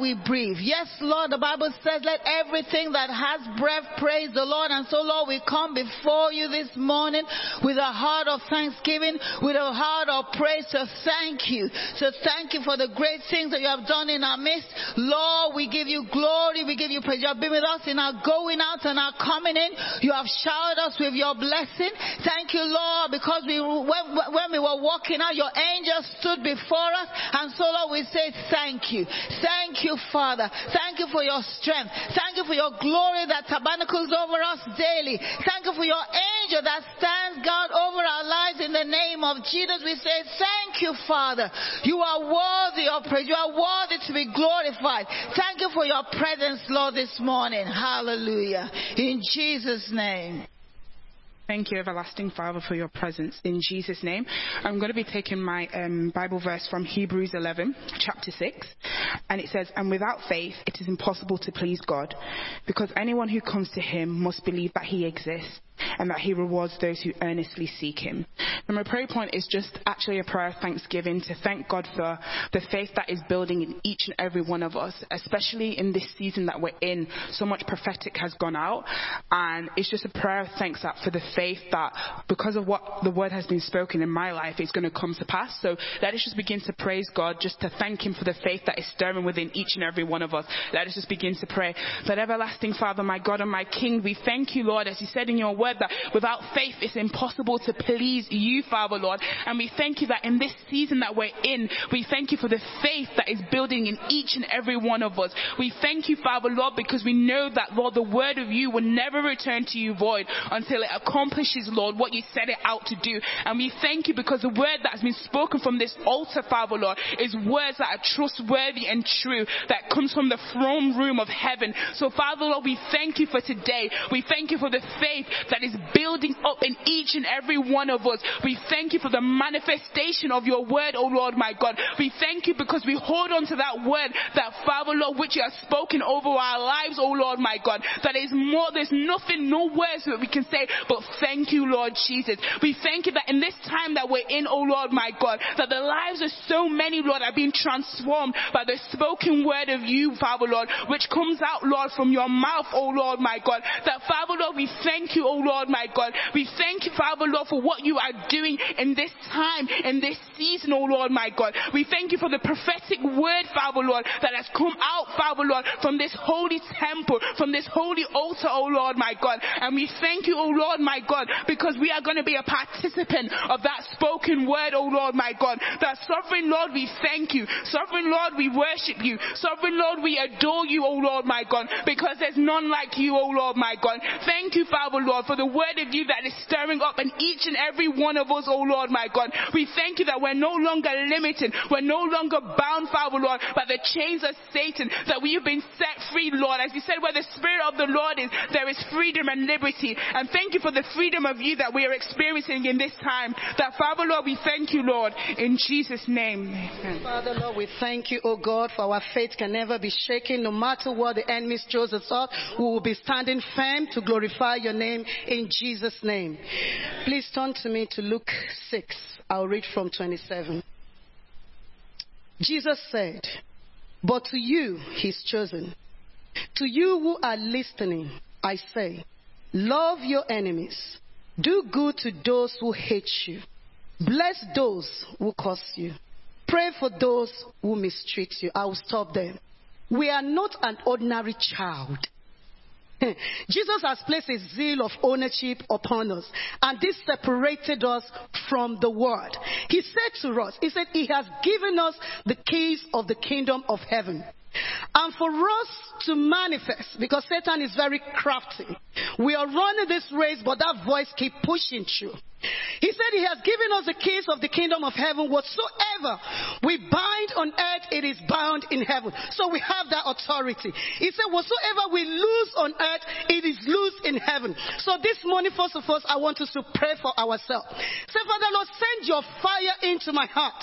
we breathe. Yes, Lord, the Bible says, let everything that has breath praise the Lord. And so, Lord, we come before you this morning with a heart of thanksgiving, with a heart of praise to thank you. To thank you for the great things that you have done in our midst. Lord, we give you glory, we give you praise. You have been with us in our going out and our coming in. You have showered us with your blessing. Thank you, Lord, because we, when, when we were walking out, your angels stood before us. And so, Lord, we say thank you. Thank you, Father. Thank you for your strength. Thank you for your glory that tabernacles over us daily. Thank you for your angel that stands guard over our lives in the name of Jesus. We say thank you, Father. You are worthy of praise. You are worthy to be glorified. Thank you for your presence, Lord, this morning. Hallelujah. In Jesus' name. Thank you, everlasting Father, for your presence in Jesus' name. I'm going to be taking my um, Bible verse from Hebrews 11, chapter 6, and it says, And without faith it is impossible to please God, because anyone who comes to him must believe that he exists and that he rewards those who earnestly seek him. And my prayer point is just actually a prayer of thanksgiving to thank God for the faith that is building in each and every one of us, especially in this season that we're in. So much prophetic has gone out, and it's just a prayer of thanks that for the faith that because of what the word has been spoken in my life, it's going to come to pass. So let us just begin to praise God, just to thank Him for the faith that is stirring within each and every one of us. Let us just begin to pray. That everlasting Father, my God and my King, we thank you, Lord, as you said in your word, that without faith it's impossible to please you, Father, Lord. And we thank you that in this season that we're in, we thank you for the faith that is building in each and every one of us. We thank you, Father, Lord, because we know that, Lord, the word of you will never return to you void until it accomplishes, Lord, what you set it out to do. And we thank you because the word that has been spoken from this altar, Father, Lord, is words that are trustworthy and true, that comes from the throne room of heaven. So, Father, Lord, we thank you for today. We thank you for the faith that is building up in each and every one of us. We thank you for the manifestation of your word, oh Lord, my God. We thank you because we hold on to that word, that Father, Lord, which you have spoken over our lives, oh Lord, my God. That is more, there's nothing, no words that we can say, but thank you, Lord Jesus. We thank you that in this time that we're in, oh Lord, my God, that the lives of so many, Lord, are being transformed by the spoken word of you, Father, Lord, which comes out, Lord, from your mouth, oh Lord, my God. That Father, Lord, we thank you, oh Lord, my God. We thank you, Father, Lord, for what you are doing in this time, in this season, oh Lord, my God. We thank you for the prophetic word, Father, Lord, that has come out, Father, Lord, from this holy temple, from this holy altar, oh Lord, my God. And we thank you, oh Lord, my God, because we are going to be a participant of that spoken word, oh Lord, my God. That sovereign Lord, we thank you. Sovereign Lord, we worship you. Sovereign Lord, we adore you, oh Lord, my God, because there's none like you, oh Lord, my God. Thank you, Father, Lord, for the word of you that is stirring up in each and every one of us, oh Lord, my God. We thank you that we're no longer limited. We're no longer bound, Father, Lord, by the chains of Satan, that we've been set free, Lord. As you said, where the Spirit of the Lord is, there is freedom and liberty. And thank you for the freedom of you that we are experiencing in this time. That, Father, Lord, we thank you, Lord, in Jesus' name. Father, Lord, we thank you, oh God, for our faith can never be shaken. No matter what the enemies chose us up, we will be standing firm to glorify your name in Jesus' name. Please turn to me to Luke 6. I'll read from 27. Jesus said, But to you, he's chosen. To you who are listening, I say, love your enemies. Do good to those who hate you. Bless those who curse you. Pray for those who mistreat you. I will stop there. We are not an ordinary child. Jesus has placed a zeal of ownership upon us, and this separated us from the world. He said to us, He said, He has given us the keys of the kingdom of heaven. And for us to manifest, because Satan is very crafty, we are running this race, but that voice keep pushing through. He said he has given us the keys of the kingdom of heaven. Whatsoever we bind on earth, it is bound in heaven. So we have that authority. He said, whatsoever we lose on earth, it is loose in heaven. So this morning, first of all, I want us to pray for ourselves. Say, Father Lord, send your fire into my heart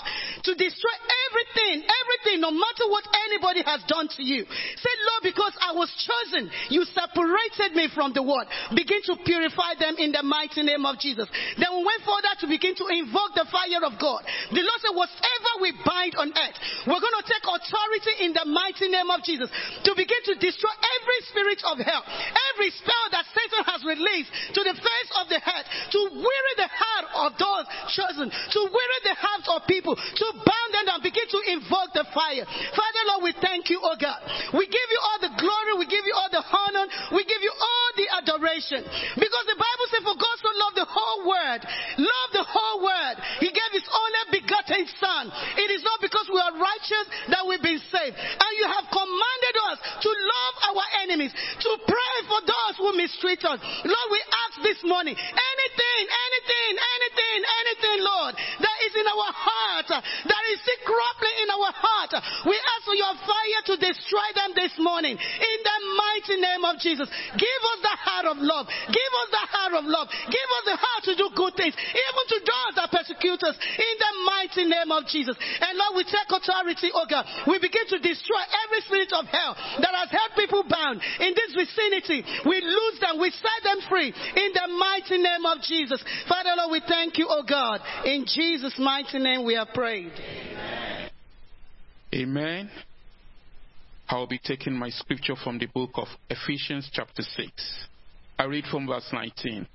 to destroy everything, everything, no matter what anybody has done to you. Say, Lord, because I was chosen, you separated me from the world. Begin to purify them in the mighty name of Jesus. Then we went further to begin to invoke the fire of God. The Lord said, whatever we bind on earth, we're going to take authority in the mighty name of Jesus to begin to destroy every spirit of hell, every spell that Satan has released to the face of the earth, to weary the heart of those chosen, to weary the hearts of people, to bound them and begin to invoke the fire. Father Lord, we thank you, oh God. We give you all the glory, we give you all the honor, we give you all the adoration. Because the Bible says, For God so the whole world, Love the whole world. He gave his only begotten Son. It is not we are righteous that we've been saved. And you have commanded us to love our enemies, to pray for those who mistreat us. Lord, we ask this morning, anything, anything, anything, anything, Lord, that is in our heart, that is corruptly in our heart, we ask for your fire to destroy them this morning. In the mighty name of Jesus. Give us the heart of love. Give us the heart of love. Give us the heart to do good things, even to those that persecute us. In the mighty name of Jesus. And Lord, we take authority, oh God. We begin to destroy every spirit of hell that has held people bound in this vicinity. We lose them. We set them free in the mighty name of Jesus. Father, Lord, we thank you, oh God. In Jesus' mighty name we have prayed. Amen. I will be taking my scripture from the book of Ephesians, chapter 6. I read from verse 19.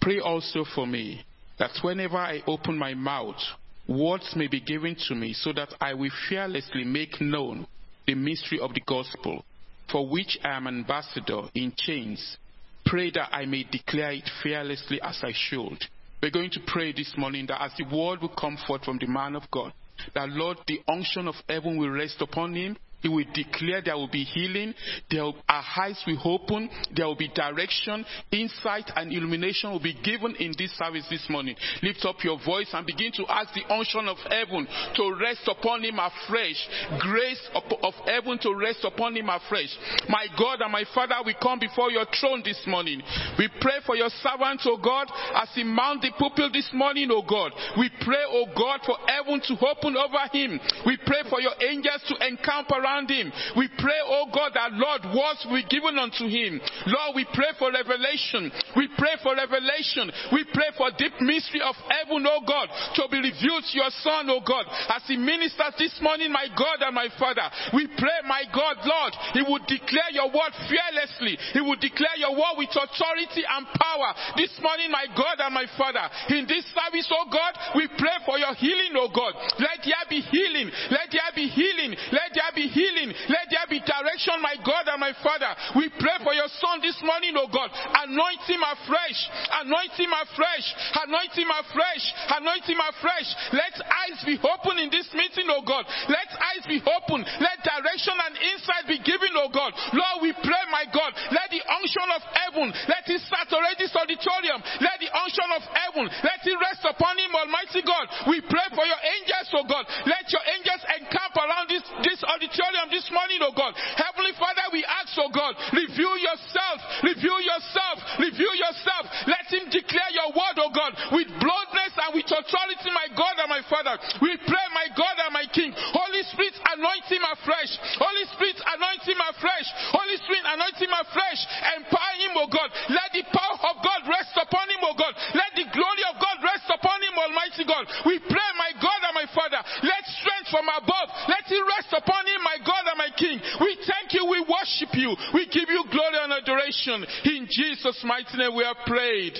Pray also for me that whenever I open my mouth, words may be given to me so that I will fearlessly make known the mystery of the gospel, for which I am ambassador in chains. Pray that I may declare it fearlessly as I should. We're going to pray this morning that as the word will come forth from the man of God, that Lord, the unction of heaven will rest upon him. He will declare there will be healing, there will, our eyes will open, there will be direction, insight, and illumination will be given in this service this morning. Lift up your voice and begin to ask the unction of heaven to rest upon him afresh. Grace of, heaven to rest upon him afresh. My God and my Father, we come before your throne this morning. We pray for your servant, O God, as he mount the pupil this morning, O God. We pray, O God, for heaven to open over him. We pray for your angels to encamp around him. We pray, oh God, that Lord, words will be given unto him. Lord, we pray for revelation. We pray for revelation. We pray for deep mystery of heaven, oh God, to be revealed to your son, oh God, as he ministers this morning, my God and my Father. We pray, my God, Lord, he would declare your word fearlessly. He would declare your word with authority and power this morning, my God and my Father. In this service, oh God, we pray for your healing, oh God. Let there be healing. Let there be healing. Let there be healing. Let there be direction, my God and my Father. We pray for your son this morning, oh God. Anoint him afresh. Anoint him afresh. Anoint him afresh. Anoint him afresh. Let eyes be open in this meeting, oh God. Let eyes be open. Let direction and insight be given, oh God. Lord, we pray, my God. Let the unction of heaven, let it saturate this auditorium. Let the unction of heaven, let it rest upon him, Almighty God. We pray for your angels, oh God. Let your angels encamp around this, this auditorium this morning, oh God. Heavenly Father, we ask, oh God, review yourself, review yourself, review yourself. Let him declare your word, oh God, with boldness and with authority, my God and my Father. We pray, my God and my King. Holy Spirit, anoint him afresh. Holy Spirit, anoint him afresh. Holy Spirit, anoint him afresh. Empower him, oh God. Let the power of God rest upon him, oh God. Let the glory of God rest upon him, Almighty God. We pray, my God and my Father. Let strength from above, let it rest upon him, my God and my King. We thank you, we worship you, we give you glory and adoration. In Jesus' mighty name we have prayed.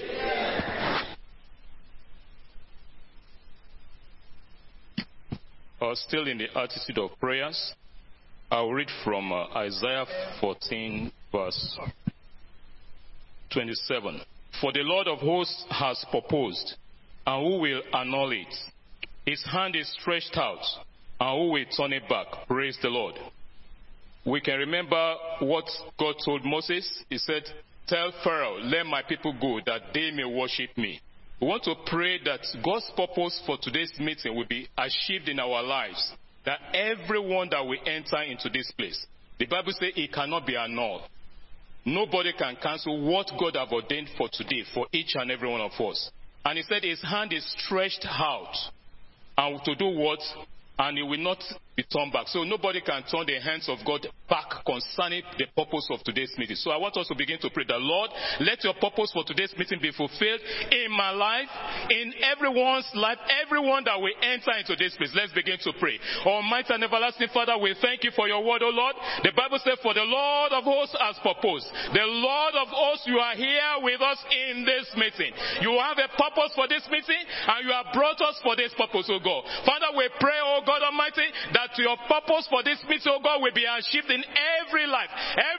Uh, still in the attitude of prayers, I'll read from uh, Isaiah 14, verse 27. For the Lord of hosts has proposed, and who will annul it? His hand is stretched out, and who will turn it back? Praise the Lord. We can remember what God told Moses. He said, Tell Pharaoh, let my people go, that they may worship me. We want to pray that God's purpose for today's meeting will be achieved in our lives. That everyone that will enter into this place, the Bible says it cannot be annulled. Nobody can cancel what God have ordained for today for each and every one of us. And he said his hand is stretched out. And to do what? And he will not be turned back. So nobody can turn the hands of God back concerning the purpose of today's meeting. So I want us to begin to pray the Lord, let your purpose for today's meeting be fulfilled in my life, in everyone's life, everyone that will enter into this place. Let's begin to pray. Almighty and everlasting Father, we thank you for your word, O Lord. The Bible says, For the Lord of hosts has proposed. The Lord of hosts, you are here with us in this meeting. You have a purpose for this meeting, and you have brought us for this purpose, O God. Father, we pray, O God Almighty, that your purpose for this meeting, O God, will be achieved in every life.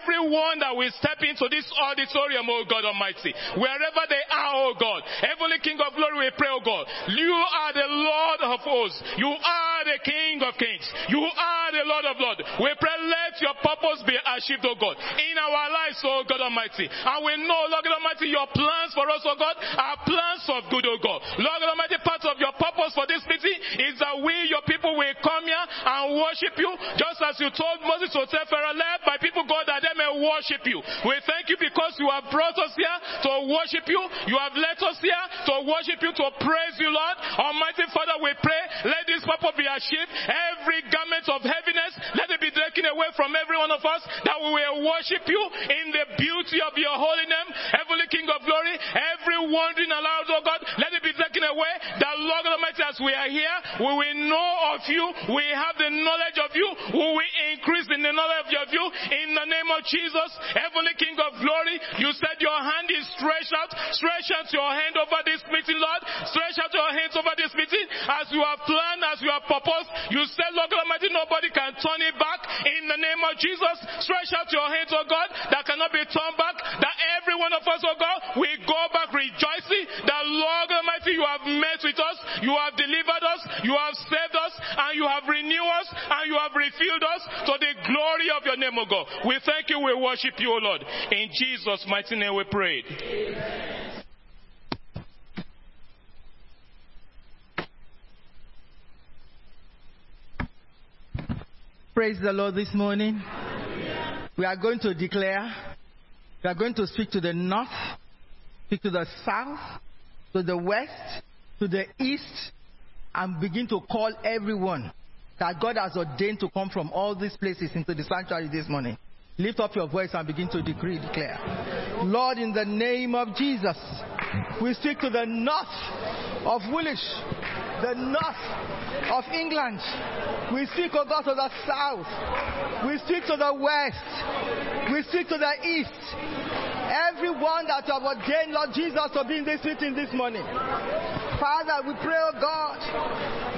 Everyone that will step into this auditorium, O God Almighty, wherever they are, O God. Heavenly King of glory, we pray, O God. You are the Lord of hosts. You are the King of kings. You are the Lord of lords. We pray, let your purpose be achieved, O God, in our lives, O God Almighty. And we know, Lord God Almighty, your plans for us, O God, are plans of good, O God. Lord God Almighty, part of your purpose for this meeting is that we, your people, will come here and worship you, just as you told Moses to tell Pharaoh, let my people go that they may worship you. We thank you because you have brought us here to worship you. You have led us here to worship you, to praise you, Lord. Almighty Father, we pray, let this purpose be achieved. Every garment of heaviness, let away from every one of us, that we will worship you in the beauty of your holy name. Heavenly King of glory, every wandering allowed, oh God, let it be taken away. That Lord Almighty, as we are here, we will know of you, we have the knowledge of you, we will increase in the knowledge of you in the name of Jesus. Heavenly King of glory, you said your hand is stretched out. Stretch out your hand over this meeting, Lord. Stretch out your hands over this meeting as you have planned, as you have proposed. You said, Lord Almighty, nobody can turn it back in the name of Jesus. Stretch out your hands, oh God, that cannot be turned back. That every one of us, oh God, we go back rejoicing that Lord Almighty, you have met with us, you have delivered us, you have saved us, and you have renewed us, and you have refilled us to the glory of your name, O God. We thank you, we worship you, O Lord. In Jesus' mighty name we prayed. Praise the Lord this morning. We are going to declare, we are going to speak to the north, speak to the south, to the west, to the east, and begin to call everyone that God has ordained to come from all these places into the sanctuary this morning. Lift up your voice and begin to decree, declare. Lord, in the name of Jesus, we speak to the north of Woolwich, the north of England. We speak, oh God, to the south. We speak to the west. We speak to the east. Everyone that you have ordained, Lord Jesus, to be in this meeting this morning. Father, we pray, oh God,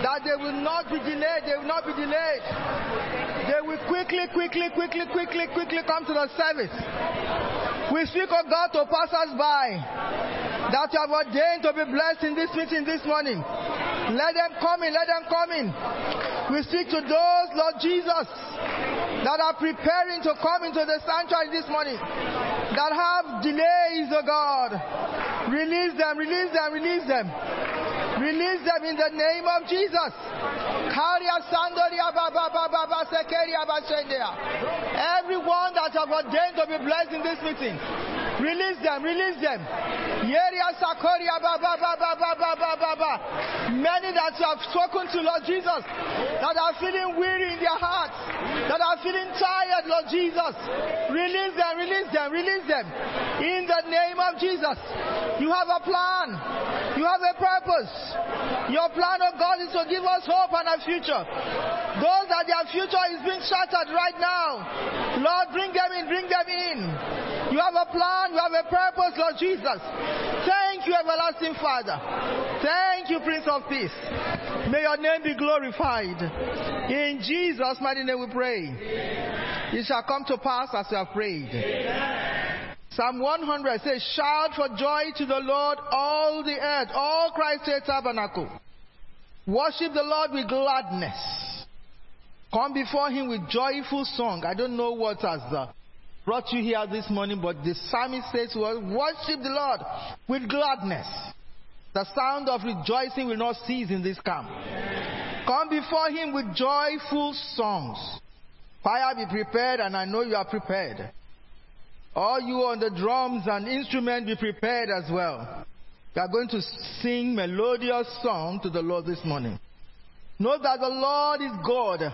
that they will not be delayed. They will not be delayed. They will quickly, quickly, quickly, quickly, quickly come to the service. We speak, of God, to pass us by that you have ordained to be blessed in this meeting this morning. Let them come in, let them come in. We speak to those, Lord Jesus, that are preparing to come into the sanctuary this morning, that have delays, oh God. Release them, release them, release them. Release them in the name of Jesus. Everyone that have ordained to be blessed in this meeting, release them, release them. Many that you have spoken to, Lord Jesus, that are feeling weary in their hearts, that are feeling tired, Lord Jesus, release them, release them, release them. In the name of Jesus, you have a plan, you have a purpose. Your plan, of God, is to give us hope and a future. Those that their future is being shattered right now, Lord, bring them in, bring them in. You have a plan, you have a purpose, Lord Jesus. Thank you, everlasting Father. Thank you, Prince of Peace. May your name be glorified. In Jesus' mighty name we pray. It shall come to pass as we have prayed. Psalm 100 says, Shout for joy to the Lord, all the earth, all Christ's tabernacle. Worship the Lord with gladness. Come before him with joyful song. I don't know what has uh, brought you here this morning, but the psalmist says, well, Worship the Lord with gladness. The sound of rejoicing will not cease in this camp. Come before him with joyful songs. Fire be prepared, and I know you are prepared. All you on the drums and instruments be prepared as well. We are going to sing melodious song to the Lord this morning. Know that the Lord is God.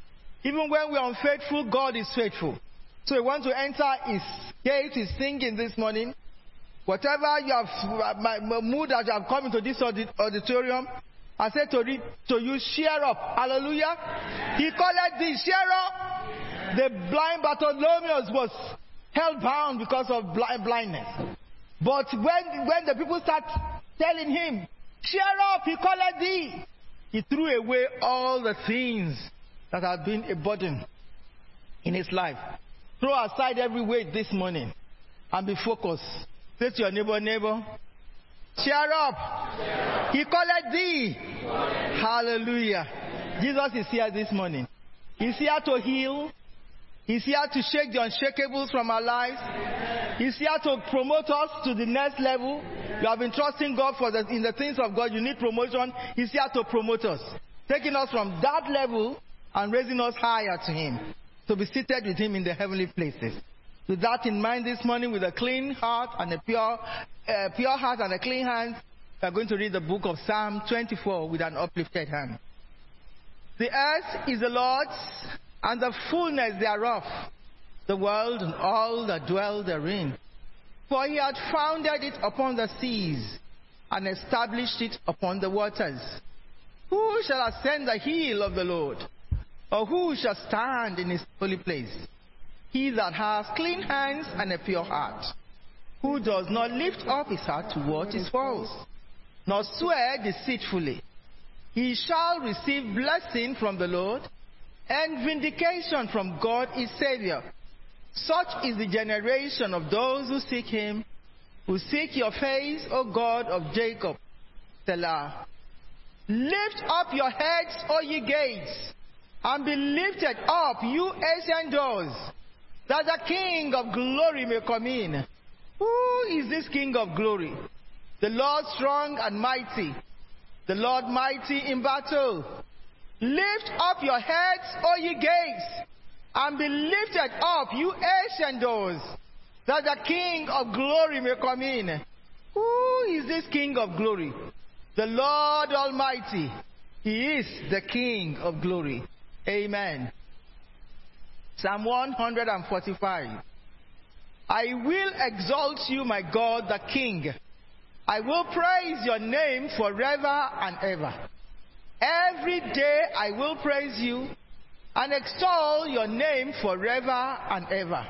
Even when we are unfaithful, God is faithful. So we want to enter His gate, His singing this morning. Whatever you have, my, my mood that you have come into this auditorium, I said to, to you, share up. Hallelujah. He called the share up. The blind Bartholomew was held bound because of blind, blindness. But when, when the people start telling him, share up, he called it thee. He threw away all the things that had been a burden in his life. Throw aside every weight this morning and be focused. Say to your neighbor, neighbor, cheer up. He called thee. Hallelujah. Jesus is here this morning. He's here to heal. He's here to shake the unshakables from our lives. He's here to promote us to the next level. You have been trusting God for the, in the things of God. You need promotion. He's here to promote us, taking us from that level and raising us higher to Him, to be seated with Him in the heavenly places. With that in mind this morning, with a clean heart and a pure, uh, pure heart and a clean hand, we are going to read the book of Psalm 24 with an uplifted hand. The earth is the Lord's and the fullness thereof, the world and all that dwell therein. For he had founded it upon the seas and established it upon the waters. Who shall ascend the hill of the Lord? Or who shall stand in his holy place? He that has clean hands and a pure heart, who does not lift up his heart to what is false, nor swear deceitfully. He shall receive blessing from the Lord and vindication from God his Savior. Such is the generation of those who seek him, who seek your face, O God of Jacob. Selah. Lift up your heads, O ye gates, and be lifted up, you ancient doors, that the King of glory may come in. Who is this King of glory? The Lord strong and mighty, the Lord mighty in battle. Lift up your heads, O ye gates, and be lifted up, you ancient doors, that the King of glory may come in. Who is this King of glory? The Lord Almighty. He is the King of glory. Amen. Psalm 145. I will exalt you, my God, the King. I will praise your name forever and ever. Every day I will praise you and extol your name forever and ever.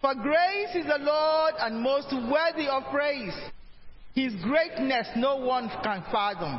For grace is the Lord and most worthy of praise. His greatness no one can fathom.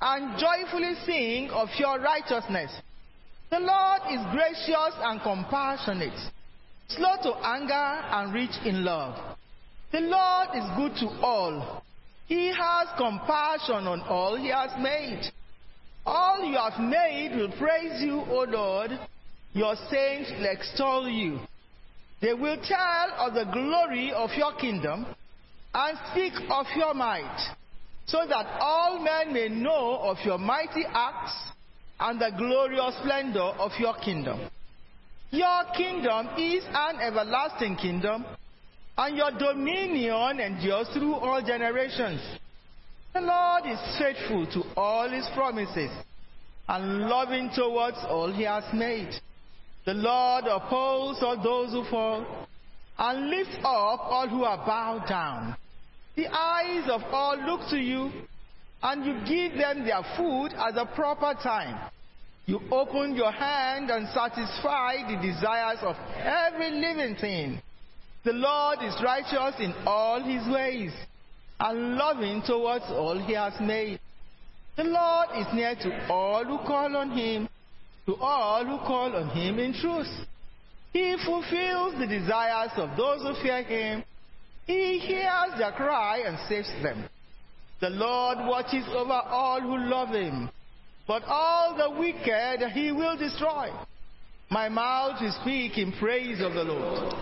and joyfully sing of your righteousness. The Lord is gracious and compassionate, slow to anger and rich in love. The Lord is good to all. He has compassion on all he has made. All you have made will praise you, O Lord. Your saints will extol you. They will tell of the glory of your kingdom and speak of your might, so that all men may know of your mighty acts and the glorious splendor of your kingdom. Your kingdom is an everlasting kingdom, and your dominion endures through all generations. The Lord is faithful to all his promises and loving towards all he has made. The Lord upholds all those who fall and lifts up all who are bowed down. The eyes of all look to you, and you give them their food at the proper time. You open your hand and satisfy the desires of every living thing. The Lord is righteous in all his ways and loving towards all he has made. The Lord is near to all who call on him, to all who call on him in truth. He fulfills the desires of those who fear him. He hears their cry and saves them. The Lord watches over all who love him, but all the wicked he will destroy. My mouth will speak in praise of the Lord.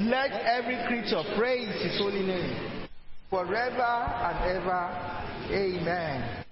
Let every creature praise his holy name forever and ever. Amen.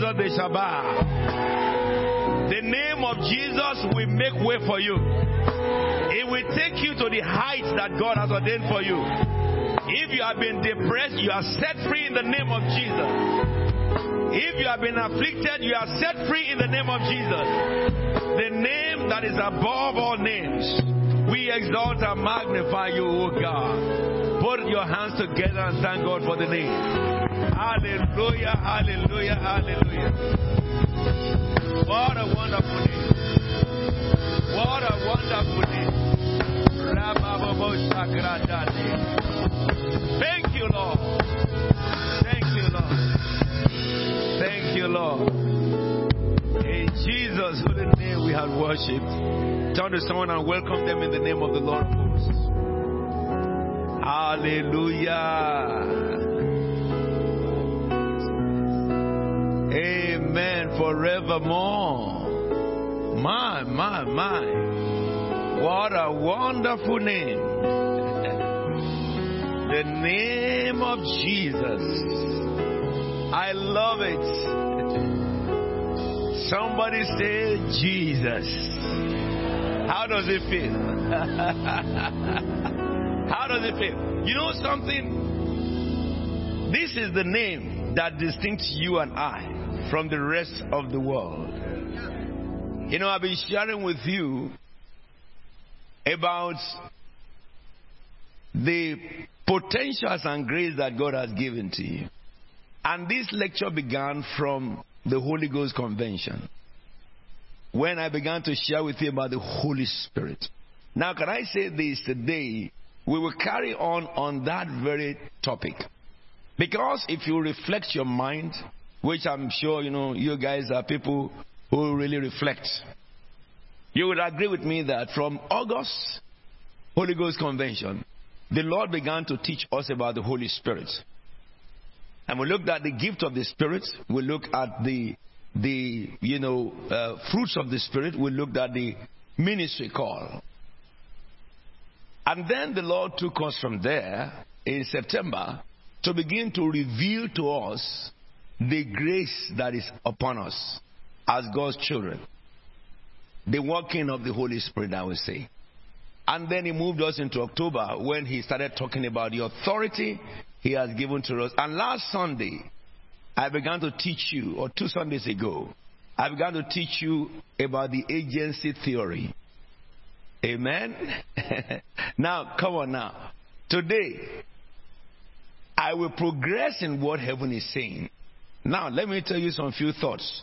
Jesus, they shall bow. The name of Jesus will make way for you. It will take you to the heights that God has ordained for you. If you have been depressed, you are set free in the name of Jesus. If you have been afflicted, you are set free in the name of Jesus. The name that is above all names. We exalt and magnify you, O God. Put your hands together and thank God for the name. Hallelujah, hallelujah, hallelujah. What a wonderful name. What a wonderful name. Thank you, Lord. Thank you, Lord. Thank you, Lord. In Jesus' holy name we have worshipped. Turn to someone and welcome them in the name of the Lord. Hallelujah. Amen. Forevermore. My, my, my. What a wonderful name. the name of Jesus. I love it. Somebody say Jesus. How does it feel? How does it feel? You know something? This is the name that distincts you and I from the rest of the world. You know, I've been sharing with you about the potentials and grace that God has given to you. And this lecture began from the Holy Ghost Convention when I began to share with you about the Holy Spirit. Now, can I say this today? We will carry on on that very topic. Because if you reflect your mind, which I'm sure you know you guys are people who really reflect, you would agree with me that from August Holy Ghost Convention, the Lord began to teach us about the Holy Spirit. And we looked at the gift of the Spirit. We looked at the, the you know, uh, fruits of the Spirit. We looked at the ministry call. And then the Lord took us from there in September to begin to reveal to us the grace that is upon us as God's children. The working of the Holy Spirit, I would say. And then he moved us into October when he started talking about the authority he has given to us. And last Sunday, I began to teach you, or two Sundays ago, I began to teach you about the agency theory. Amen? now, come on now. Today, I will progress in what heaven is saying. Now, let me tell you some few thoughts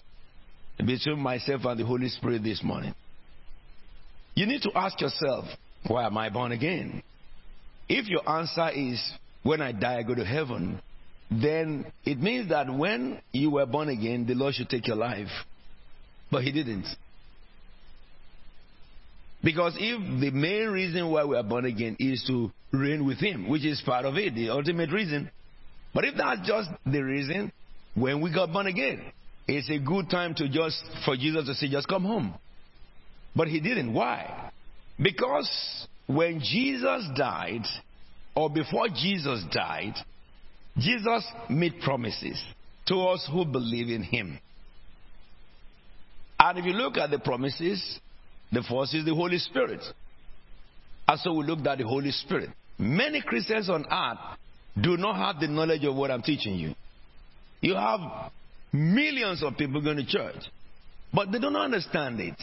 between myself and the Holy Spirit this morning. You need to ask yourself, why am I born again? If your answer is, when I die, I go to heaven, then it means that when you were born again, the Lord should take your life. But He didn't. Because if the main reason why we are born again is to reign with Him, which is part of it, the ultimate reason. But if that's just the reason, when we got born again, it's a good time to just, for Jesus to say, just come home. But He didn't. Why? Because when Jesus died, or before Jesus died, Jesus made promises to us who believe in him. And if you look at the promises, the first is the Holy Spirit. And so we looked at the Holy Spirit. Many Christians on earth do not have the knowledge of what I'm teaching you. You have millions of people going to church, but they don't understand it.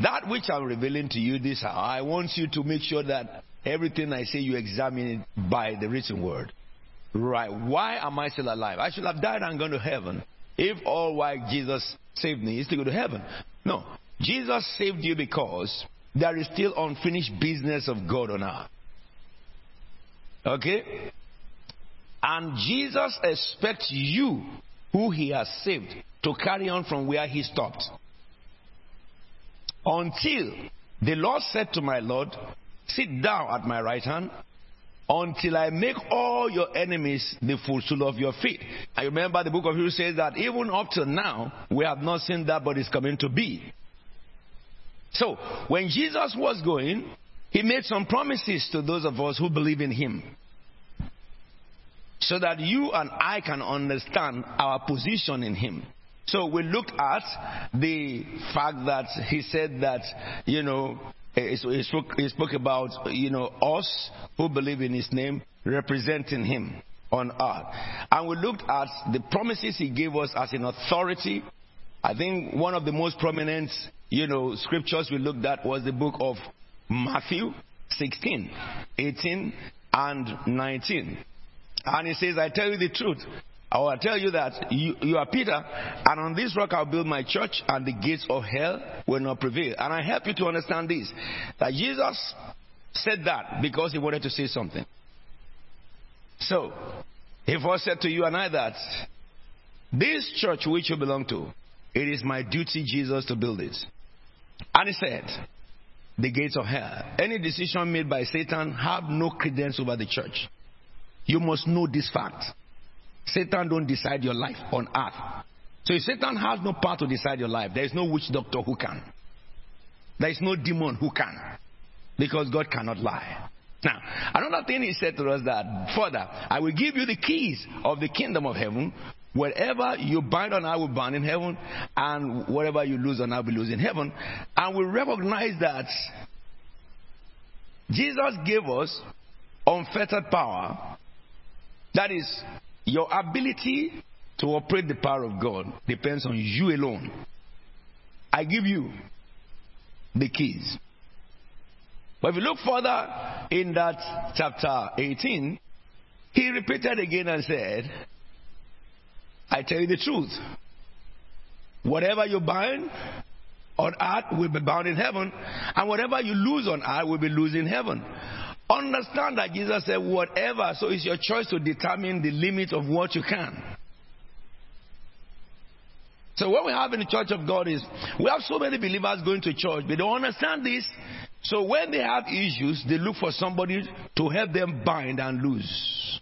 That which I'm revealing to you this hour, I want you to make sure that everything I say you examine it by the written word. Right. Why am I still alive? I should have died and gone to heaven. If all why Jesus saved me is to go to heaven. No. Jesus saved you because there is still unfinished business of God on earth. Okay? And Jesus expects you, who he has saved, to carry on from where he stopped. Until the Lord said to my Lord, Sit down at my right hand until I make all your enemies the footstool of your feet. I remember the book of Hebrews says that even up to now, we have not seen that, but it's coming to be. So, when Jesus was going, he made some promises to those of us who believe in him. So that you and I can understand our position in him. So we looked at the fact that he said that, you know, he spoke, he spoke about, you know, us who believe in his name representing him on earth. And we looked at the promises he gave us as an authority. I think one of the most prominent, you know, scriptures we looked at was the book of Matthew 16, 18, and 19. And he says, I tell you the truth. I will tell you that you, you, are Peter, and on this rock I'll build my church, and the gates of hell will not prevail. And I help you to understand this that Jesus said that because he wanted to say something. So, he first said to you and I that this church which you belong to, it is my duty, Jesus, to build it. And he said, the gates of hell. Any decision made by Satan have no credence over the church. You must know this fact. Satan don't decide your life on earth. So Satan has no power to decide your life, there is no witch doctor who can. There is no demon who can. Because God cannot lie. Now, another thing he said to us that further, I will give you the keys of the kingdom of heaven. Whatever you bind on earth will bind in heaven, and whatever you lose on earth will lose in heaven. And we recognize that Jesus gave us unfettered power. That is, your ability to operate the power of God depends on you alone. I give you the keys. But if you look further in that chapter 18, he repeated again and said, I tell you the truth. Whatever you bind on earth will be bound in heaven, and whatever you lose on earth will be loose in heaven. Understand that Jesus said, whatever, so it's your choice to determine the limit of what you can. So what we have in the church of God is we have so many believers going to church, but they don't understand this. So when they have issues, they look for somebody to help them bind and loose.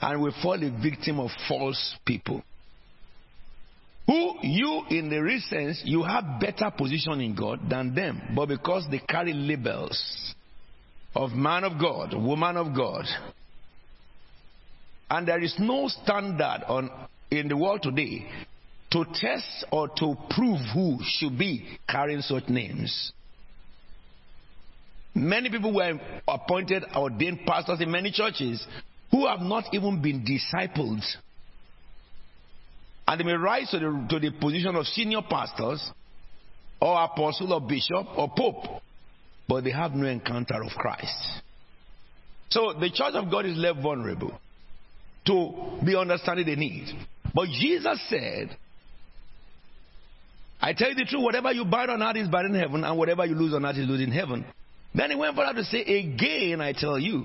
And we fall a victim of false people. Who you, in the real sense, you have better position in God than them, but because they carry labels of man of God, woman of God. And there is no standard on, in the world today to test or to prove who should be carrying such names. Many people were appointed, ordained pastors in many churches who have not even been discipled. And they may rise to the, to the position of senior pastors or apostle or bishop or pope but they have no encounter of Christ. So the church of God is left vulnerable to be understanding the need. But Jesus said, I tell you the truth, whatever you bind on earth is bound in heaven, and whatever you lose on earth is lost in heaven. Then he went further to say, Again, I tell you,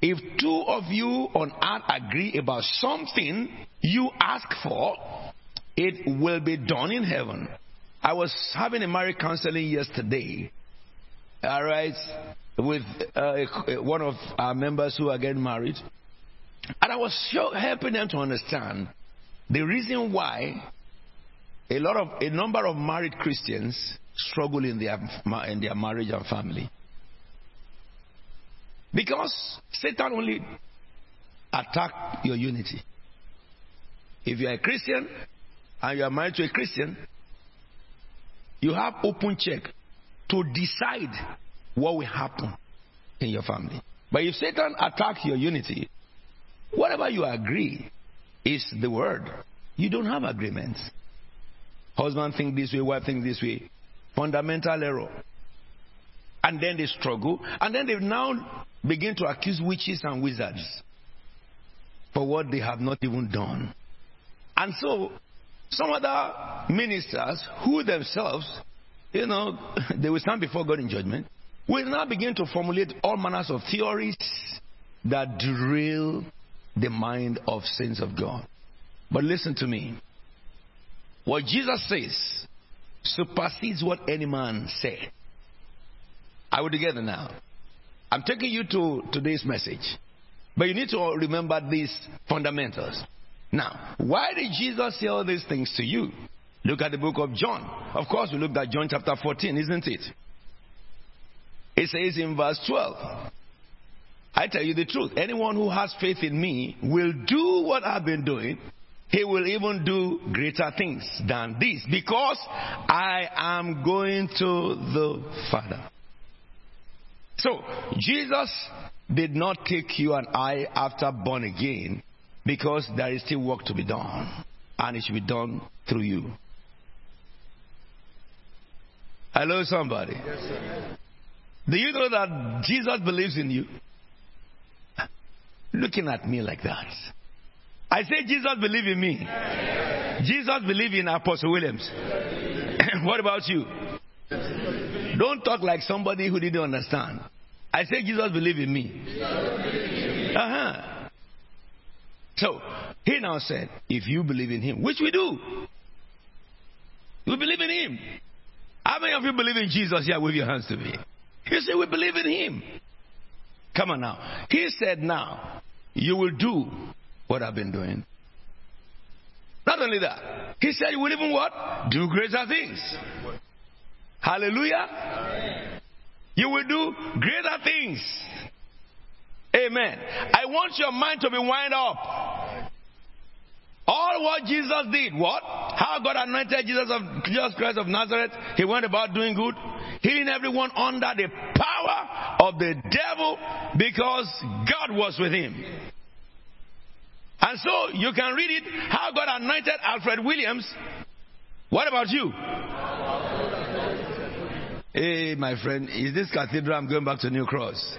if two of you on earth agree about something you ask for, it will be done in heaven. I was having a marriage counseling yesterday, all right, with uh, one of our members who are getting married. And I was helping them to understand the reason why a lot of a number of married Christians struggle in their in their marriage and family. Because Satan only attack your unity. If you are a Christian and you are married to a Christian, you have open check to decide what will happen in your family. But if Satan attacks your unity, whatever you agree is the word. You don't have agreements. Husband think this way, wife think this way. Fundamental error. And then they struggle. And then they now begin to accuse witches and wizards for what they have not even done. And so, some other ministers who themselves you know, they will stand before God in judgment, will now begin to formulate all manners of theories that derail the mind of saints of God. But listen to me. What Jesus says supersedes what any man said. Are we together now? I'm taking you to today's message. But you need to remember these fundamentals. Now, why did Jesus say all these things to you? Look at the book of John. Of course, we looked at John chapter 14, isn't it? It says in verse 12, I tell you the truth. Anyone who has faith in me will do what I've been doing. He will even do greater things than this because I am going to the Father. So, Jesus did not take you and I after born again because there is still work to be done and it should be done through you. Hello, somebody. Yes, Do you know that Jesus believes in you? Looking at me like that. I say Jesus believe in me. Jesus believe in Apostle Williams. what about you? Don't talk like somebody who didn't understand. I say Jesus believe in me. Uh huh. So he now said, if you believe in him, which we do, we believe in him. How many of you believe in Jesus here? Wave your hands to me. You say we believe in him. Come on now. He said, now you will do what I've been doing. Not only that, he said you will even what? Do greater things. Hallelujah. You will do greater things. Amen. I want your mind to be wind up. All what Jesus did, what? How God anointed Jesus of Jesus Christ of Nazareth. He went about doing good, healing everyone under the power of the devil because God was with him. And so you can read it how God anointed Alfred Williams. What about you? Hey, my friend, is this cathedral? I'm going back to New Cross.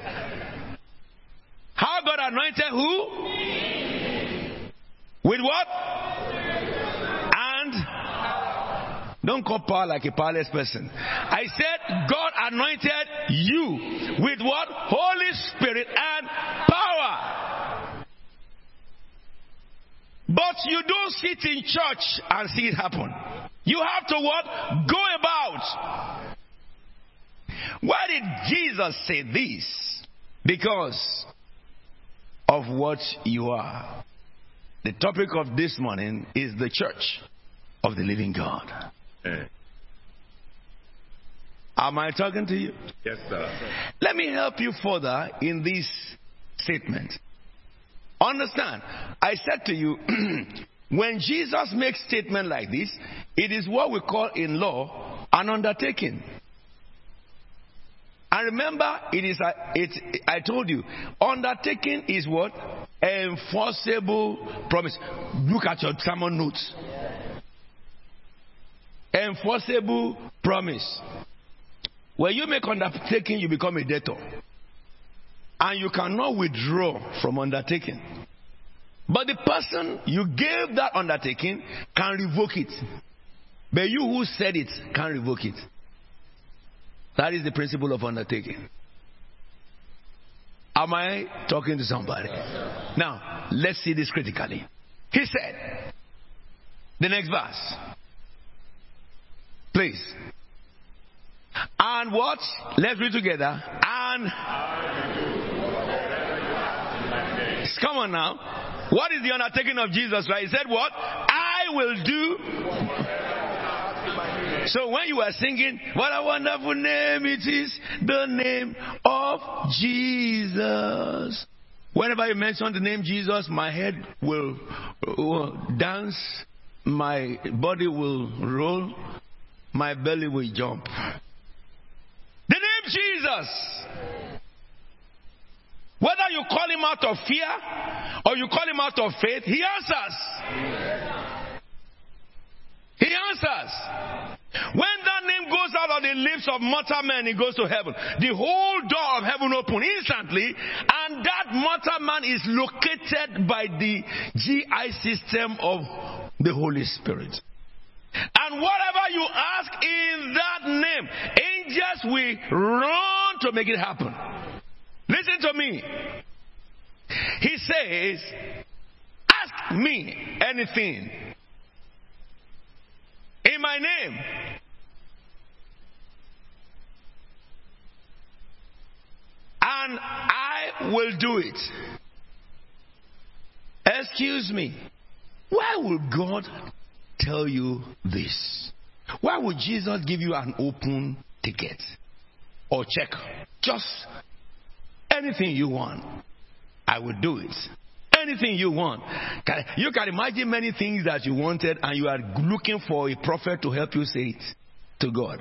How God anointed who? With what? And don't call power like a powerless person. I said God anointed you with what? Holy Spirit and power. But you don't sit in church and see it happen. You have to what? Go about. Why did Jesus say this? Because of what you are. The topic of this morning is the church of the living God. Yeah. Am I talking to you? Yes, sir. Let me help you further in this statement. Understand, I said to you, when Jesus makes statement like this, it is what we call in law an undertaking. And remember, it is a, it, I told you, undertaking is what? Enforceable promise. Look at your sermon notes. Enforceable promise. When you make undertaking, you become a debtor. And you cannot withdraw from undertaking. But the person you gave that undertaking can revoke it. But you who said it can revoke it. That is the principle of undertaking. Am I talking to somebody? Now, let's see this critically. He said, the next verse. Please. And what? Let's read together. And. Come on now. What is the undertaking of Jesus, right? He said, What? I will do so when you are singing, what a wonderful name it is, the name of Jesus. Whenever you mention the name Jesus, my head will, will dance, my body will roll, my belly will jump. The name Jesus. Whether you call him out of fear or you call him out of faith, he answers. He. When that name goes out of the lips of mortal man, it goes to heaven. The whole door of heaven open instantly, and that mortal man is located by the GI system of the Holy Spirit. And whatever you ask in that name, angels will run to make it happen. Listen to me. He says, Ask me anything in my name. And I will do it. Excuse me. Why would God tell you this? Why would Jesus give you an open ticket or check? Just anything you want, I will do it. Anything you want. You can imagine many things that you wanted, and you are looking for a prophet to help you say it to God.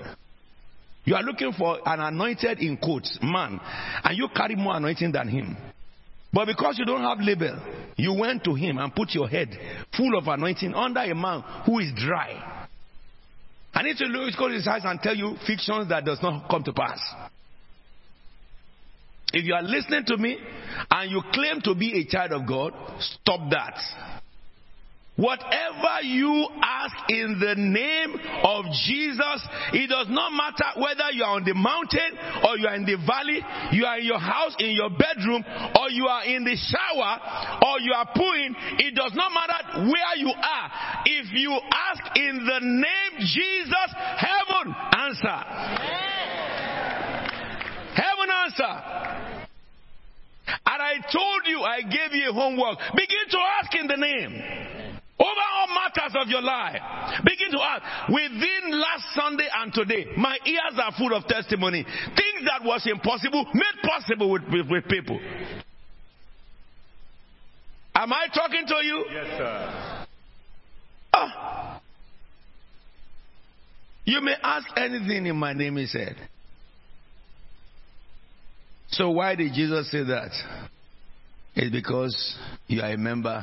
You are looking for an anointed in quotes man, and you carry more anointing than him. But because you don't have label, you went to him and put your head full of anointing under a man who is dry. I need to look at his eyes and tell you fictions that does not come to pass. If you are listening to me and you claim to be a child of God, stop that. Whatever you ask in the name of Jesus, it does not matter whether you are on the mountain or you are in the valley, you are in your house, in your bedroom, or you are in the shower, or you are pooing, it does not matter where you are. If you ask in the name Jesus, heaven answer. Heaven answer. And I told you, I gave you a homework. Begin to ask in the name. Over all matters of your life. Begin to ask. Within last Sunday and today, my ears are full of testimony. Things that was impossible made possible with, with, with people. Am I talking to you? Yes, sir. Ah. You may ask anything in my name, he said. So why did Jesus say that? It's because you are a member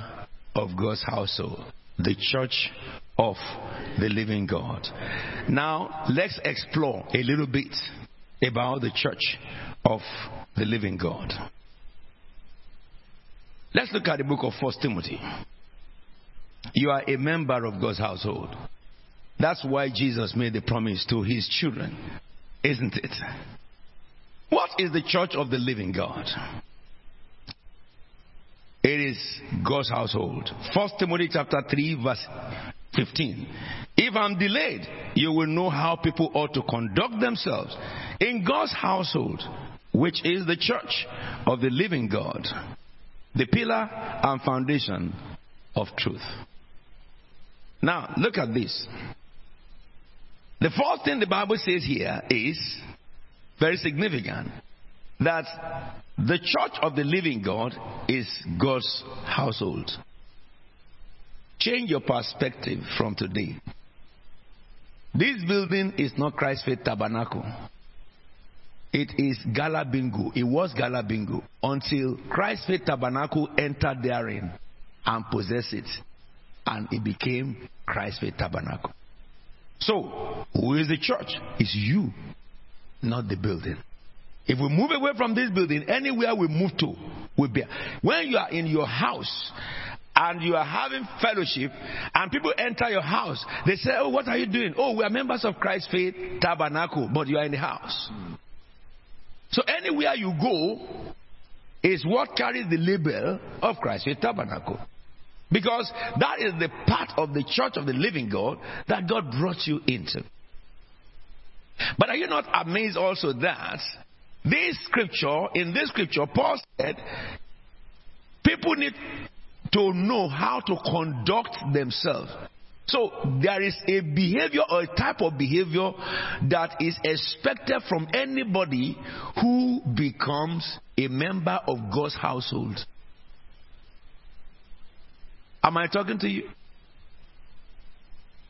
of God's household, the church of the living God. Now, let's explore a little bit about the church of the living God. Let's look at the book of First Timothy. You are a member of God's household. That's why Jesus made the promise to his children, isn't it? What is the church of the living God? It is God's household. First Timothy chapter 3 verse 15. If I'm delayed, you will know how people ought to conduct themselves in God's household, which is the church of the living God, the pillar and foundation of truth. Now, look at this. The first thing the Bible says here is very significant that the church of the living God is God's household. Change your perspective from today. This building is not Christ's Faith Tabernacle. It is Gala Bingo. It was Gala Bingo until Christ's Faith Tabernacle entered therein and possessed it. And it became Christ's Faith Tabernacle. So, who is the church? It's you, not the building. If we move away from this building, anywhere we move to will be. When you are in your house and you are having fellowship and people enter your house, they say, Oh, what are you doing? Oh, we are members of Christ's Faith Tabernacle, but you are in the house. So anywhere you go is what carries the label of Christ's Faith Tabernacle. Because that is the part of the church of the living God that God brought you into. But are you not amazed also that this scripture, in this scripture, Paul said, people need to know how to conduct themselves. So there is a behavior or a type of behavior that is expected from anybody who becomes a member of God's household. Am I talking to you?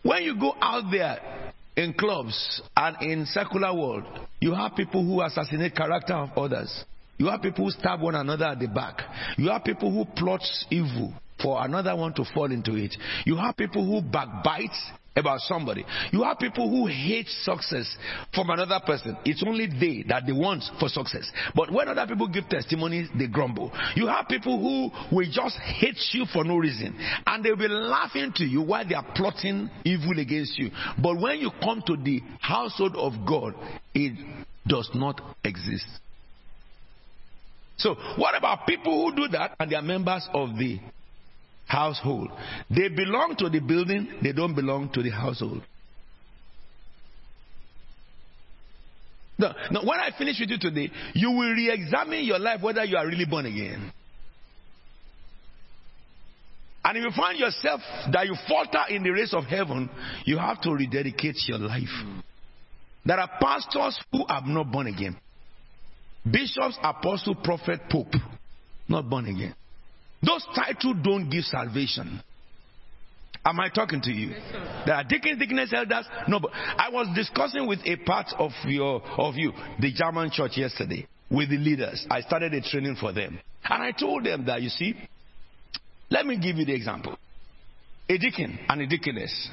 When you go out there in clubs and in secular world, you have people who assassinate character of others. You have people who stab one another at the back. You have people who plot evil for another one to fall into it. You have people who backbite about somebody. You have people who hate success from another person. It's only they that they want for success. But when other people give testimonies, they grumble. You have people who will just hate you for no reason. And they'll be laughing to you while they are plotting evil against you. But when you come to the household of God, it does not exist. So, what about people who do that and they are members of the household? They belong to the building, they don't belong to the household. No, no, when I finish with you today, you will re examine your life whether you are really born again. And if you find yourself that you falter in the race of heaven, you have to rededicate your life. There are pastors who are not born again. Bishops, apostle, prophet, pope, not born again. Those titles don't give salvation. Am I talking to you? there are deacons, deaconess, elders. No, but I was discussing with a part of your of you, the German church yesterday, with the leaders. I started a training for them, and I told them that you see, let me give you the example: a deacon and a deaconess.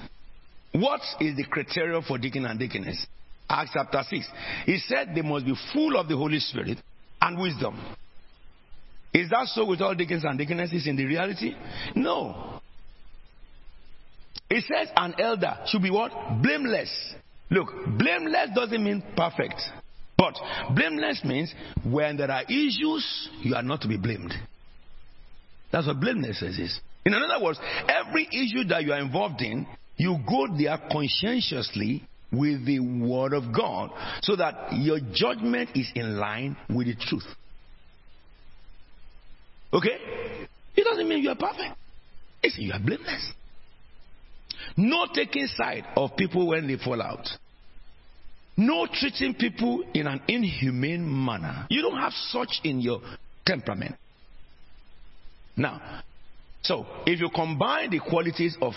What is the criteria for deacon and deaconess? Acts chapter 6. He said they must be full of the Holy Spirit and wisdom. Is that so with all deacons and deaconesses in the reality? No. It says an elder should be what? Blameless. Look, blameless doesn't mean perfect. But blameless means when there are issues, you are not to be blamed. That's what blameless is. In other words, every issue that you are involved in, you go there conscientiously with the Word of God so that your judgment is in line with the truth. Okay? It doesn't mean you are perfect. It's you are blameless. No taking side of people when they fall out. No treating people in an inhumane manner. You don't have such in your temperament. Now, so if you combine the qualities of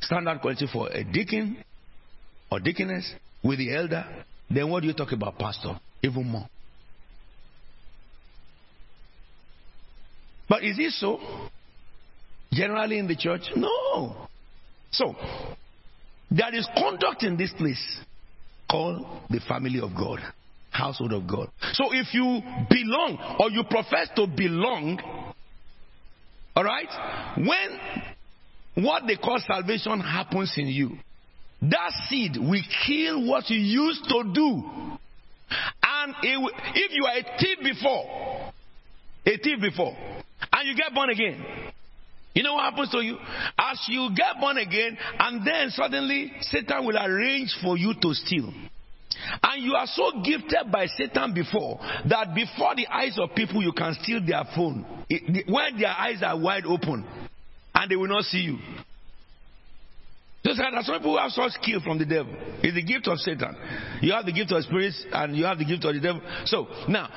standard quality for a deacon or deaconess with the elder, then what do you talk about, pastor? Even more. But is it so? Generally in the church? No. So, there is conduct in this place called the family of God, household of God. So, if you belong or you profess to belong, all right, when what they call salvation happens in you, that seed will kill what you used to do. And if you are a thief before, a thief before, and you get born again, you know what happens to you? As you get born again, and then suddenly Satan will arrange for you to steal. And you are so gifted by Satan before that before the eyes of people you can steal their phone. when their eyes are wide open and they will not see you. Just like some people who have such skill from the devil. It's the gift of Satan. You have the gift of spirits and you have the gift of the devil. So now,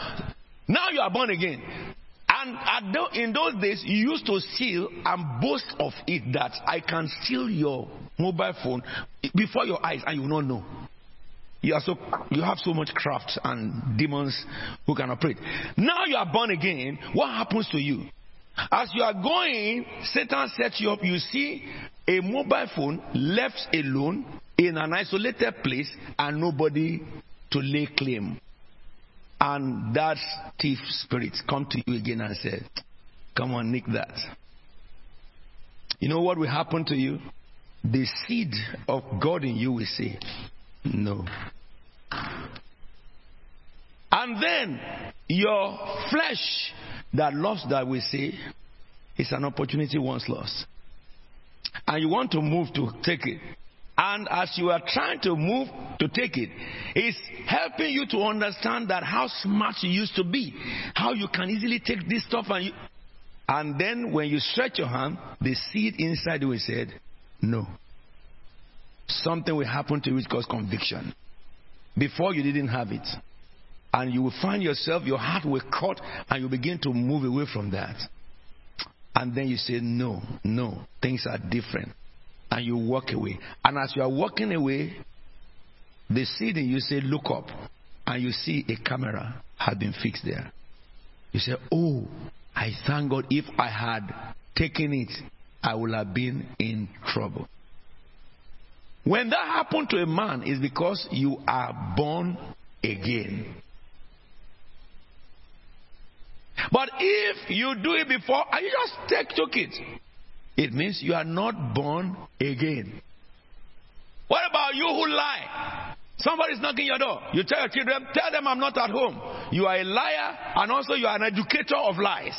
now you are born again. And in those days, you used to steal and boast of it that I can steal your mobile phone before your eyes and you will not know. You, are so, you have so much craft and demons who can operate. Now you are born again. What happens to you? As you are going, Satan sets you up. You see a mobile phone left alone in an isolated place and nobody to lay claim. And that thief spirit come to you again and say, Come on, nick that. You know what will happen to you? The seed of God in you will say, No. And then your flesh that loves that will say, It's an opportunity once lost. And you want to move to take it. And as you are trying to move to take it, it's helping you to understand that how smart you used to be, how you can easily take this stuff and you, and then when you stretch your hand, the seed inside you said, No. Something will happen to you which cause conviction. Before you didn't have it. And you will find yourself, your heart will cut, and you begin to move away from that. And then you say, No, no, things are different and you walk away. And as you are walking away, the in you say, Look up, and you see a camera had been fixed there. You say, Oh, I thank God if I had taken it, I would have been in trouble. When that happened to a man, is because you are born again. But if you do it before and you just take took it, it means you are not born again. What about you who lie? Somebody's knocking your door. You tell your children, tell them I'm not at home. You are a liar and also you are an educator of lies.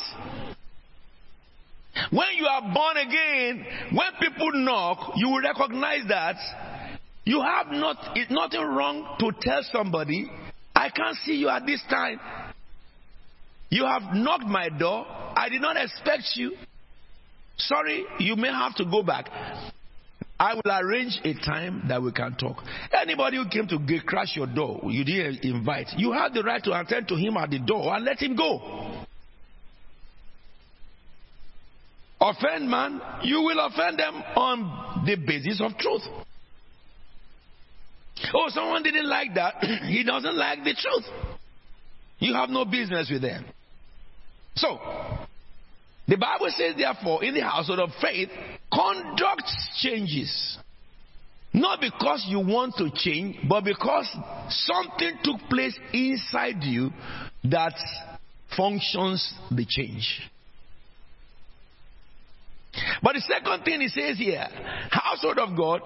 When you are born again, when people knock, you will recognize that you have not, it's nothing wrong to tell somebody, I can't see you at this time. You have knocked my door. I did not expect you. Sorry, you may have to go back. I will arrange a time that we can talk. Anybody who came to crash your door, you didn't invite, you have the right to attend to him at the door and let him go. Offend man, you will offend them on the basis of truth. Oh, someone didn't like that. he doesn't like the truth. You have no business with them. So, the Bible says, therefore, in the household of faith, conduct changes. Not because you want to change, but because something took place inside you that functions the change. But the second thing he says here, household of God,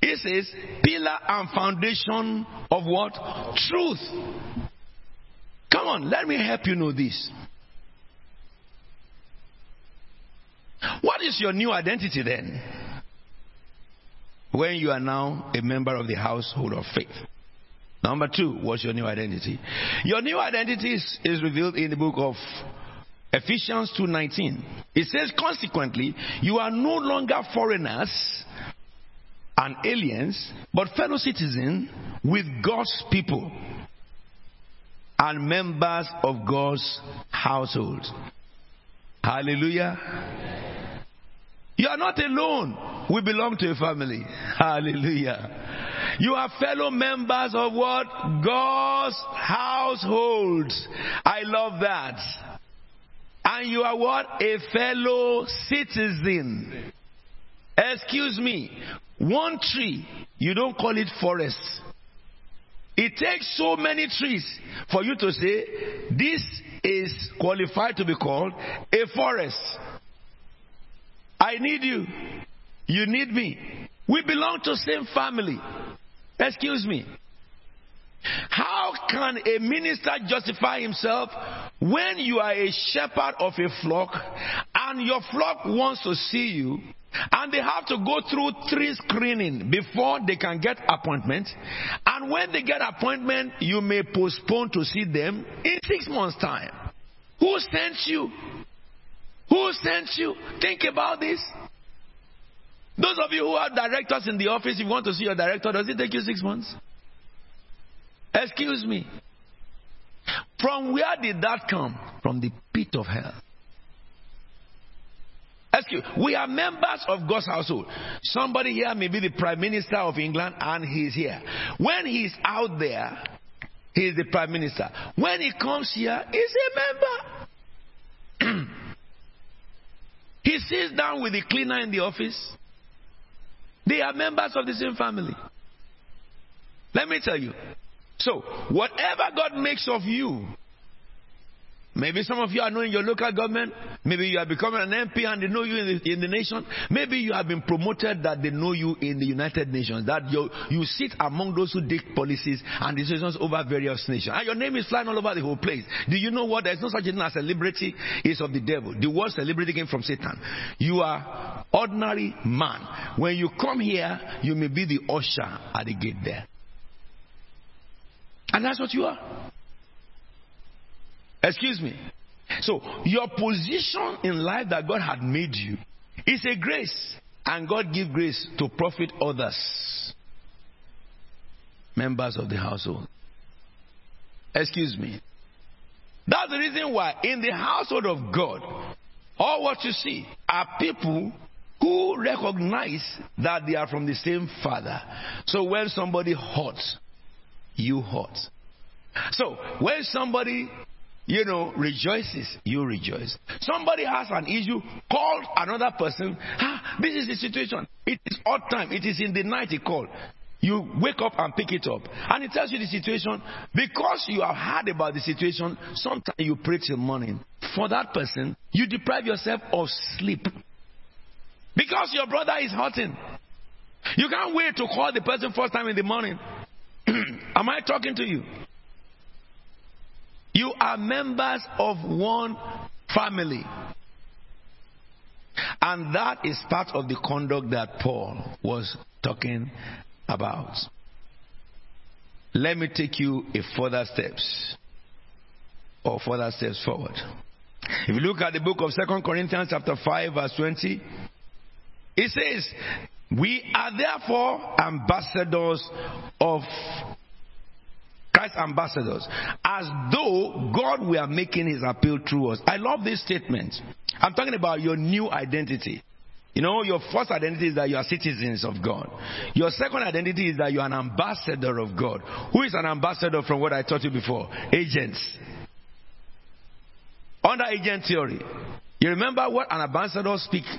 he says pillar and foundation of what? Truth. Come on, let me help you know this. What is your new identity then? When you are now a member of the household of faith. Number two, what's your new identity? Your new identity is, is revealed in the book of Ephesians 2:19. It says consequently, you are no longer foreigners and aliens, but fellow citizens with God's people and members of God's household. Hallelujah. You are not alone. We belong to a family. Hallelujah. You are fellow members of what? God's household. I love that. And you are what? A fellow citizen. Excuse me. One tree, you don't call it forest. It takes so many trees for you to say, this is qualified to be called a forest. I need you. You need me. We belong to same family. Excuse me. How can a minister justify himself when you are a shepherd of a flock and your flock wants to see you and they have to go through three screening before they can get appointment and when they get appointment you may postpone to see them in six months time who sent you who sent you think about this those of you who are directors in the office if you want to see your director does it take you six months Excuse me. From where did that come? From the pit of hell. Excuse we are members of God's household. Somebody here may be the Prime Minister of England and he's here. When he's out there, he's the Prime Minister. When he comes here, he's a member. he sits down with the cleaner in the office. They are members of the same family. Let me tell you, so, whatever God makes of you, maybe some of you are knowing your local government, maybe you are becoming an MP and they know you in the, in the nation, maybe you have been promoted that they know you in the United Nations, that you, you sit among those who take policies and decisions over various nations. And your name is flying all over the whole place. Do you know what? There's no such thing as a celebrity It's of the devil. The word celebrity came from Satan. You are ordinary man. When you come here, you may be the usher at the gate there. And that's what you are. Excuse me. So, your position in life that God had made you is a grace. And God give grace to profit others. Members of the household. Excuse me. That's the reason why in the household of God, all what you see are people who recognize that they are from the same father. So when somebody hurts, you hurt. So when somebody you know, rejoices, you rejoice. Somebody has an issue, call another person. Ah, this is the situation. It is odd time. It is in the night he called. You wake up and pick it up. And it tells you the situation. Because you have heard about the situation, sometimes you pray till morning. For that person, you deprive yourself of sleep. Because your brother is hurting. You can't wait to call the person first time in the morning. Am I talking to you? You are members of one family. And that is part of the conduct that Paul was talking about. Let me take you a further steps or further steps forward. If you look at the book of Second Corinthians chapter 5 verse 20, it says, "We are therefore ambassadors of Christ ambassadors, as though God were making his appeal through us. I love this statement. I'm talking about your new identity. You know, your first identity is that you are citizens of God. Your second identity is that you are an ambassador of God. Who is an ambassador from what I taught you before? Agents. Under agent theory, you remember what an ambassador speaks.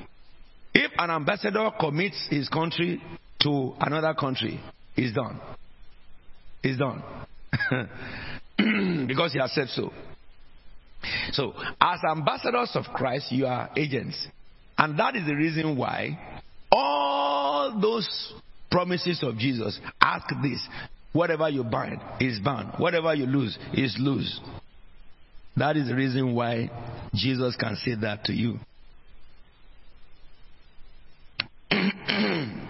If an ambassador commits his country to another country, he's done. He's done. because he has said so. So, as ambassadors of Christ, you are agents. And that is the reason why all those promises of Jesus ask this whatever you bind is bound, whatever you lose is loose. That is the reason why Jesus can say that to you.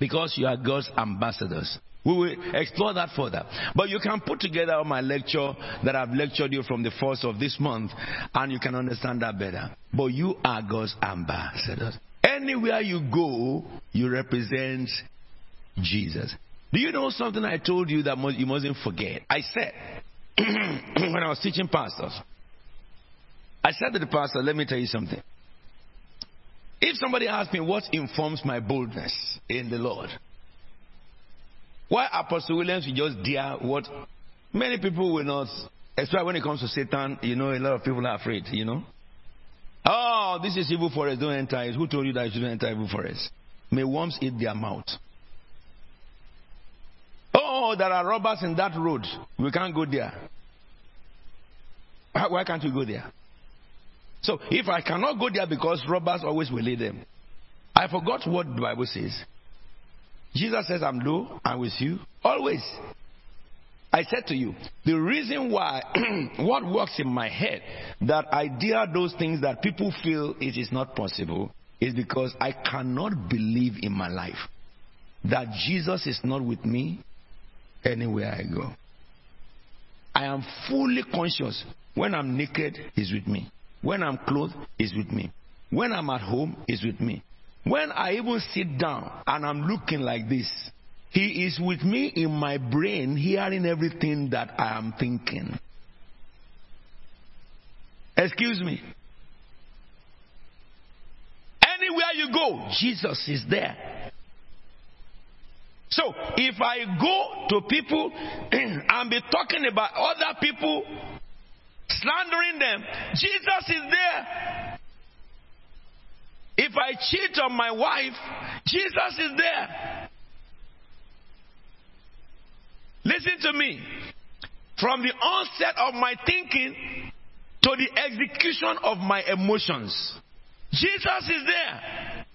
because you are God's ambassadors. We will explore that further. But you can put together my lecture that I've lectured you from the first of this month, and you can understand that better. But you are God's ambassadors. Anywhere you go, you represent Jesus. Do you know something I told you that you mustn't forget? I said, when I was teaching pastors, I said to the pastor, let me tell you something. If somebody asks me what informs my boldness in the Lord, why Apostle Williams will just dare what many people will not, especially when it comes to Satan, you know, a lot of people are afraid, you know. Oh, this is evil forest, don't enter it. Who told you that you shouldn't enter evil forest? May worms eat their mouth. Oh, there are robbers in that road. We can't go there. Why can't we go there? So, if I cannot go there because robbers always will lead them, I forgot what the Bible says. Jesus says, I'm lo, I'm with you always. I said to you, the reason why, what works in my head, that I dare those things that people feel it is not possible, is because I cannot believe in my life that Jesus is not with me anywhere I go. I am fully conscious when I'm naked, He's with me. When I'm clothed, He's with me. When I'm at home, He's with me. When I even sit down and I'm looking like this, He is with me in my brain, hearing everything that I am thinking. Excuse me. Anywhere you go, Jesus is there. So if I go to people and be talking about other people, slandering them, Jesus is there. If I cheat on my wife, Jesus is there. Listen to me. From the onset of my thinking to the execution of my emotions, Jesus is there.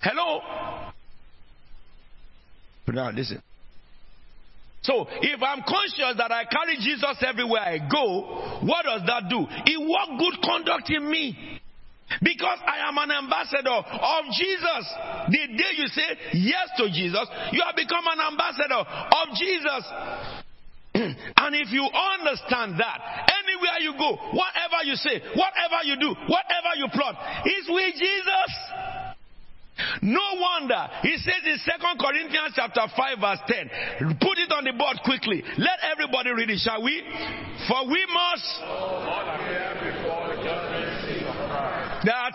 Hello? Now listen. So, if I'm conscious that I carry Jesus everywhere I go, what does that do? It works good conduct in me. Because I am an ambassador of Jesus. The day you say yes to Jesus, you have become an ambassador of Jesus. and if you understand that, anywhere you go, whatever you say, whatever you do, whatever you plot, is with Jesus. No wonder he says in Second Corinthians chapter 5 verse 10. Put it on the board quickly. Let everybody read it, shall we? For we must that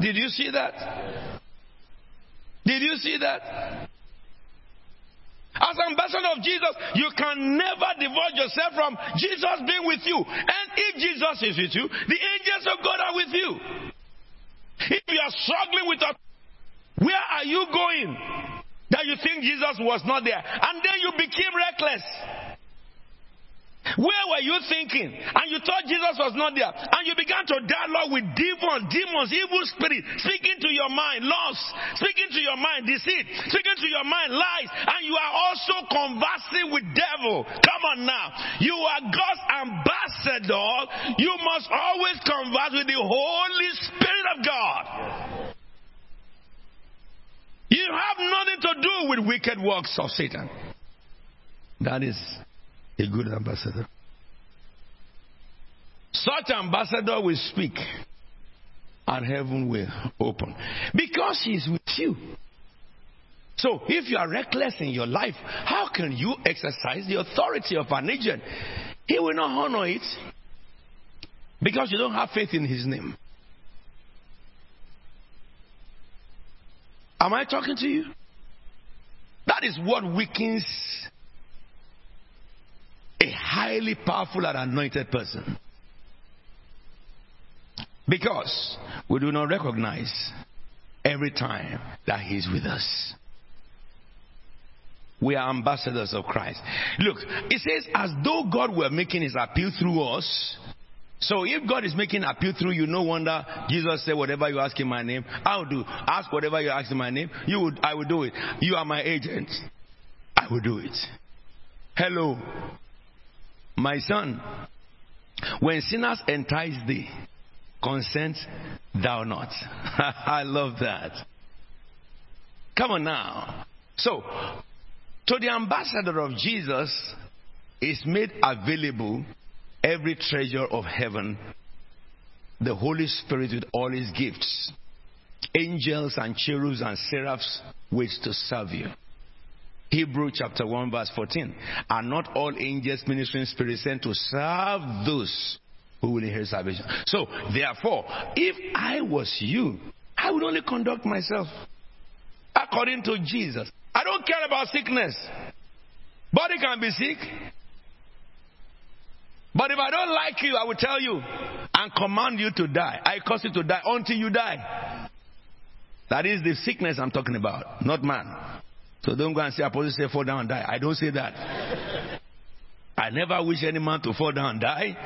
did you see that? Did you see that? As ambassador of Jesus, you can never divorce yourself from Jesus being with you. And if Jesus is with you, the angels of God are with you. If you are struggling with that, where are you going? That you think Jesus was not there. And then you became reckless. Where were you thinking? And you thought Jesus was not there. And you began to dialogue with demons, demons, evil spirits, speaking to your mind, loss, speaking to your mind, deceit, speaking to your mind, lies. And you are also conversing with devil. Come on now. You are God's ambassador. You must always converse with the Holy Spirit of God. You have nothing to do with wicked works of Satan. That is a good ambassador. Such ambassador will speak and heaven will open because he is with you. So if you are reckless in your life, how can you exercise the authority of an agent? He will not honor it because you don't have faith in his name. Am I talking to you? That is what weakens a highly powerful and anointed person. Because we do not recognize every time that He's with us. We are ambassadors of Christ. Look, it says, as though God were making His appeal through us. So if God is making appeal through you, no wonder Jesus said, "Whatever you ask in my name, I'll do. Ask whatever you ask in my name, you would, I will do it. You are my agent, I will do it." Hello, my son. When sinners entice thee, consent thou not. I love that. Come on now. So, to the ambassador of Jesus is made available every treasure of heaven, the Holy Spirit with all his gifts, angels and cherubs and seraphs wait to serve you. Hebrew chapter 1 verse 14. Are not all angels ministering spirits sent to serve those who will inherit salvation? So, therefore, if I was you, I would only conduct myself according to Jesus. I don't care about sickness. Body can be sick. But if I don't like you, I will tell you and command you to die. I cause you to die until you die. That is the sickness I'm talking about, not man. So don't go and say, Apostle say fall down and die. I don't say that. I never wish any man to fall down and die.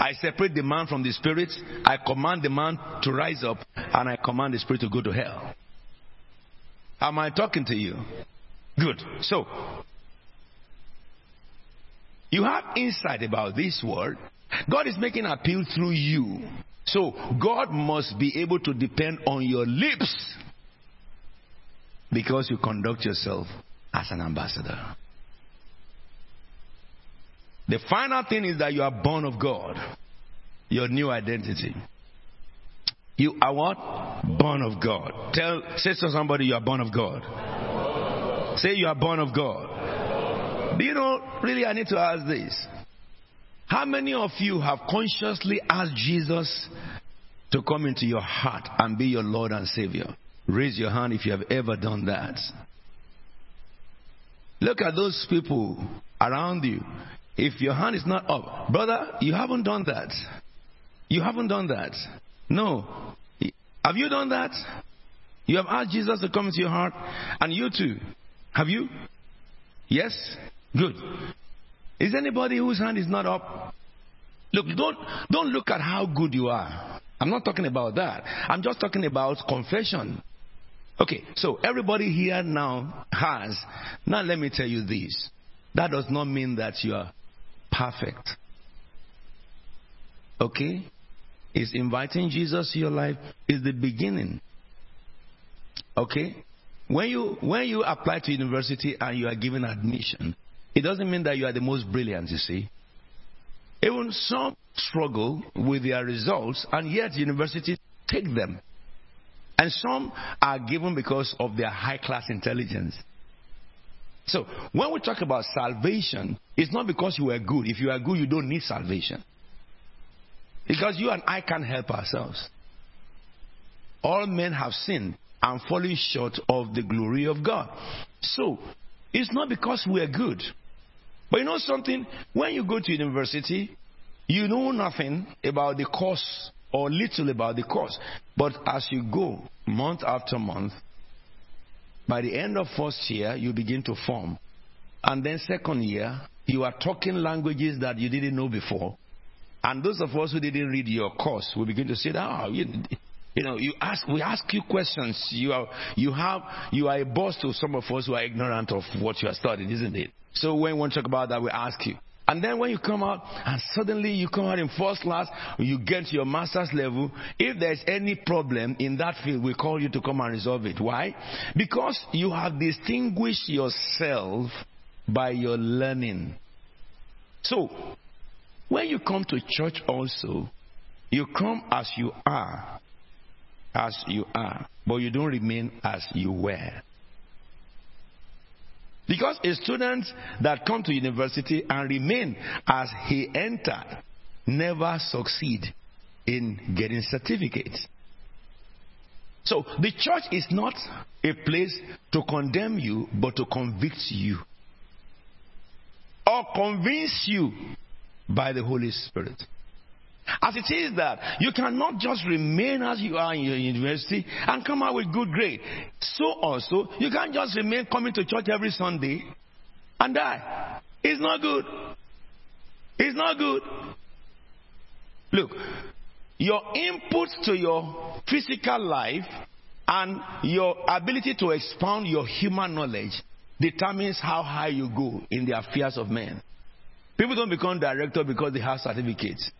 I separate the man from the spirit. I command the man to rise up and I command the spirit to go to hell. Am I talking to you? Good. So, you have insight about this word. God is making appeal through you. So, God must be able to depend on your lips because you conduct yourself as an ambassador. The final thing is that you are born of God, your new identity. You are what? Born of God. Tell, say to somebody you are born of God. Say you are born of God. Do you know, really, I need to ask this. How many of you have consciously asked Jesus to come into your heart and be your Lord and Savior? Raise your hand if you have ever done that. Look at those people around you. If your hand is not up, brother, you haven't done that. You haven't done that. No. Have you done that? You have asked Jesus to come into your heart, and you too. Have you? Yes? Good. Is anybody whose hand is not up? Look, don't, don't look at how good you are. I'm not talking about that. I'm just talking about confession. Okay, so everybody here now has. Now let me tell you this. That does not mean that you are perfect. Okay? Is inviting Jesus to your life is the beginning. Okay? When you when you apply to university and you are given admission, it doesn't mean that you are the most brilliant, you see. Even some struggle with their results and yet universities take them. And some are given because of their high class intelligence. So, when we talk about salvation, it's not because you are good. If you are good, you don't need salvation. Because you and I can't help ourselves. All men have sinned and fallen short of the glory of God. So, it's not because we are good. But you know something? When you go to university, you know nothing about the course or little about the course. But as you go month after month, by the end of first year, you begin to form. And then second year, you are talking languages that you didn't know before. And those of us who didn't read your course we begin to say, oh, you, you know, you ask, we ask you questions. You are, you have, you are a boss to some of us who are ignorant of what you are studying, isn't it? So when we talk about that, we ask you. And then when you come out and suddenly you come out in first class, you get to your master's level, if there's any problem in that field, we call you to come and resolve it. Why? Because you have distinguished yourself by your learning. So, when you come to church also, you come as you are, as you are, but you don't remain as you were. Because a student that come to university and remain as he entered never succeed in getting certificates. So the church is not a place to condemn you, but to convict you or convince you by the Holy Spirit. As it is that you cannot just remain as you are in your university and come out with good grade. So also, you can't just remain coming to church every Sunday and die. It's not good. It's not good. Look, your input to your physical life and your ability to expound your human knowledge determines how high you go in the affairs of men. People don't become director because they have certificates.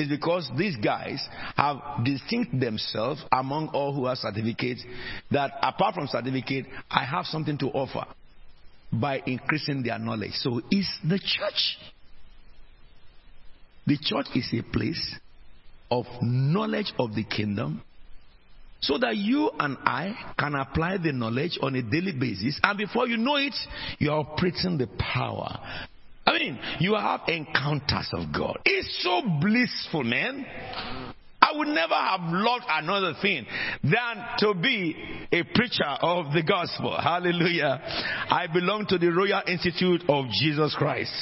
It's because these guys have distinct themselves among all who have certificates that apart from certificate, I have something to offer by increasing their knowledge. So is the church. The church is a place of knowledge of the kingdom so that you and I can apply the knowledge on a daily basis, and before you know it, you are operating the power. I mean, you have encounters of God. It's so blissful, man. I would never have loved another thing than to be a preacher of the gospel. Hallelujah. I belong to the Royal Institute of Jesus Christ,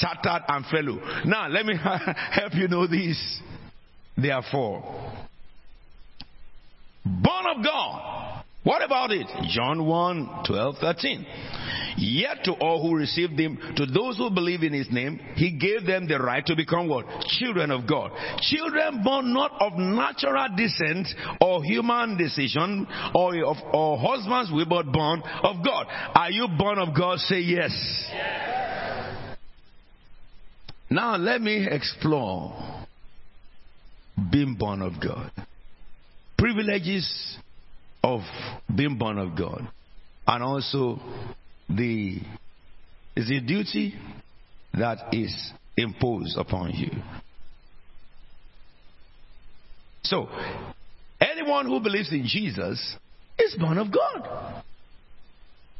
Chartered and Fellow. Now, let me help you know this. Therefore, born of God. What about it? John 1 12, 13. Yet to all who received him, to those who believe in his name, he gave them the right to become what? Children of God. Children born not of natural descent or human decision or of or husbands we but born of God. Are you born of God? Say yes. yes. Now let me explore being born of God privileges of being born of God and also the is a duty that is imposed upon you. So, anyone who believes in Jesus is born of God.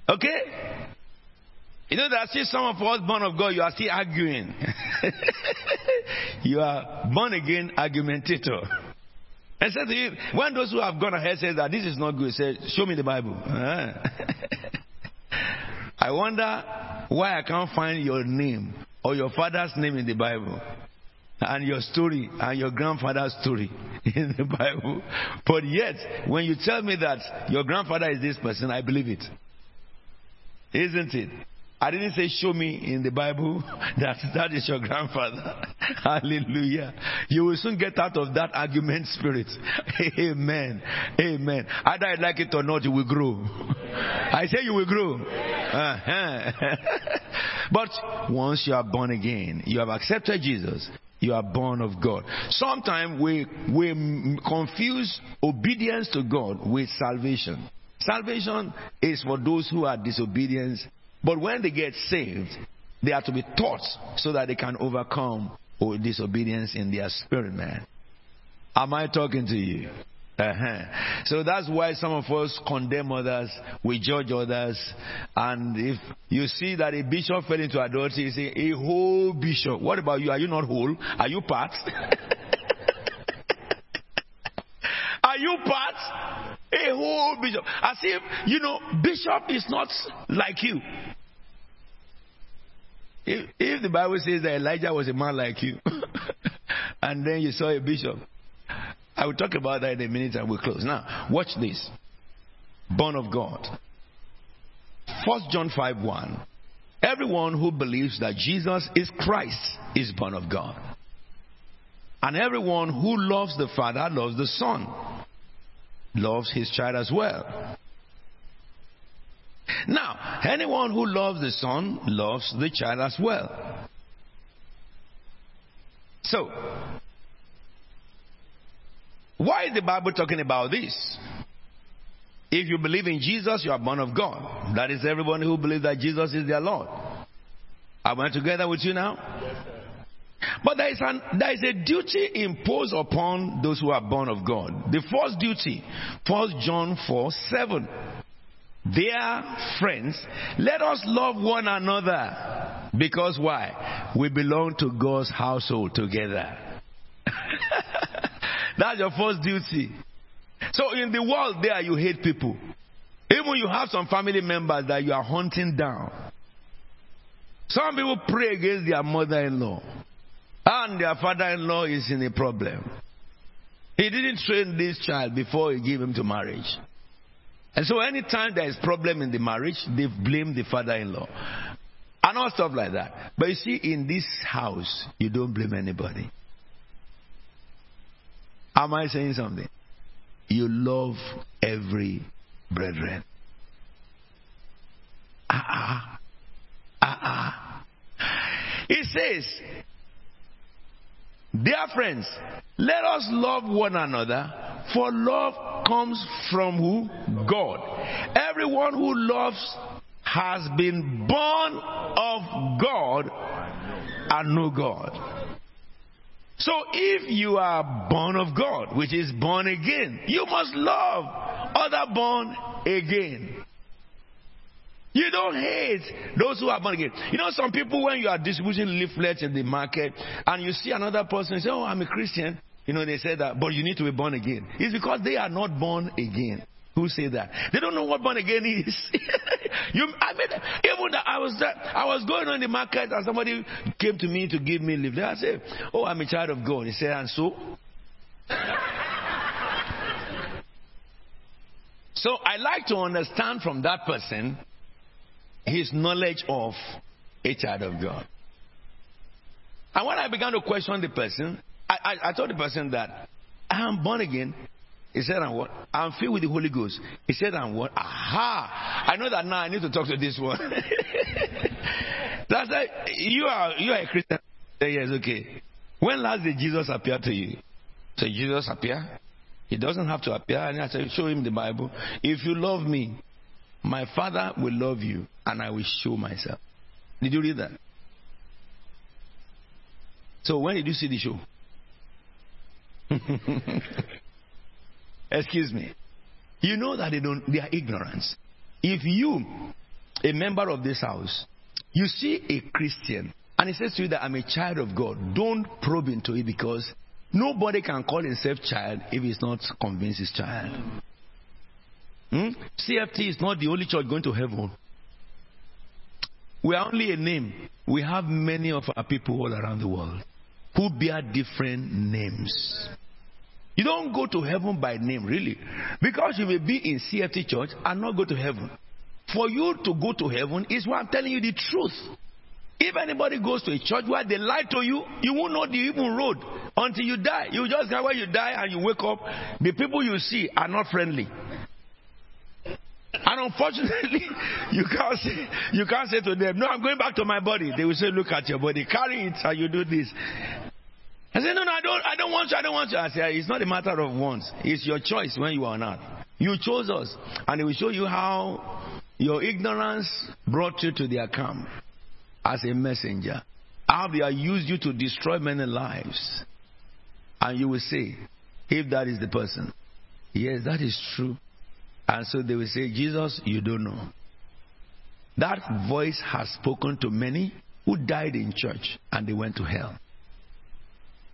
Okay? You know, there are still some of us born of God, you are still arguing. you are born again argumentator. And said to him, when those who have gone ahead says that this is not good, say, show me the Bible. I wonder why I can't find your name or your father's name in the Bible and your story and your grandfather's story in the Bible. But yet, when you tell me that your grandfather is this person, I believe it. Isn't it? I didn't say show me in the Bible that that is your grandfather. Hallelujah. You will soon get out of that argument spirit. Amen. Amen. Either I like it or not, you will grow. I say you will grow. Uh-huh. but once you are born again, you have accepted Jesus. You are born of God. Sometimes we, we confuse obedience to God with salvation. Salvation is for those who are disobedient but when they get saved, they are to be taught so that they can overcome disobedience in their spirit, man. Am I talking to you? Uh-huh. So that's why some of us condemn others, we judge others, and if you see that a bishop fell into adultery, you say, a whole bishop. What about you? Are you not whole? Are you part? Are you part? A whole bishop. As if, you know, bishop is not like you. If, if the Bible says that Elijah was a man like you, and then you saw a bishop, I will talk about that in a minute and we'll close. Now, watch this. Born of God. First John 5 1. Everyone who believes that Jesus is Christ is born of God. And everyone who loves the Father loves the Son, loves his child as well. Now, anyone who loves the Son loves the child as well. So, why is the Bible talking about this? If you believe in Jesus, you are born of God. That is everyone who believes that Jesus is their Lord. Am I together with you now? But there is, an, there is a duty imposed upon those who are born of God. The first duty, 1 John 4 7. Dear friends, let us love one another. Because why? We belong to God's household together. That's your first duty. So in the world there, you hate people. Even you have some family members that you are hunting down. Some people pray against their mother-in-law. And their father-in-law is in a problem. He didn't train this child before he gave him to marriage. And so anytime there is problem in the marriage, they blame the father-in-law. And all stuff like that. But you see, in this house, you don't blame anybody. Am I saying something? You love every brethren. Ah, ah, ah, ah. It says, Dear friends, let us love one another, for love comes from who? God. Everyone who loves has been born of God and know God. So if you are born of God, which is born again, you must love other born again. You don't hate those who are born again. You know, some people, when you are distributing leaflets in the market and you see another person say, Oh, I'm a Christian, you know, they say that, but you need to be born again. It's because they are not born again. Who say that? They don't know what born again is. you, I mean, even that I was I was going on the market and somebody came to me to give me leaflet. I said, "Oh, I'm a child of God." He said, "And so." so I like to understand from that person his knowledge of a child of God. And when I began to question the person, I, I, I told the person that I am born again. He said, I'm what? I'm filled with the Holy Ghost. He said, I'm what? Aha! I know that now I need to talk to this one. That's like, you are, you are a Christian. Yes, okay. When last did Jesus appear to you? So Jesus appear? He doesn't have to appear. And I said, show him the Bible. If you love me, my Father will love you, and I will show myself. Did you read that? So when did you see the show? Excuse me. You know that they don't they are ignorance. If you, a member of this house, you see a Christian and he says to you that I'm a child of God, don't probe into it because nobody can call himself child if he's not convinced he's child. Hmm? CFT is not the only church going to heaven. We are only a name. We have many of our people all around the world who bear different names. You don't go to heaven by name, really. Because you may be in CFT church and not go to heaven. For you to go to heaven is why I'm telling you the truth. If anybody goes to a church where they lie to you, you won't know the even road until you die. You just go where you die and you wake up. The people you see are not friendly. And unfortunately, you can't say, you can't say to them, No, I'm going back to my body. They will say, Look at your body, carry it, and you do this. I say, No, no, I don't, I don't want you, I don't want you. I say, It's not a matter of wants. It's your choice when you are not. You chose us. And it will show you how your ignorance brought you to their camp as a messenger. How they have used you to destroy many lives. And you will say, if that is the person, yes, that is true. And so they will say, Jesus, you don't know. That voice has spoken to many who died in church and they went to hell.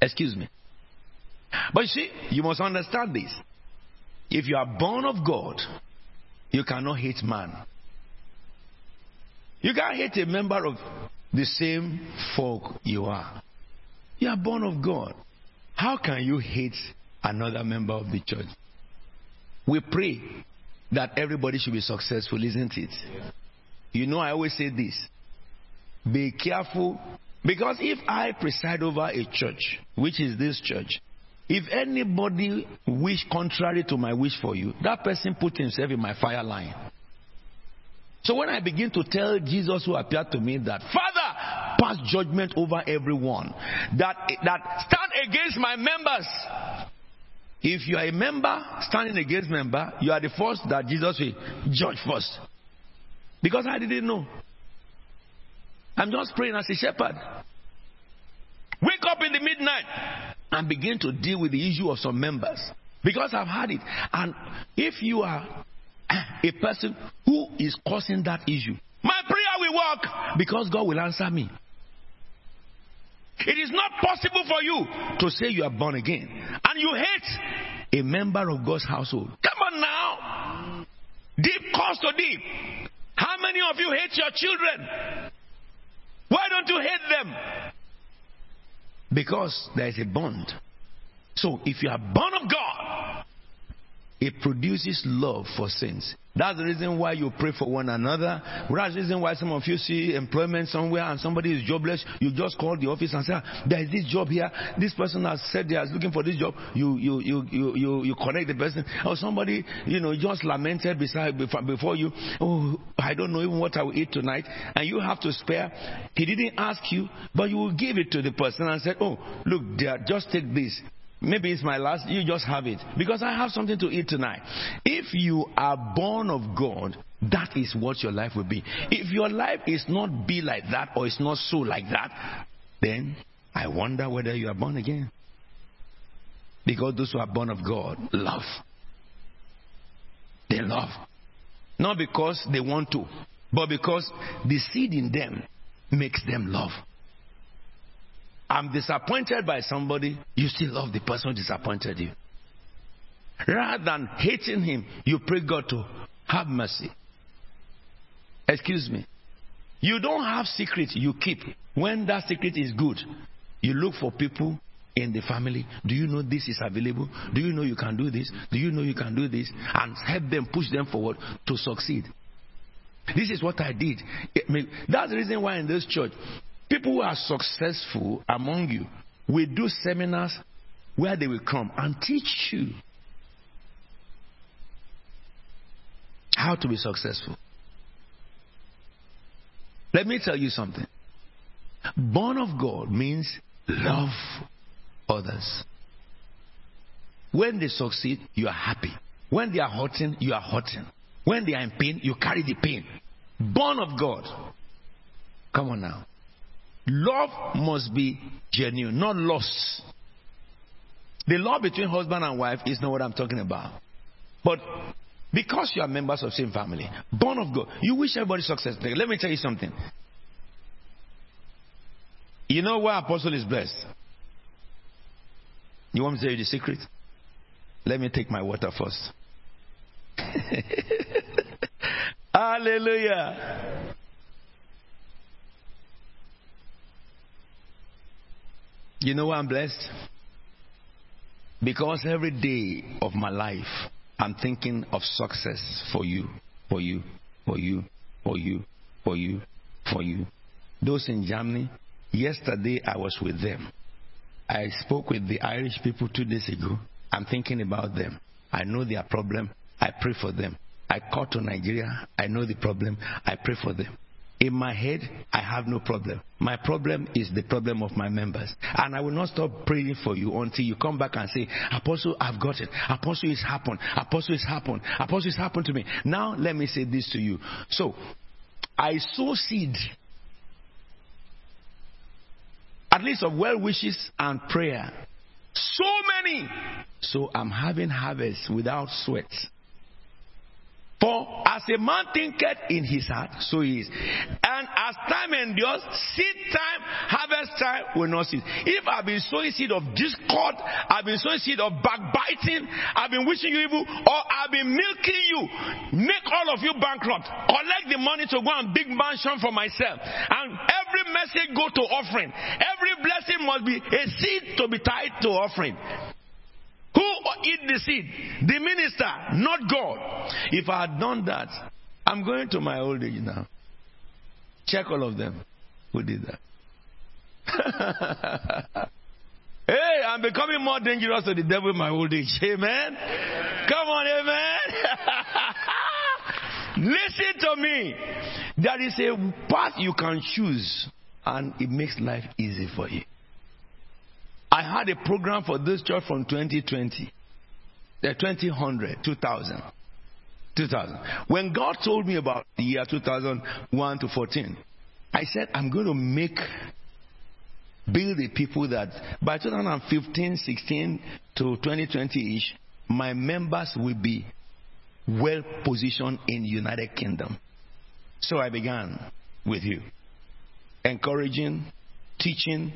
Excuse me. But you see, you must understand this. If you are born of God, you cannot hate man. You can't hate a member of the same folk you are. You are born of God. How can you hate another member of the church? We pray that everybody should be successful, isn't it? You know, I always say this be careful. Because if I preside over a church, which is this church, if anybody wish contrary to my wish for you, that person put himself in my fire line. So when I begin to tell Jesus who appeared to me that, Father, pass judgment over everyone that, that stand against my members. If you are a member standing against member, you are the first that Jesus will judge first. Because I didn't know. I'm just praying as a shepherd. Wake up in the midnight and begin to deal with the issue of some members. Because I've had it. And if you are a person who is causing that issue, my prayer will work because God will answer me. It is not possible for you to say you are born again and you hate a member of God's household. Come on now. Deep calls to deep. How many of you hate your children? Why don't you hate them? Because there is a bond. So if you are born of God, it produces love for sins. That's the reason why you pray for one another. That's the reason why some of you see employment somewhere and somebody is jobless. You just call the office and say, ah, There is this job here. This person has said they are looking for this job. You you you you you, you connect the person. Or somebody, you know, just lamented beside before you. Oh, I don't know even what I will eat tonight. And you have to spare. He didn't ask you, but you will give it to the person and say, Oh, look, dear, just take this. Maybe it's my last, you just have it. Because I have something to eat tonight. If you are born of God, that is what your life will be. If your life is not be like that or it's not so like that, then I wonder whether you are born again. Because those who are born of God love. They love. Not because they want to, but because the seed in them makes them love. I'm disappointed by somebody, you still love the person who disappointed you. Rather than hating him, you pray God to have mercy. Excuse me. You don't have secret you keep. When that secret is good, you look for people in the family. Do you know this is available? Do you know you can do this? Do you know you can do this? And help them, push them forward to succeed. This is what I did. That's the reason why in this church, People who are successful among you will do seminars where they will come and teach you how to be successful. Let me tell you something. Born of God means love others. When they succeed, you are happy. When they are hurting, you are hurting. When they are in pain, you carry the pain. Born of God. Come on now. Love must be genuine, not lost. The love between husband and wife is not what I'm talking about. But because you are members of same family, born of God, you wish everybody success. Let me tell you something. You know why apostle is blessed? You want me to tell you the secret? Let me take my water first. Hallelujah. You know why I'm blessed? Because every day of my life, I'm thinking of success for you, for you, for you, for you, for you, for you. Those in Germany, yesterday I was with them. I spoke with the Irish people two days ago. I'm thinking about them. I know their problem. I pray for them. I call to Nigeria. I know the problem. I pray for them. In my head, I have no problem. My problem is the problem of my members. And I will not stop praying for you until you come back and say, Apostle, I've got it. Apostle, it's happened. Apostle, it's happened. Apostle, it's happened to me. Now, let me say this to you. So, I sow seed, at least of well wishes and prayer. So many. So, I'm having harvest without sweat. For as a man thinketh in his heart, so he is. And as time endures, seed time, harvest time will not cease. If I've been sowing seed of discord, I've been sowing seed of backbiting, I've been wishing you evil, or I've been milking you, make all of you bankrupt, collect the money to go and big mansion for myself. And every message go to offering. Every blessing must be a seed to be tied to offering. Eat the seed? The minister, not God. If I had done that, I'm going to my old age now. Check all of them. Who did that? hey, I'm becoming more dangerous to the devil in my old age. Amen. Come on, amen. Listen to me. There is a path you can choose, and it makes life easy for you. I had a program for this church from 2020, Uh, the 2000, 2000. 2000. When God told me about the year 2001 to 14, I said, I'm going to make, build the people that by 2015, 16 to 2020 ish, my members will be well positioned in United Kingdom. So I began with you, encouraging, teaching,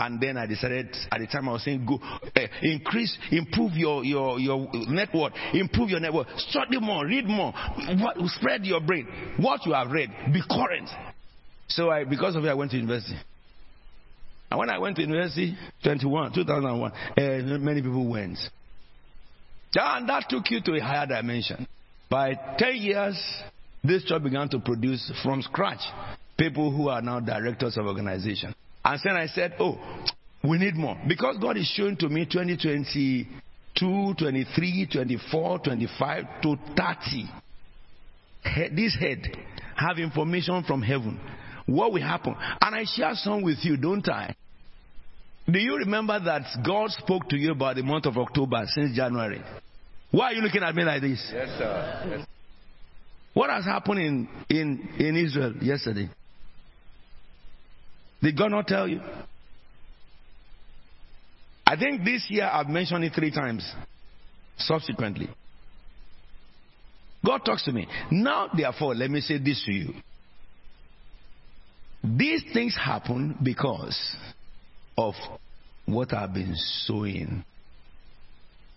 and then I decided at the time I was saying, go uh, increase, improve your, your, your network, improve your network, study more, read more, what, spread your brain. What you have read, be current. So I, because of it, I went to university. And when I went to university, 21, 2001, uh, many people went. And that took you to a higher dimension. By 10 years, this church began to produce from scratch people who are now directors of organization. And then I said, oh, we need more. Because God is showing to me 2022, 23, 24, 25 to 30. This head have information from heaven. What will happen? And I share some with you, don't I? Do you remember that God spoke to you about the month of October since January? Why are you looking at me like this? Yes, sir. Yes. What has happened in, in, in Israel yesterday? Did God not tell you? I think this year I've mentioned it three times subsequently. God talks to me. Now, therefore, let me say this to you. These things happen because of what I've been sowing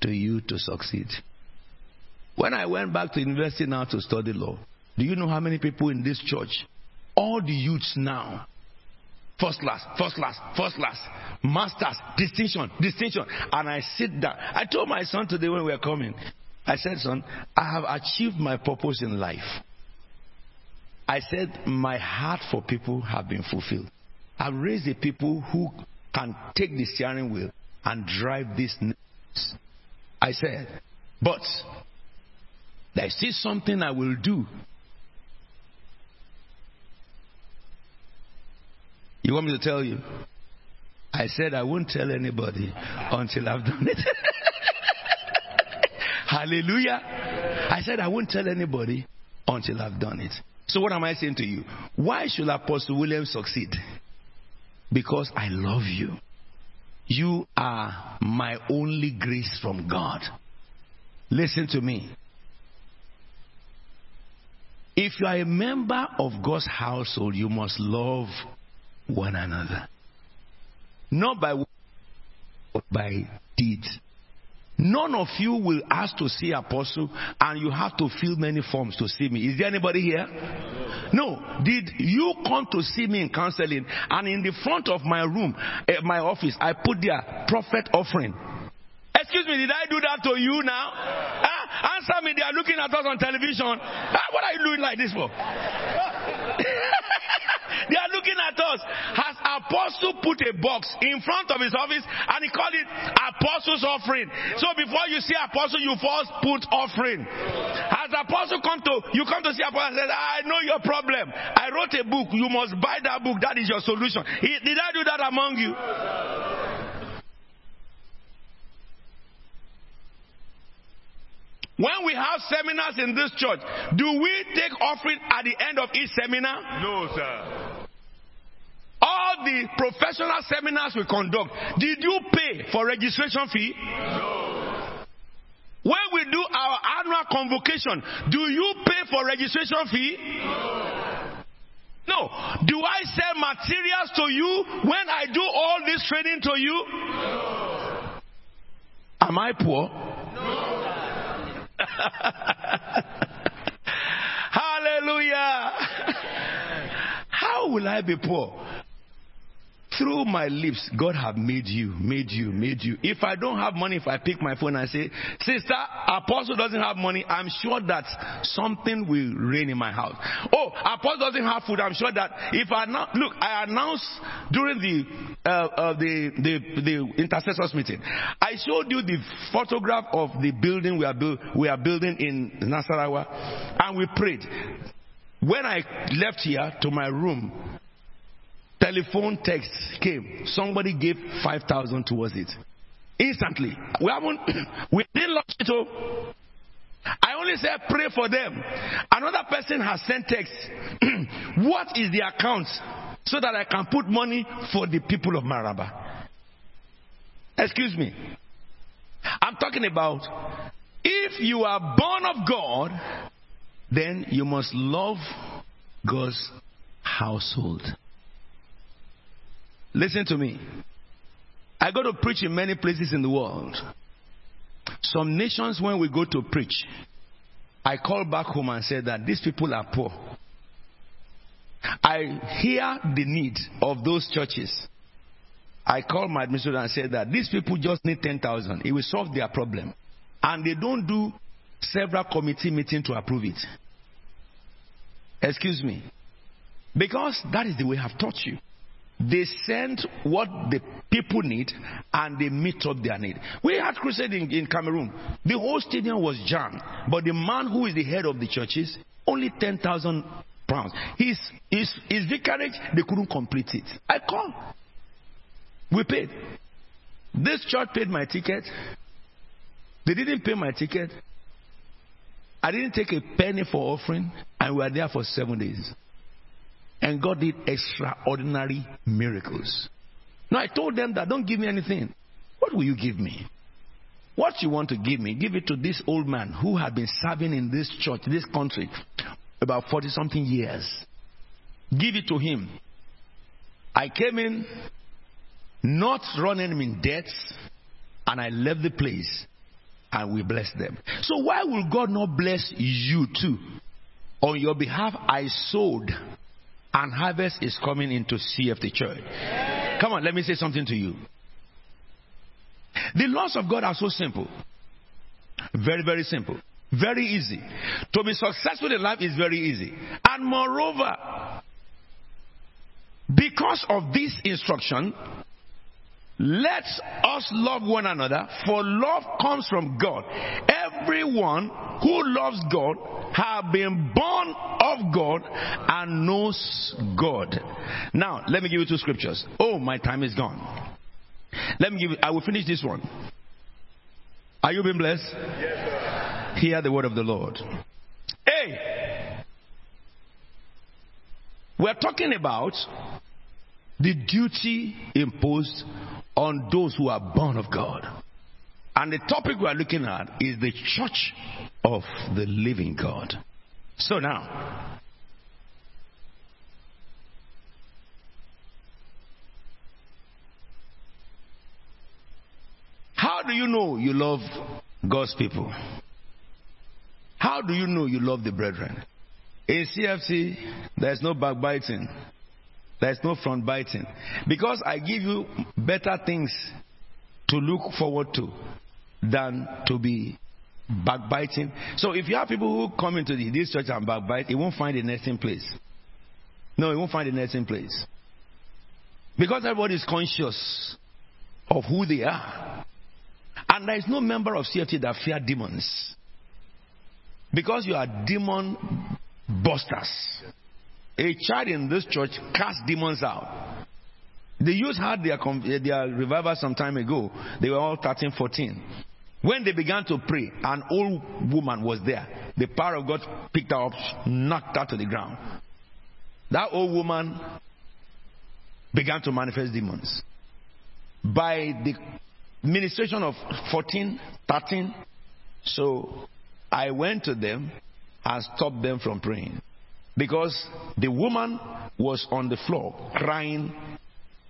to you to succeed. When I went back to university now to study law, do you know how many people in this church, all the youths now, first class, first class, first class, masters, distinction, distinction, and I sit down. I told my son today when we were coming, I said, son, I have achieved my purpose in life. I said, my heart for people have been fulfilled. I've raised the people who can take the steering wheel and drive this. I said, but there's still something I will do. You want me to tell you? I said I won't tell anybody until I've done it. Hallelujah. I said I won't tell anybody until I've done it. So what am I saying to you? Why should Apostle William succeed? Because I love you. You are my only grace from God. Listen to me. If you are a member of God's household, you must love one another. Not by but by deeds. None of you will ask to see apostle and you have to fill many forms to see me. Is there anybody here? No. Did you come to see me in counseling and in the front of my room, uh, my office, I put there prophet offering. Excuse me, did I do that to you now? Answer me, they are looking at us on television. What are you doing like this for? They are looking at us. Has apostle put a box in front of his office and he called it apostles offering. So before you see apostle, you first put offering. Has apostle come to you come to see apostle and said, I know your problem. I wrote a book. You must buy that book. That is your solution. He, did I do that among you? When we have seminars in this church, do we take offering at the end of each seminar? No, sir. All the professional seminars we conduct, did you pay for registration fee? No. When we do our annual convocation, do you pay for registration fee? No. No. Do I sell materials to you when I do all this training to you? No. Am I poor? No. Hallelujah. How will I be poor? Through my lips, God have made you, made you, made you. If I don't have money, if I pick my phone and say, Sister, Apostle doesn't have money, I'm sure that something will rain in my house. Oh, Apostle doesn't have food, I'm sure that if I now, look, I announced during the, uh, uh, the, the, the intercessors meeting, I showed you the photograph of the building we are, build, we are building in Nasarawa, and we prayed. When I left here to my room, telephone text came. Somebody gave 5,000 towards it. Instantly. We haven't, we didn't launch it. Oh. I only said pray for them. Another person has sent text. what is the account so that I can put money for the people of Maraba? Excuse me. I'm talking about if you are born of God, then you must love God's household. Listen to me. I go to preach in many places in the world. Some nations, when we go to preach, I call back home and say that these people are poor. I hear the need of those churches. I call my administrator and say that these people just need 10,000. It will solve their problem. And they don't do several committee meetings to approve it. Excuse me. Because that is the way I've taught you. They send what the people need and they meet up their need. We had crusade in, in Cameroon. The whole stadium was jammed. But the man who is the head of the churches, only 10,000 pounds. His, his, his vicarage, they couldn't complete it. I called. We paid. This church paid my ticket. They didn't pay my ticket. I didn't take a penny for offering, and we were there for seven days. And God did extraordinary miracles. Now I told them that don't give me anything. What will you give me? What you want to give me, give it to this old man who had been serving in this church, this country, about 40 something years. Give it to him. I came in not running him in debts, and I left the place and we blessed them. So why will God not bless you too? On your behalf, I sowed and harvest is coming into CFT church. Come on, let me say something to you. The laws of God are so simple. Very, very simple. Very easy. To be successful in life is very easy. And moreover, because of this instruction, let us love one another, for love comes from God. Everyone who loves God have been born of God and knows God. Now, let me give you two scriptures. Oh, my time is gone. Let me give you, I will finish this one. Are you being blessed? Yes, Hear the word of the Lord. Hey! We're talking about the duty imposed on those who are born of God. And the topic we are looking at is the church of the living God. So now, how do you know you love God's people? How do you know you love the brethren? In CFT, there's no backbiting. There's no front biting. Because I give you better things to look forward to than to be backbiting. So if you have people who come into this church and backbite, it won't find a nesting place. No, it won't find a nesting place. Because everybody is conscious of who they are. And there is no member of CFT that fear demons. Because you are demon busters. A child in this church cast demons out. The youth had their, eh, their revival some time ago. They were all 13, 14. When they began to pray, an old woman was there. The power of God picked her up, knocked her to the ground. That old woman began to manifest demons. By the ministration of 14, 13, so I went to them and stopped them from praying. Because the woman was on the floor crying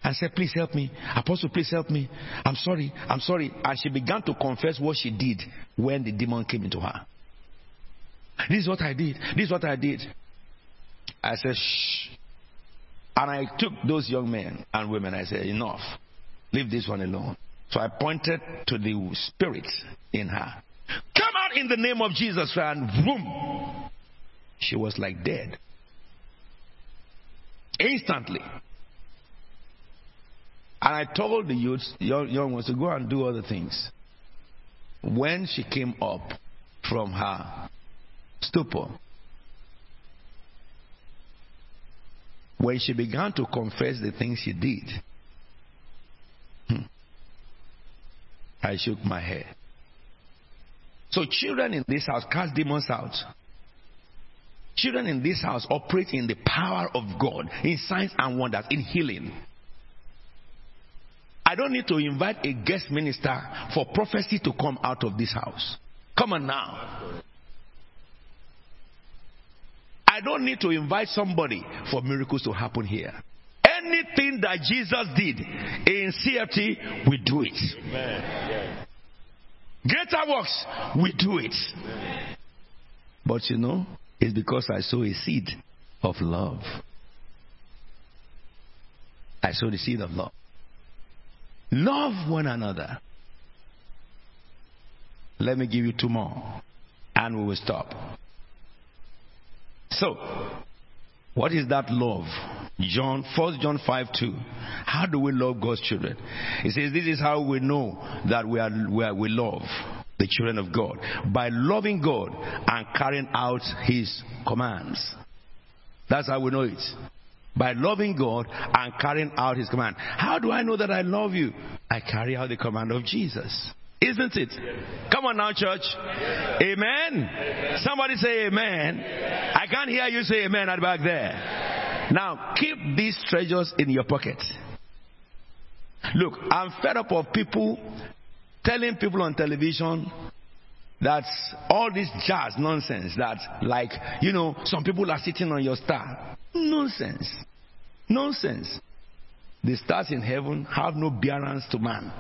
and said, Please help me. Apostle, please help me. I'm sorry. I'm sorry. And she began to confess what she did when the demon came into her. This is what I did. This is what I did. I said, Shh. And I took those young men and women, I said, enough. Leave this one alone. So I pointed to the spirit in her. Come out in the name of Jesus, and boom. She was like dead. Instantly. And I told the youths, young, young ones, to go and do other things. When she came up from her stupor, when she began to confess the things she did, hmm, I shook my head. So, children in this house cast demons out. Children in this house operate in the power of God, in signs and wonders, in healing. I don't need to invite a guest minister for prophecy to come out of this house. Come on now. I don't need to invite somebody for miracles to happen here. Anything that Jesus did in CFT, we do it. Greater works, we do it. But you know, it's because I sow a seed of love. I sow the seed of love. Love one another. Let me give you two more, and we will stop. So, what is that love? John, 1 John 5 2. How do we love God's children? He says, This is how we know that we, are, we, are, we love the children of God by loving God and carrying out His commands. That's how we know it. By loving God and carrying out His command. How do I know that I love you? I carry out the command of Jesus. Isn't it? Come on now, church. Amen. Somebody say amen. I can't hear you say amen at back there. Now, keep these treasures in your pocket. Look, I'm fed up of people telling people on television that all this jazz nonsense that like you know some people are sitting on your star nonsense nonsense the stars in heaven have no bearance to man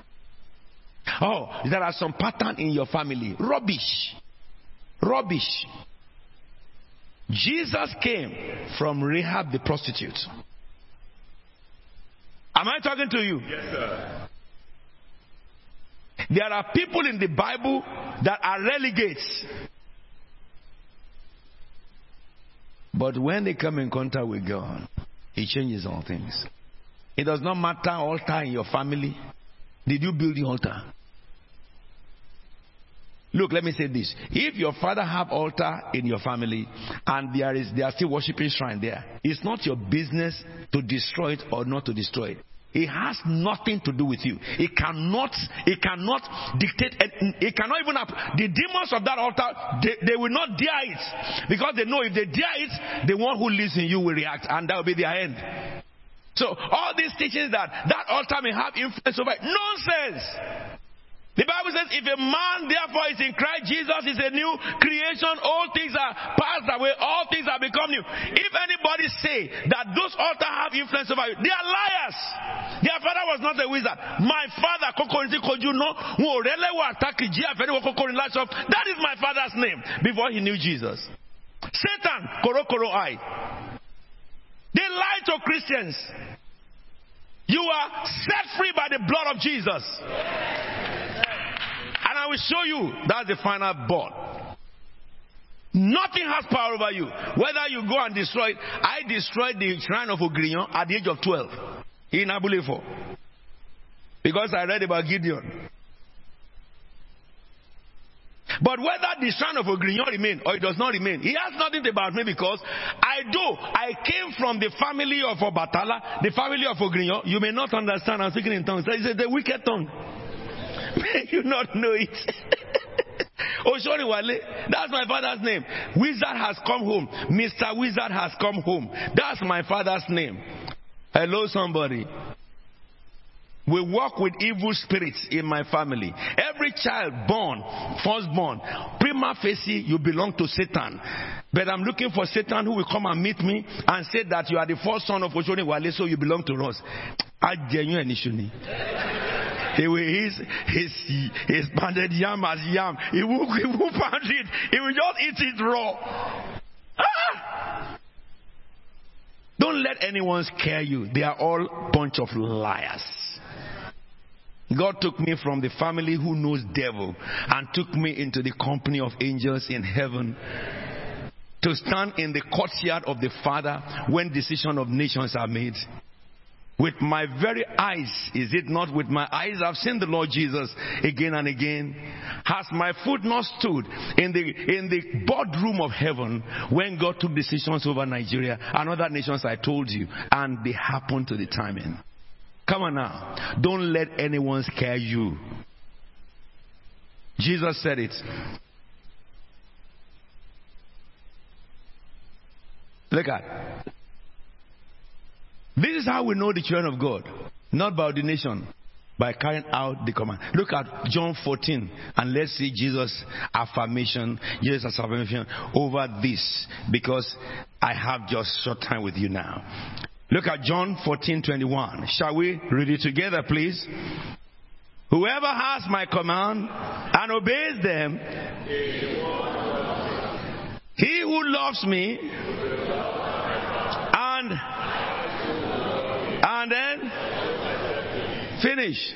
Oh, there are some pattern in your family. Rubbish. Rubbish. Jesus came from Rahab the prostitute. Am I talking to you? Yes, sir. There are people in the Bible that are relegates. But when they come in contact with God, it changes all things. It does not matter altar in your family. Did you build the altar? Look, let me say this. If your father have altar in your family and there is they are still worshiping shrine there, it's not your business to destroy it or not to destroy it. It has nothing to do with you. It cannot, it cannot dictate, it cannot even, happen. the demons of that altar, they, they will not dare it. Because they know if they dare it, the one who lives in you will react and that will be their end. So all these teachings that that altar may have influence over it, nonsense. The Bible says, if a man therefore is in Christ Jesus is a new creation, all things are passed away, all things are become new. If anybody say that those altars have influence over you, they are liars. Their father was not a wizard. My father, Koko in Zod you know, who really were attacking lies of that is my father's name before he knew Jesus. Satan, Korokoro I. They lie to Christians. You are set free by the blood of Jesus. I will show you that's the final board. Nothing has power over you. Whether you go and destroy it. I destroyed the shrine of Ogrignon at the age of 12 in Abulefo. Because I read about Gideon. But whether the son of Ogrignon remain or it does not remain, he has nothing about me because I do. I came from the family of Obatala, the family of Ogrignon. You may not understand. I'm speaking in tongues. It's the wicked tongue. You not know it. Oh, Oshori Wale, that's my father's name. Wizard has come home. Mr. Wizard has come home. That's my father's name. Hello, somebody. We work with evil spirits in my family. Every child born, firstborn, prima facie, you belong to Satan. But I'm looking for Satan who will come and meet me and say that you are the first son of Oshoni Wale, so you belong to us. I genuine initially. He will his his his pounded yam as yam. He will he will pound it. He will just eat it raw. Ah! Don't Don't let anyone scare you. They are all bunch of liars. God took me from the family who knows devil and took me into the company of angels in heaven to stand in the courtyard of the Father when decision of nations are made. With my very eyes, is it not with my eyes I've seen the Lord Jesus again and again? Has my foot not stood in the in the boardroom of heaven when God took decisions over Nigeria and other nations I told you, and they happened to the timing? Come on now. Don't let anyone scare you. Jesus said it. Look at. This is how we know the children of God, not by ordination, by carrying out the command. Look at John 14 and let's see Jesus' affirmation, Jesus' affirmation over this because I have just short time with you now. Look at John 14 21. Shall we read it together, please? Whoever has my command and obeys them, he who loves me and and then finish.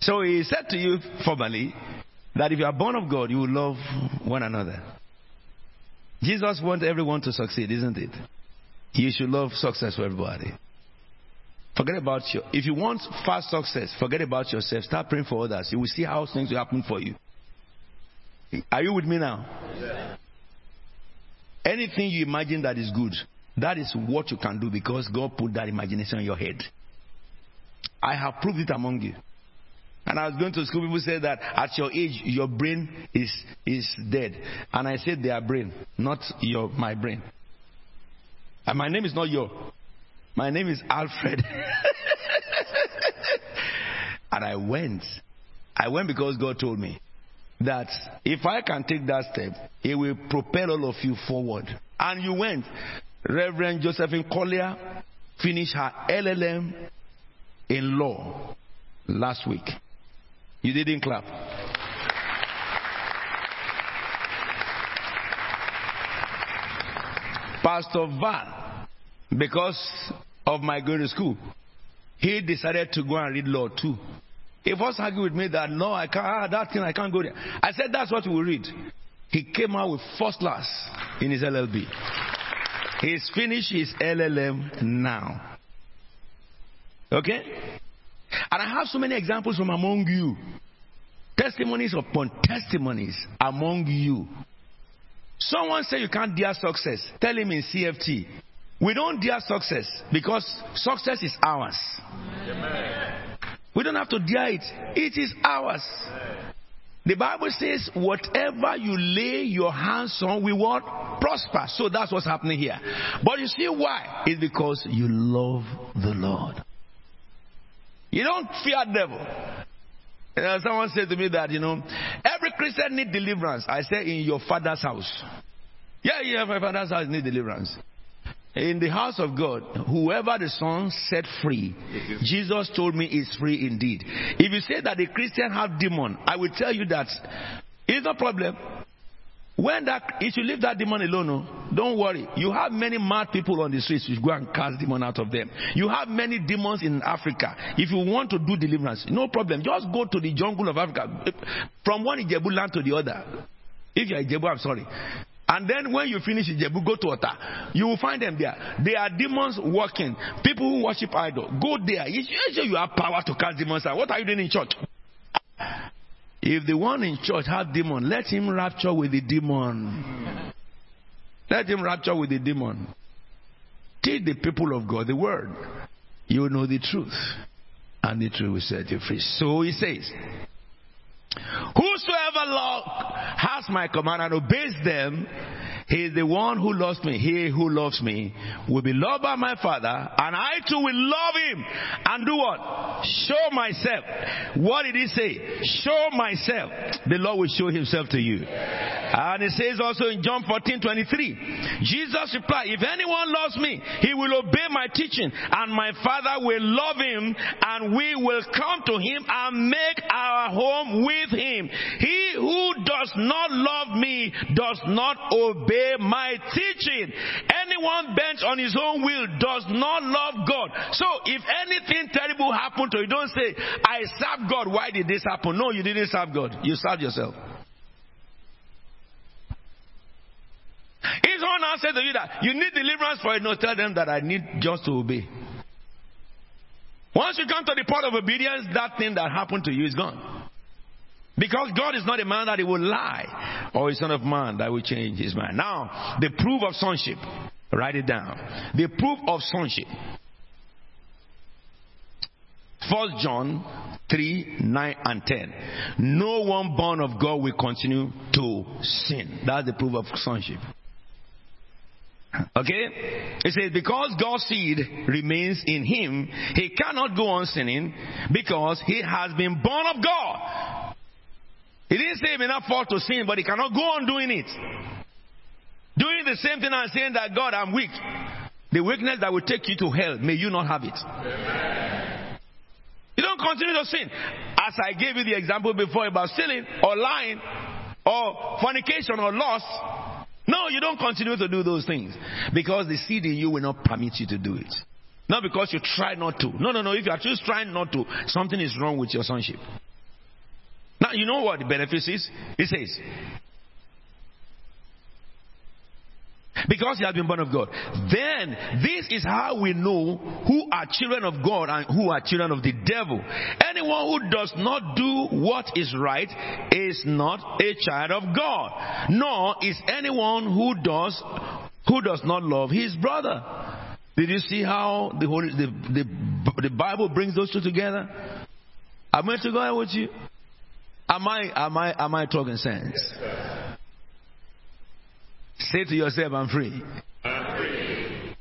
So he said to you formally that if you are born of God, you will love one another. Jesus wants everyone to succeed, isn't it? You should love success for everybody. Forget about your. If you want fast success, forget about yourself. Start praying for others. You will see how things will happen for you. Are you with me now? Yeah. Anything you imagine that is good, that is what you can do because God put that imagination in your head. I have proved it among you. And I was going to school, people said that at your age, your brain is, is dead. And I said their brain, not your, my brain. And my name is not your. My name is Alfred. and I went. I went because God told me that if I can take that step, it will propel all of you forward. And you went. Reverend Josephine Collier finished her LLM in law last week. You didn't clap. Pastor Van, because of my going to school, he decided to go and read law too. He first argued with me that no, I can't, ah, that thing, I can't go there. I said, that's what we read. He came out with first class in his LLB. He's finished his LLM now. Okay? And I have so many examples from among you. Testimonies upon testimonies among you. Someone say you can't dare success. Tell him in CFT. We don't dare success because success is ours. Amen. We don't have to dare it. It is ours. The Bible says, whatever you lay your hands on will what? Prosper. So that's what's happening here. But you see why? It's because you love the Lord. You don't fear devil. You know, someone said to me that, you know, every Christian need deliverance. I say in your father's house. Yeah, yeah, my father's house need deliverance in the house of God, whoever the Son set free, Jesus told me is free indeed. If you say that a Christian have demon, I will tell you that it's no problem. When that, if you leave that demon alone, oh, don't worry. You have many mad people on the streets. You go and cast demon out of them. You have many demons in Africa. If you want to do deliverance, no problem. Just go to the jungle of Africa, from one Ijebu land to the other. If you're Ijebu, I'm sorry. And then when you finish Ijebu, go to Ota. You will find them there. They are demons working. People who worship idol. Go there. You you have power to cast demons out. What are you doing in church? If the one in church has demon, let him rapture with the demon. Let him rapture with the demon. Teach the people of God the word. You know the truth. And the truth will set you free. So he says, Whosoever has my command. And obeys them, he is the one who loves me. He who loves me will be loved by my Father, and I too will love him and do what? Show myself. What did he say? Show myself. The Lord will show himself to you. And it says also in John 14 23, Jesus replied, If anyone loves me, he will obey my teaching, and my Father will love him, and we will come to him and make our home with him. He who does not love me does not obey my teaching. Anyone bent on his own will does not love God. So if anything terrible happened to you, don't say, I serve God. Why did this happen? No, you didn't serve God. You served yourself. If someone now says to you that you need deliverance for it, no, tell them that I need just to obey. Once you come to the point of obedience, that thing that happened to you is gone. Because God is not a man that he will lie, or a son of man that will change his mind. Now, the proof of sonship. Write it down. The proof of sonship. First John 3, 9 and 10. No one born of God will continue to sin. That's the proof of sonship. Okay? It says, because God's seed remains in him, he cannot go on sinning because he has been born of God. He didn't say he may not fall to sin, but he cannot go on doing it. Doing the same thing and saying that God, I'm weak. The weakness that will take you to hell, may you not have it. You don't continue to sin. As I gave you the example before about stealing or lying or fornication or lust, no, you don't continue to do those things because the seed in you will not permit you to do it. Not because you try not to. No, no, no. If you are just trying not to, something is wrong with your sonship. Now, you know what the benefits is? It says, because he has been born of God. Then this is how we know who are children of God and who are children of the devil. Anyone who does not do what is right is not a child of God, nor is anyone who does who does not love his brother. Did you see how the Holy the, the, the Bible brings those two together? Am I to go ahead with you? Am I am I am I talking sense? Yes, Say to yourself, I'm free. I'm free.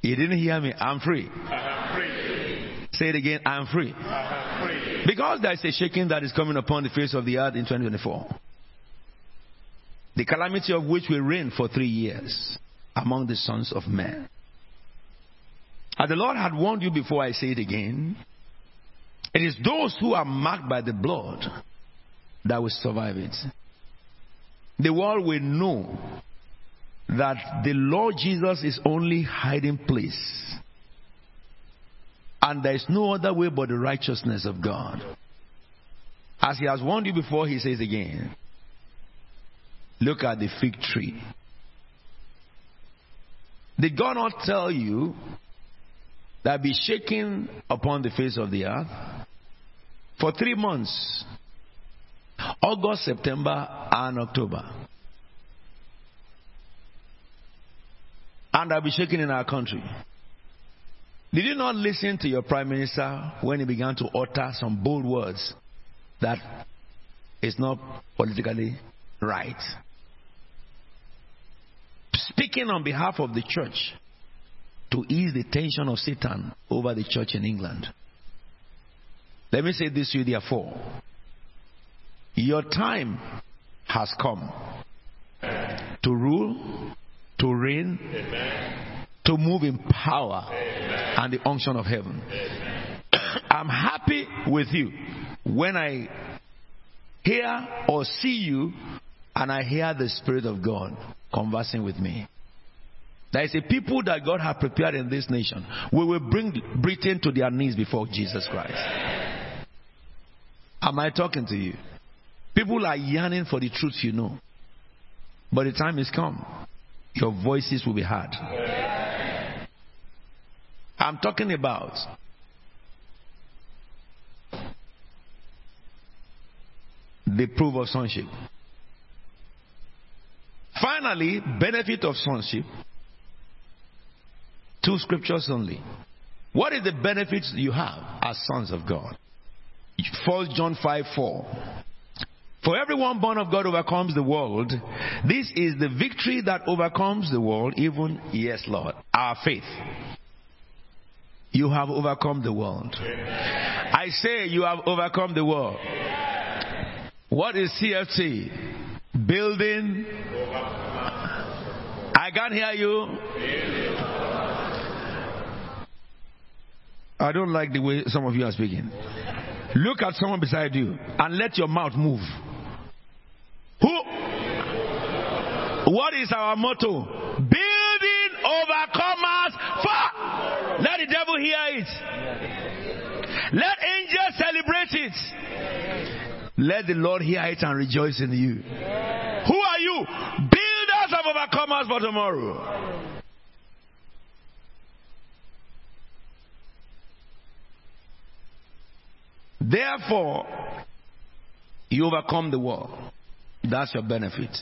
You didn't hear me. I'm free. I'm free. Say it again. I'm free. I'm free. Because there is a shaking that is coming upon the face of the earth in 2024. The calamity of which will reign for three years among the sons of men. As the Lord had warned you before I say it again, it is those who are marked by the blood that will survive it. The world will know that the Lord Jesus is only hiding place. And there is no other way but the righteousness of God. As he has warned you before, he says again, look at the fig tree. Did God not tell you that be shaken upon the face of the earth for three months August, September, and October. And I'll be shaking in our country. Did you not listen to your prime minister when he began to utter some bold words that is not politically right? Speaking on behalf of the church to ease the tension of Satan over the church in England. Let me say this to you, therefore. Your time has come to rule, to reign, Amen. to move in power Amen. and the unction of heaven. I'm happy with you when I hear or see you and I hear the Spirit of God conversing with me. There is a people that God has prepared in this nation. We will bring Britain to their knees before Jesus Christ. Am I talking to you? People are yearning for the truth you know. But the time is come. Your voices will be heard. I'm talking about the proof of sonship. Finally, benefit of sonship. Two scriptures only. What is the benefits you have as sons of God? First John 5 4. For everyone born of God overcomes the world. This is the victory that overcomes the world, even, yes, Lord, our faith. You have overcome the world. I say you have overcome the world. What is CFT? Building. I can't hear you. I don't like the way some of you are speaking. Look at someone beside you and let your mouth move. Who? What is our motto? Building overcomers for. Let the devil hear it. Let angels celebrate it. Let the Lord hear it and rejoice in you. Who are you? Builders of overcomers for tomorrow. Therefore, you overcome the world. That's your benefit.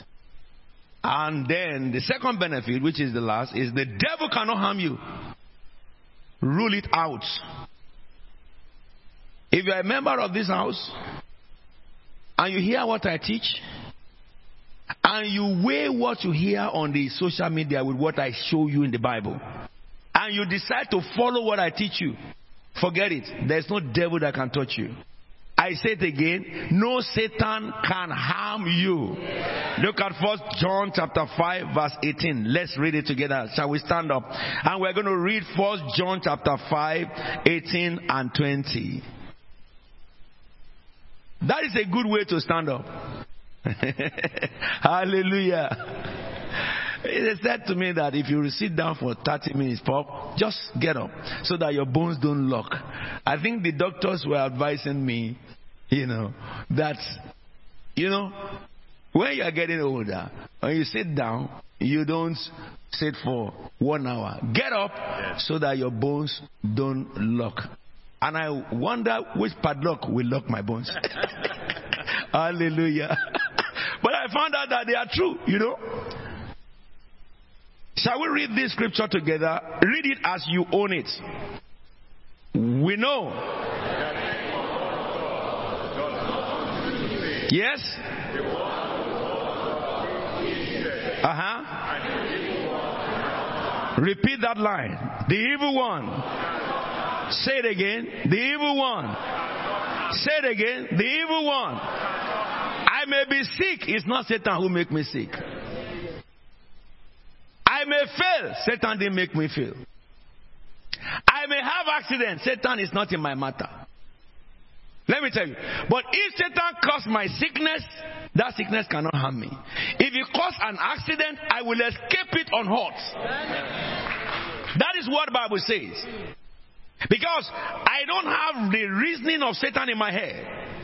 And then the second benefit, which is the last, is the devil cannot harm you. Rule it out. If you're a member of this house and you hear what I teach, and you weigh what you hear on the social media with what I show you in the Bible, and you decide to follow what I teach you, forget it. There's no devil that can touch you. I say it again, no Satan can harm you. Look at First John chapter 5 verse 18. Let's read it together. Shall we stand up? And we're going to read First John chapter 5, 18 and 20. That is a good way to stand up. Hallelujah. It said to me that if you sit down for 30 minutes, Pop, just get up so that your bones don't lock. I think the doctors were advising me, you know, that, you know, when you are getting older, when you sit down, you don't sit for one hour. Get up so that your bones don't lock. And I wonder which padlock will lock my bones. Hallelujah. but I found out that they are true, you know. Shall we read this scripture together? Read it as you own it. We know. Yes? Uh huh. Repeat that line. The evil one. Say it again. The evil one. Say it again. The evil one. I may be sick. It's not Satan who make me sick. I may fail. Satan didn't make me fail. I may have accident. Satan is not in my matter. Let me tell you. But if Satan caused my sickness, that sickness cannot harm me. If he caused an accident, I will escape it unhurt. That is what the Bible says. Because I don't have the reasoning of Satan in my head.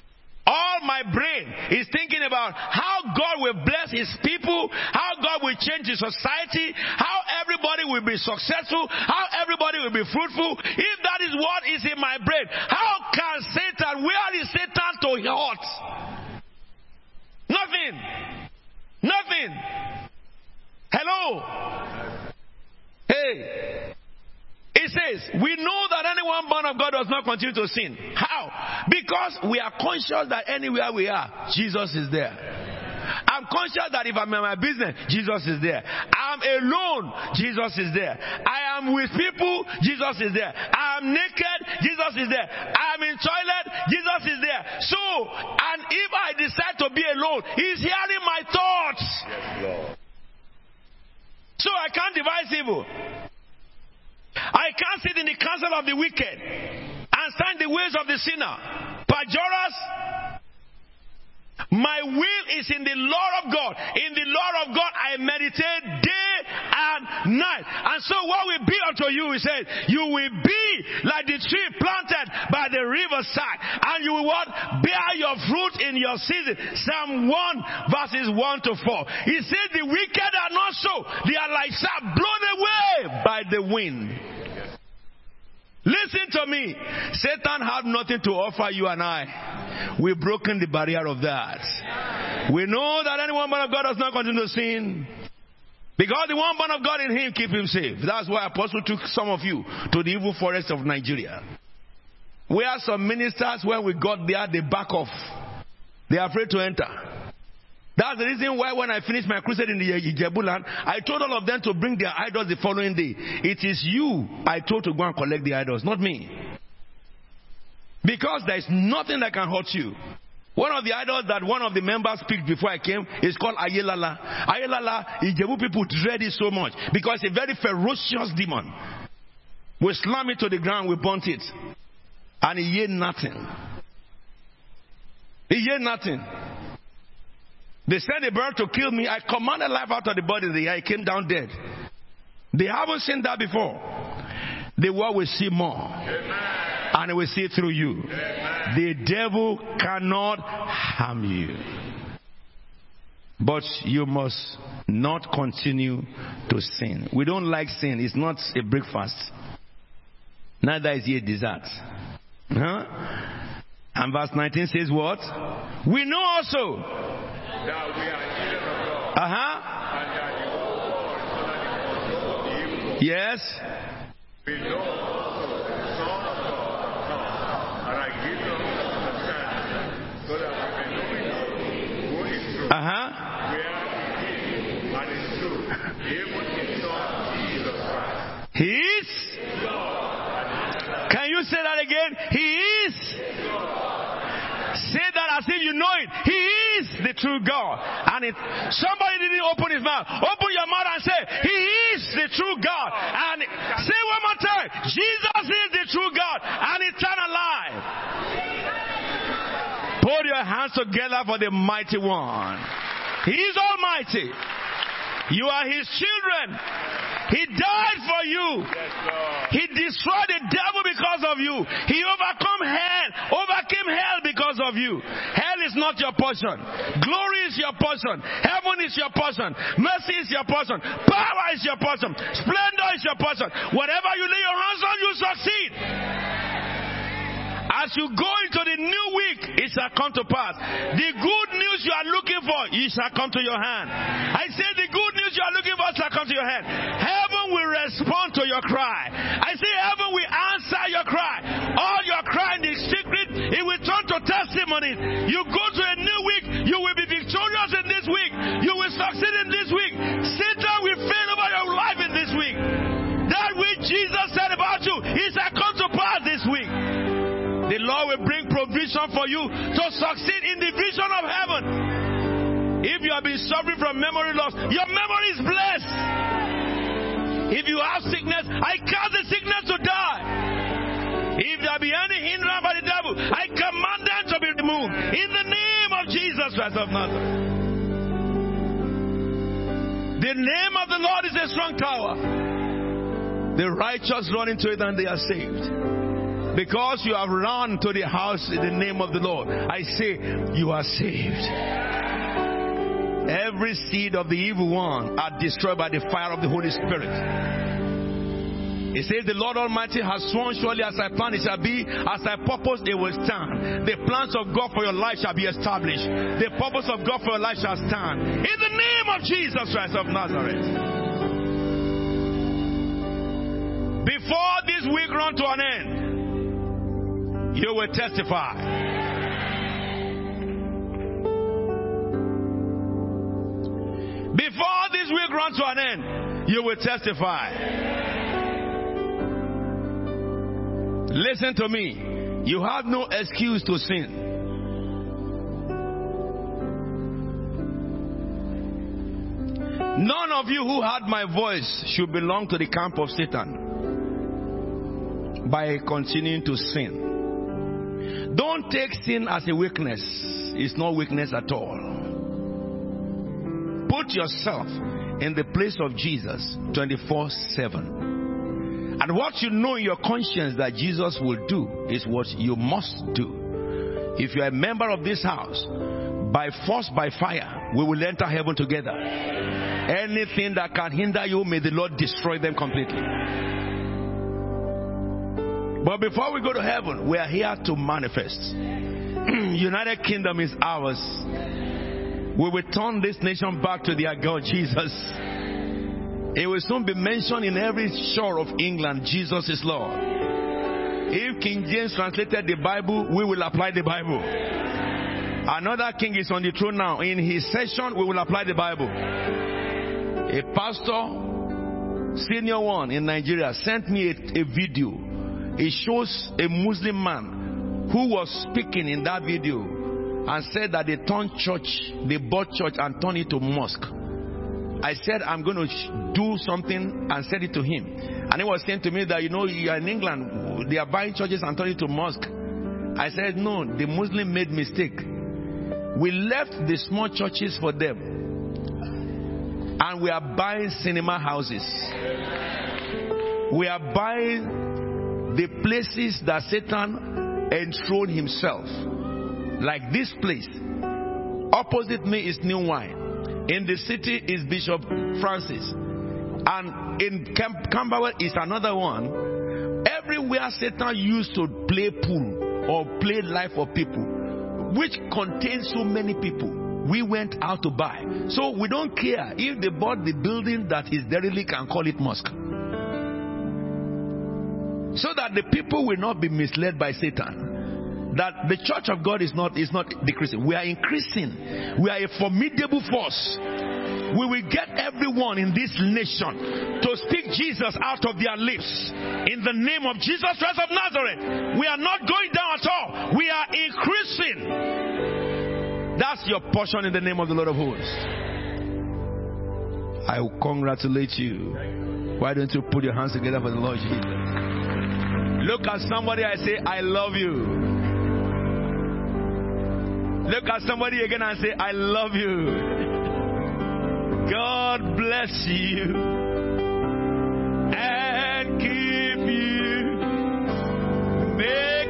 All my brain is thinking about how God will bless his people, how God will change his society, how everybody will be successful, how everybody will be fruitful. If that is what is in my brain, how can Satan, where is Satan to hurt? Nothing. Nothing. Hello. Hey. It says, we know that anyone born of God does not continue to sin. How? Because we are conscious that anywhere we are, Jesus is there. I'm conscious that if I'm in my business, Jesus is there. I'm alone, Jesus is there. I am with people, Jesus is there. I'm naked, Jesus is there. I'm in toilet, Jesus is there. So, and if I decide to be alone, He's hearing my thoughts. Yes, So I can't devise evil. I can't sit in the council of the wicked and stand the ways of the sinner. Pajoras, my will is in the law of God. In the law of God, I meditate day night. And so, what will be unto you, he said, you will be like the tree planted by the riverside, and you will what? Bear your fruit in your season. Psalm 1, verses 1 to 4. He said, The wicked are not so, they are like sap blown away by the wind. Listen to me. Satan had nothing to offer you and I. We've broken the barrier of that. We know that anyone born of God does not continue to sin. Because the one born of God in him keep him safe. That's why Apostle took some of you to the evil forest of Nigeria. We Where some ministers, when we got there, they back off. They are afraid to enter. That's the reason why when I finished my crusade in the Ijebuland, I told all of them to bring their idols the following day. It is you I told to go and collect the idols, not me. Because there is nothing that can hurt you. One of the idols that one of the members picked before I came is called Ayelala. Ayelala, Ijebu people dread it so much because it's a very ferocious demon. We slam it to the ground, we burnt it. And he heard nothing. He heard nothing. They sent a bird to kill me. I commanded life out of the body. The air came down dead. They haven't seen that before. The world will see more. Amen. And it will see through you. The devil cannot harm you. But you must not continue to sin. We don't like sin. It's not a breakfast. Neither is it a dessert. Huh? And verse 19 says what? We know also that we are children of God. Uh huh. Yes. We know also the Son of God and I give you understanding so that we may know him who is true. Uh huh. We are in him and is true. Even his Son Jesus Christ. He is. Can you say that again? He is. Say that as if you know it. He is the true God. And if somebody didn't open his mouth, open your mouth and say, He is the true God. And say one more time, Jesus is the true God and eternal life. Put your hands together for the mighty one. He is almighty. You are his children. He died for you. He destroyed the devil because of you. He overcome hell, overcame hell because of you. Hell is not your portion. Glory is your portion. Heaven is your portion. Mercy is your portion. Power is your portion. Splendor is your portion. Whatever you lay your hands on, you succeed. As you go into the new week, it shall come to pass. The good news you are looking for, it shall come to your hand. I say the good news you are looking for shall come to your hand. Heaven will respond to your cry. I say heaven will answer your cry. All your cry in the secret, it will turn to testimonies. You go to a new week, you will be victorious in this week. You will succeed in this week. Satan will fail over your life in this week. That which Jesus said about you, it shall The Lord will bring provision for you to succeed in the vision of heaven. If you have been suffering from memory loss, your memory is blessed. If you have sickness, I cause the sickness to die. If there be any hindrance by the devil, I command them to be removed. In the name of Jesus Christ of Nazareth. The name of the Lord is a strong tower. The righteous run into it and they are saved. Because you have run to the house in the name of the Lord, I say you are saved. Every seed of the evil one are destroyed by the fire of the Holy Spirit. He says, The Lord Almighty has sworn, surely as I plan, it shall be, as I purpose, it will stand. The plans of God for your life shall be established. The purpose of God for your life shall stand. In the name of Jesus Christ of Nazareth. Before this week run to an end, you will testify. Before this week runs to an end, you will testify. Listen to me. You have no excuse to sin. None of you who heard my voice should belong to the camp of Satan by continuing to sin. Don't take sin as a weakness. It's not weakness at all. Put yourself in the place of Jesus 24 7. And what you know in your conscience that Jesus will do is what you must do. If you're a member of this house, by force, by fire, we will enter heaven together. Anything that can hinder you, may the Lord destroy them completely. But before we go to heaven, we are here to manifest. United Kingdom is ours. We will turn this nation back to their God, Jesus. It will soon be mentioned in every shore of England, Jesus is Lord. If King James translated the Bible, we will apply the Bible. Another king is on the throne now. In his session, we will apply the Bible. A pastor, senior one in Nigeria, sent me a, a video it shows a Muslim man who was speaking in that video and said that they turned church, they bought church and turned it to mosque. I said, I'm going to do something and said it to him. And he was saying to me that, you know, you are in England, they are buying churches and turning it to mosque. I said, no, the Muslim made mistake. We left the small churches for them. And we are buying cinema houses. We are buying the places that Satan enthroned himself. Like this place. Opposite me is New Wine. In the city is Bishop Francis. And in Camp- Camberwell is another one. Everywhere Satan used to play pool or play life for people, which contains so many people, we went out to buy. So we don't care if they bought the building that is derelict and call it mosque. So that the people will not be misled by Satan that the church of God is not is not decreasing. We are increasing. We are a formidable force. We will get everyone in this nation to speak Jesus out of their lips. In the name of Jesus Christ of Nazareth. We are not going down at all. We are increasing. That's your portion in the name of the Lord of hosts. I will congratulate you. Why don't you put your hands together for the Lord Jesus? Look at somebody I say, I love you. Look at somebody again and say, I love you. God bless you and keep you. Make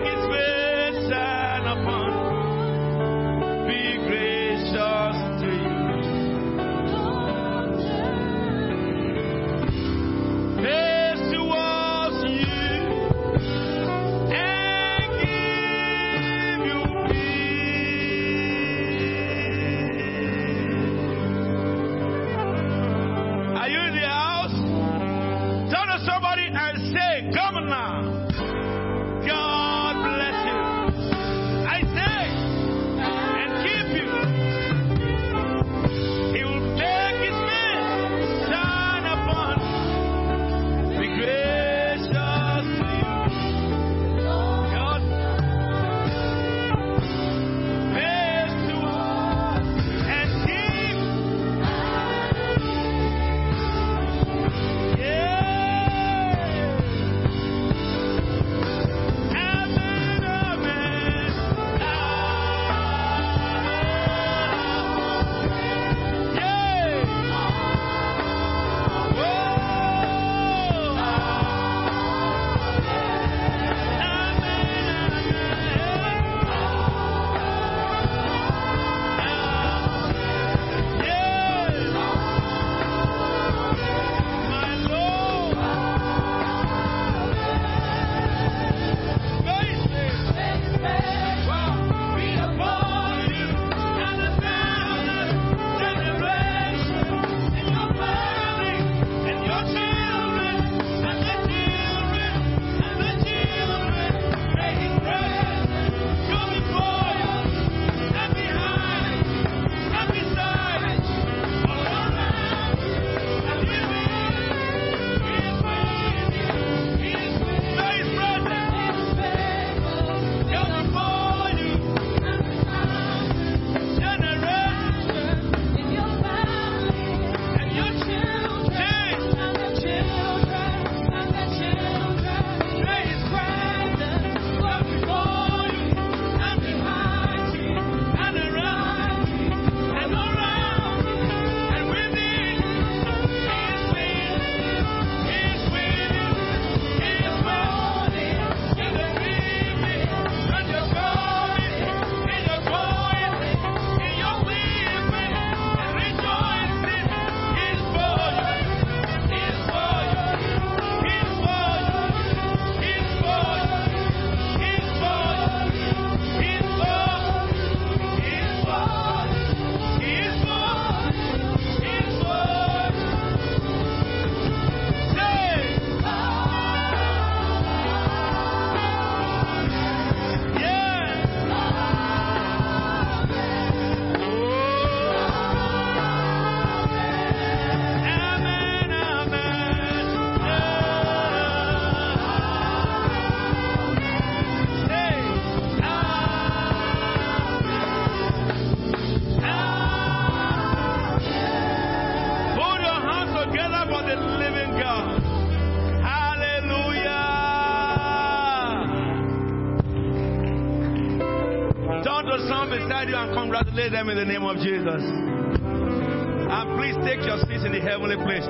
them in the name of Jesus. And please take your seats in the heavenly places.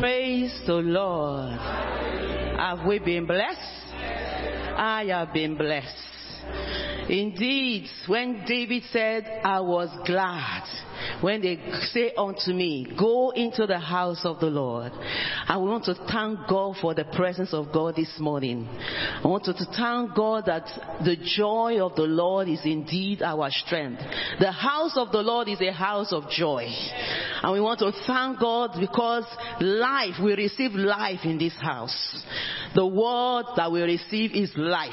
Praise the Lord. Have we been blessed? I have been blessed. Indeed, when David said, I was glad when they say unto me, Go into the house of the Lord. I want to thank God for the presence of God this morning. I want to thank God that the joy of the Lord is indeed our strength. The house of the Lord is a house of joy. And we want to thank God because life, we receive life in this house. The word that we receive is life.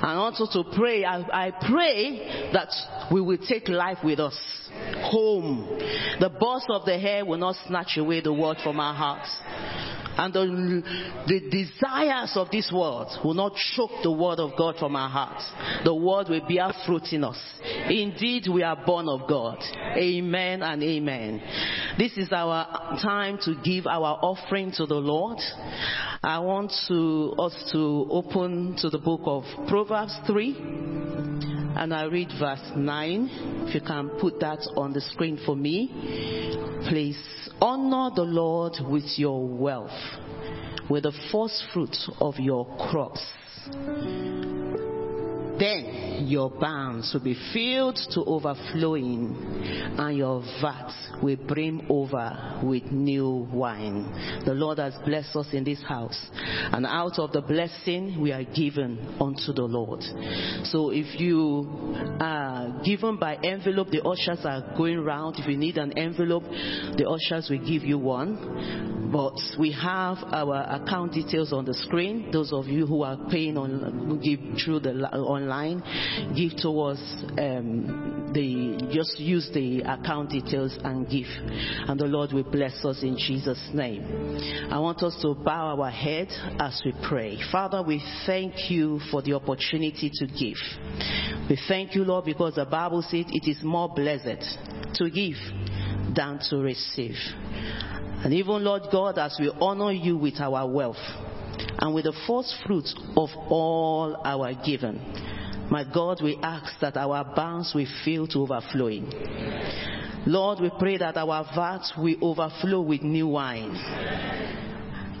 And also to pray, I, I pray that we will take life with us home. The boss of the hair will not snatch away the word from our hearts. And the, the desires of this world will not choke the word of God from our hearts. The word will bear fruit in us. Indeed, we are born of God. Amen and amen. This is our time to give our offering to the Lord. I want to, us to open to the book of Proverbs 3. And I read verse 9. If you can put that on the screen for me. Please honor the Lord with your wealth, with the first fruit of your crops. Then your barns will be filled to overflowing, and your vats will brim over with new wine. The Lord has blessed us in this house, and out of the blessing we are given unto the Lord. So if you are given by envelope, the ushers are going round. If you need an envelope, the ushers will give you one. But we have our account details on the screen. Those of you who are paying on, give through the li- online, give towards um, the just use the account details and give, and the Lord will bless us in Jesus' name. I want us to bow our head as we pray. Father, we thank you for the opportunity to give. We thank you, Lord, because the Bible says it is more blessed to give than to receive. And even, Lord God, as we honor you with our wealth and with the first fruits of all our giving, my God, we ask that our barns will fill to overflowing. Lord, we pray that our vats will overflow with new wine.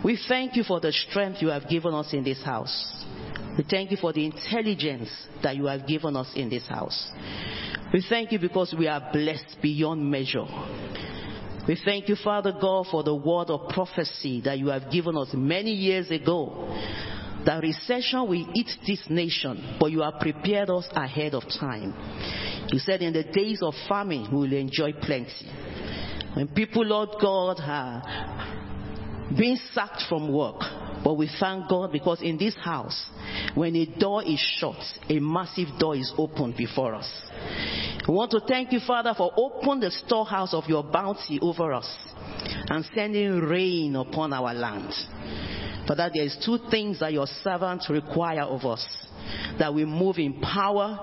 We thank you for the strength you have given us in this house. We thank you for the intelligence that you have given us in this house. We thank you because we are blessed beyond measure. We thank you, Father God, for the word of prophecy that you have given us many years ago. That recession will eat this nation, but you have prepared us ahead of time. You said in the days of famine, we will enjoy plenty. When people, Lord God, are being sacked from work, but we thank God because in this house, when a door is shut, a massive door is opened before us. We want to thank you, Father, for opening the storehouse of your bounty over us and sending rain upon our land. Father, there is two things that your servants require of us. That we move in power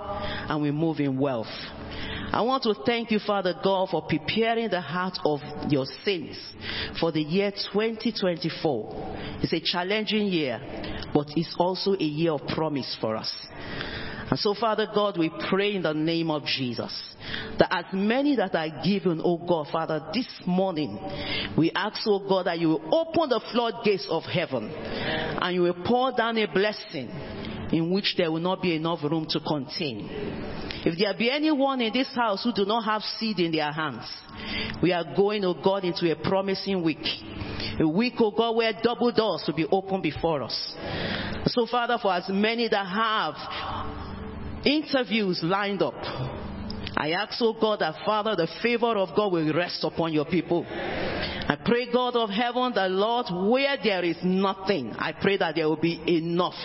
and we move in wealth. I want to thank you, Father God, for preparing the heart of your saints for the year 2024. It's a challenging year, but it's also a year of promise for us. And so, Father God, we pray in the name of Jesus that as many that are given, oh God, Father, this morning, we ask, oh God, that you will open the floodgates of heaven and you will pour down a blessing in which there will not be enough room to contain. If there be anyone in this house who do not have seed in their hands, we are going, oh God, into a promising week. A week, oh God, where double doors will be open before us. So, Father, for as many that have interviews lined up, I ask, oh God, that Father, the favor of God will rest upon your people. I pray, God of heaven, that Lord, where there is nothing, I pray that there will be enough.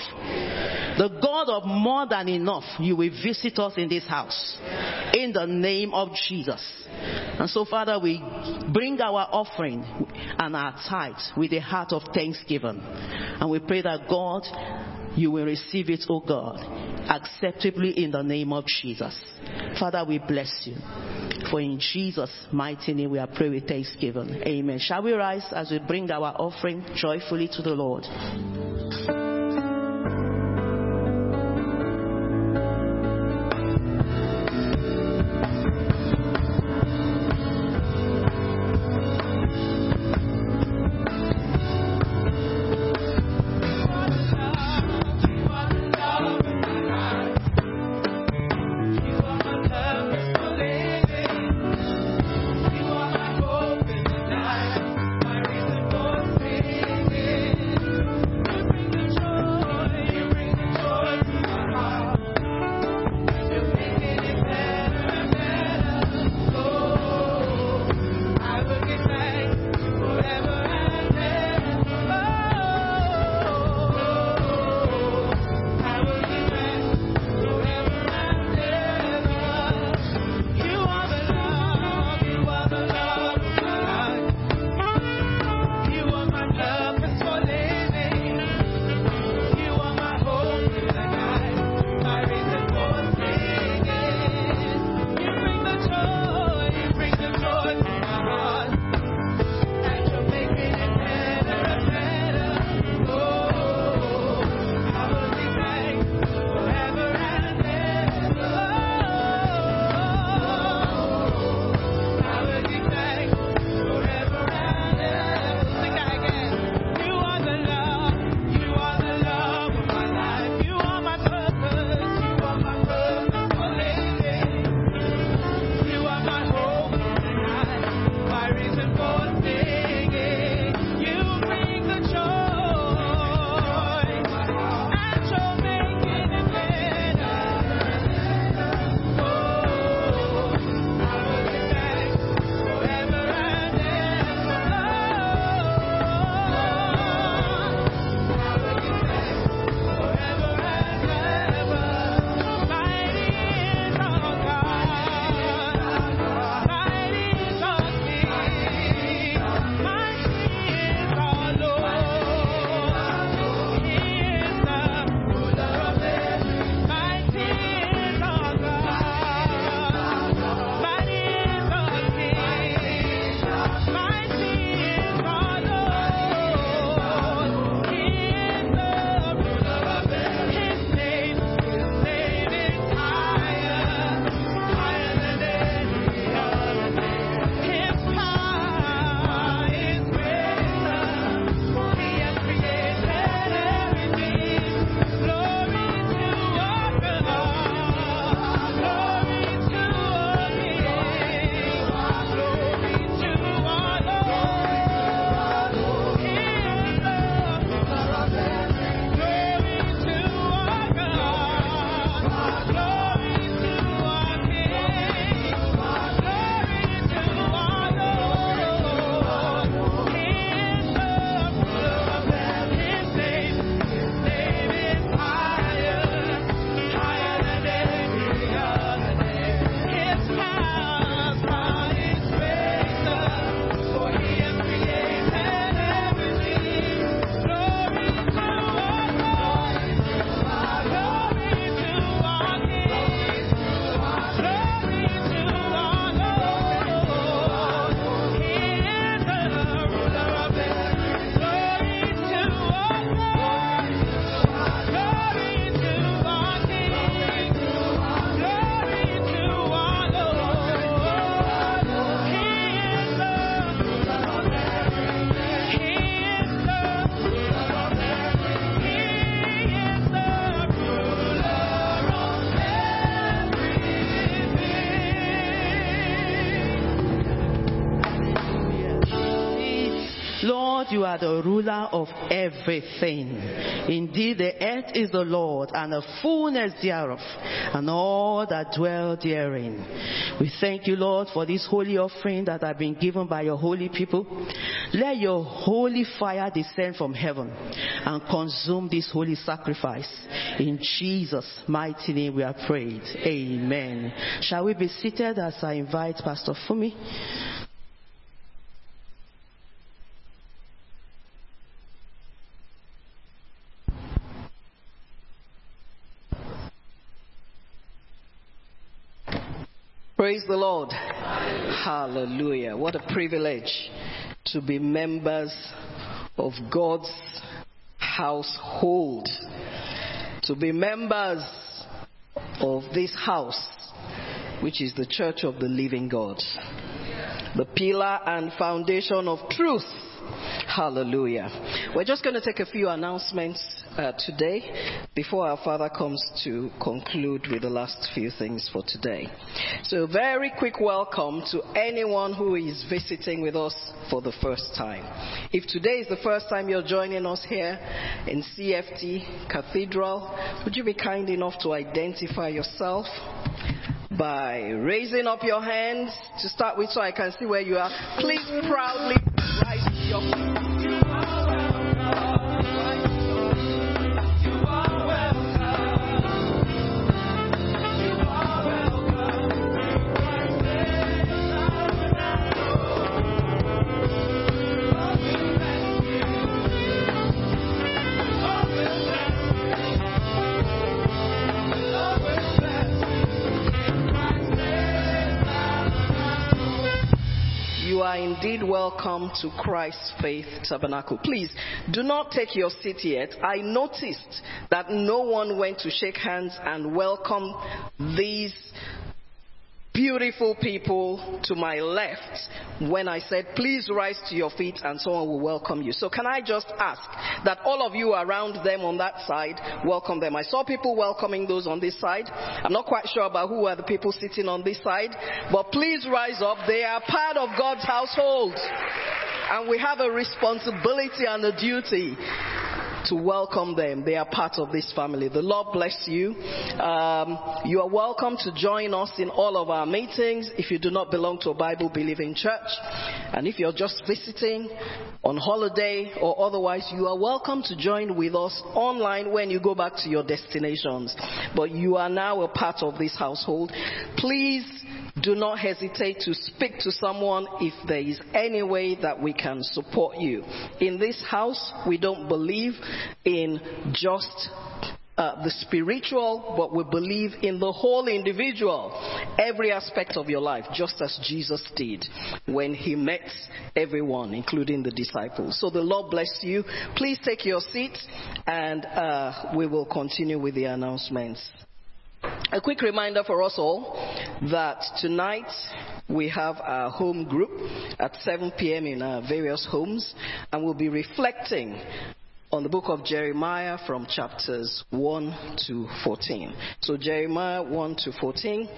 The God of more than enough, you will visit us in this house. In the name of Jesus. And so, Father, we bring our offering and our tithes with a heart of thanksgiving. And we pray that God, you will receive it, O God, acceptably in the name of Jesus. Father, we bless you. For in Jesus' mighty name we are praying with thanksgiving. Amen. Shall we rise as we bring our offering joyfully to the Lord? Lord, you are the ruler of everything. Indeed, the earth is the Lord and the fullness thereof, and all that dwell therein. We thank you, Lord, for this holy offering that have been given by your holy people. Let your holy fire descend from heaven and consume this holy sacrifice. In Jesus' mighty name we are prayed. Amen. Shall we be seated as I invite Pastor Fumi? Praise the Lord. Hallelujah. What a privilege to be members of God's household. To be members of this house, which is the church of the living God. The pillar and foundation of truth. Hallelujah. We're just going to take a few announcements uh, today before our Father comes to conclude with the last few things for today. So, very quick welcome to anyone who is visiting with us for the first time. If today is the first time you're joining us here in CFT Cathedral, would you be kind enough to identify yourself? By raising up your hands to start with, so I can see where you are. Please proudly rise your feet. Indeed welcome to Christ's Faith Tabernacle. Please do not take your seat yet. I noticed that no one went to shake hands and welcome these beautiful people to my left when I said, please rise to your feet and someone will welcome you. So can I just ask that all of you around them on that side welcome them? I saw people welcoming those on this side. I'm not quite sure about who are the people sitting on this side, but please rise up. They are part of God's household. And we have a responsibility and a duty to welcome them. They are part of this family. The Lord bless you. Um, you are welcome to join us in all of our meetings if you do not belong to a Bible believing church. And if you're just visiting on holiday or otherwise, you are welcome to join with us online when you go back to your destinations. But you are now a part of this household. Please do not hesitate to speak to someone if there is any way that we can support you. In this house, we don't believe in just uh, the spiritual, but we believe in the whole individual, every aspect of your life, just as Jesus did when he met everyone, including the disciples. So the Lord bless you. Please take your seat, and uh, we will continue with the announcements. A quick reminder for us all that tonight we have our home group at 7 p.m. in our various homes, and we'll be reflecting on the book of Jeremiah from chapters 1 to 14. So, Jeremiah 1 to 14,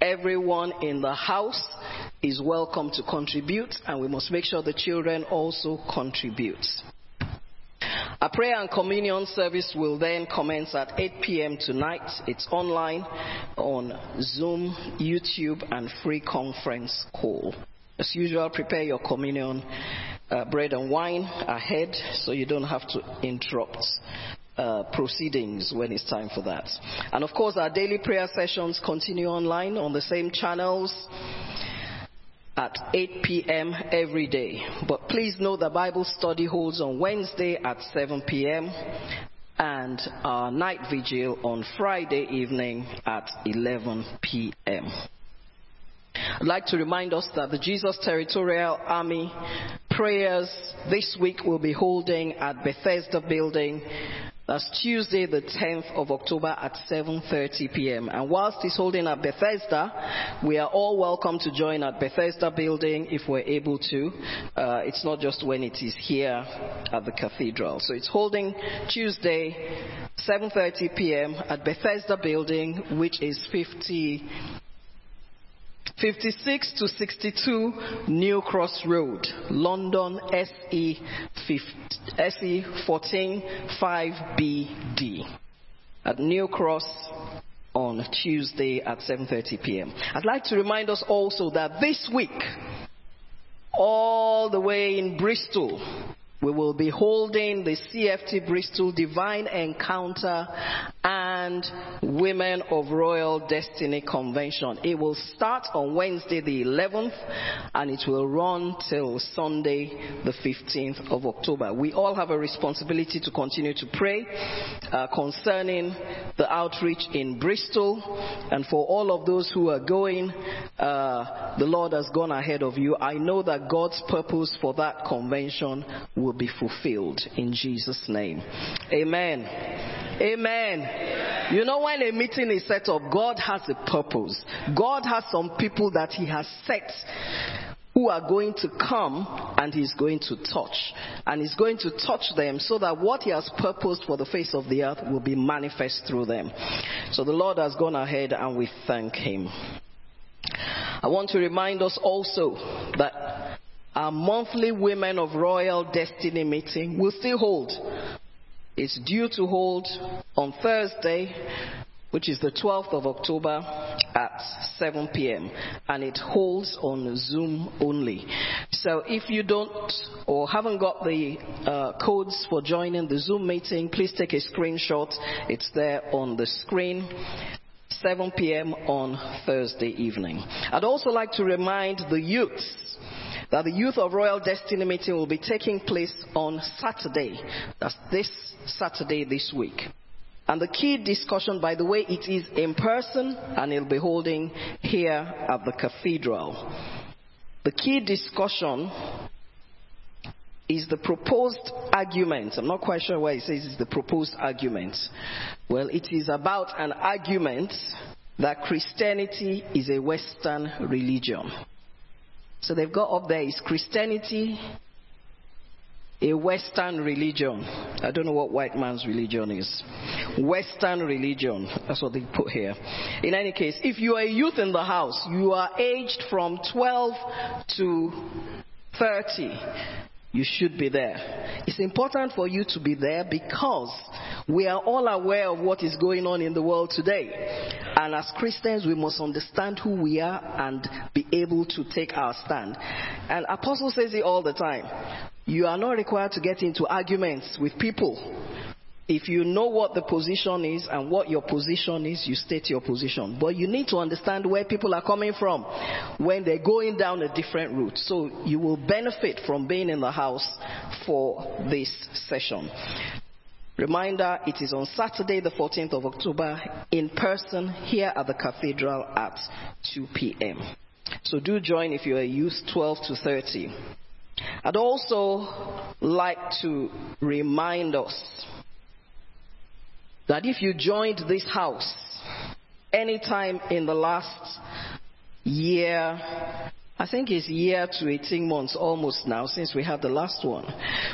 everyone in the house is welcome to contribute, and we must make sure the children also contribute. Our prayer and communion service will then commence at 8 p.m. tonight. It's online on Zoom, YouTube, and free conference call. As usual, prepare your communion uh, bread and wine ahead so you don't have to interrupt uh, proceedings when it's time for that. And of course, our daily prayer sessions continue online on the same channels at 8 p.m. every day. But please note the Bible study holds on Wednesday at 7 p.m. and our night vigil on Friday evening at 11 p.m. I'd like to remind us that the Jesus Territorial Army prayers this week will be holding at Bethesda Building that's Tuesday, the 10th of October at 7:30 p.m. And whilst it's holding at Bethesda, we are all welcome to join at Bethesda building if we're able to. Uh, it's not just when it is here at the cathedral. So it's holding Tuesday, 7:30 p.m. at Bethesda building, which is 50 56 to 62 New Cross Road, London SE, 50, SE 14 5BD at New Cross on Tuesday at 7:30 p.m. I'd like to remind us also that this week all the way in Bristol we will be holding the CFT Bristol Divine Encounter and Women of Royal Destiny Convention. It will start on Wednesday the 11th and it will run till Sunday the 15th of October. We all have a responsibility to continue to pray uh, concerning the outreach in Bristol and for all of those who are going, uh, the Lord has gone ahead of you. I know that God's purpose for that convention will be fulfilled in Jesus' name. Amen. Amen. You know, when a meeting is set up, God has a purpose. God has some people that He has set who are going to come and he's going to touch. And he's going to touch them so that what he has purposed for the face of the earth will be manifest through them. So the Lord has gone ahead and we thank him. I want to remind us also that our monthly Women of Royal Destiny meeting will still hold. It's due to hold on Thursday, which is the 12th of October at 7 p.m. and it holds on Zoom only. So if you don't or haven't got the uh, codes for joining the Zoom meeting, please take a screenshot. It's there on the screen. 7 p.m. on Thursday evening. I'd also like to remind the youths that the Youth of Royal Destiny meeting will be taking place on Saturday. That's this Saturday this week. And the key discussion, by the way, it is in person and it'll be holding here at the cathedral. The key discussion is the proposed argument. I'm not quite sure why it says it's the proposed argument. Well, it is about an argument that Christianity is a Western religion. So they've got up there is Christianity a Western religion. I don't know what white man's religion is. Western religion. That's what they put here. In any case, if you are a youth in the house, you are aged from 12 to 30 you should be there. It's important for you to be there because we are all aware of what is going on in the world today. And as Christians, we must understand who we are and be able to take our stand. And Apostle says it all the time. You are not required to get into arguments with people. If you know what the position is and what your position is, you state your position. But you need to understand where people are coming from when they're going down a different route. So you will benefit from being in the house for this session. Reminder, it is on Saturday, the 14th of October, in person here at the cathedral at 2 p.m. So do join if you're a youth 12 to 30. I'd also like to remind us that if you joined this house anytime in the last year, I think it's year to 18 months almost now since we had the last one,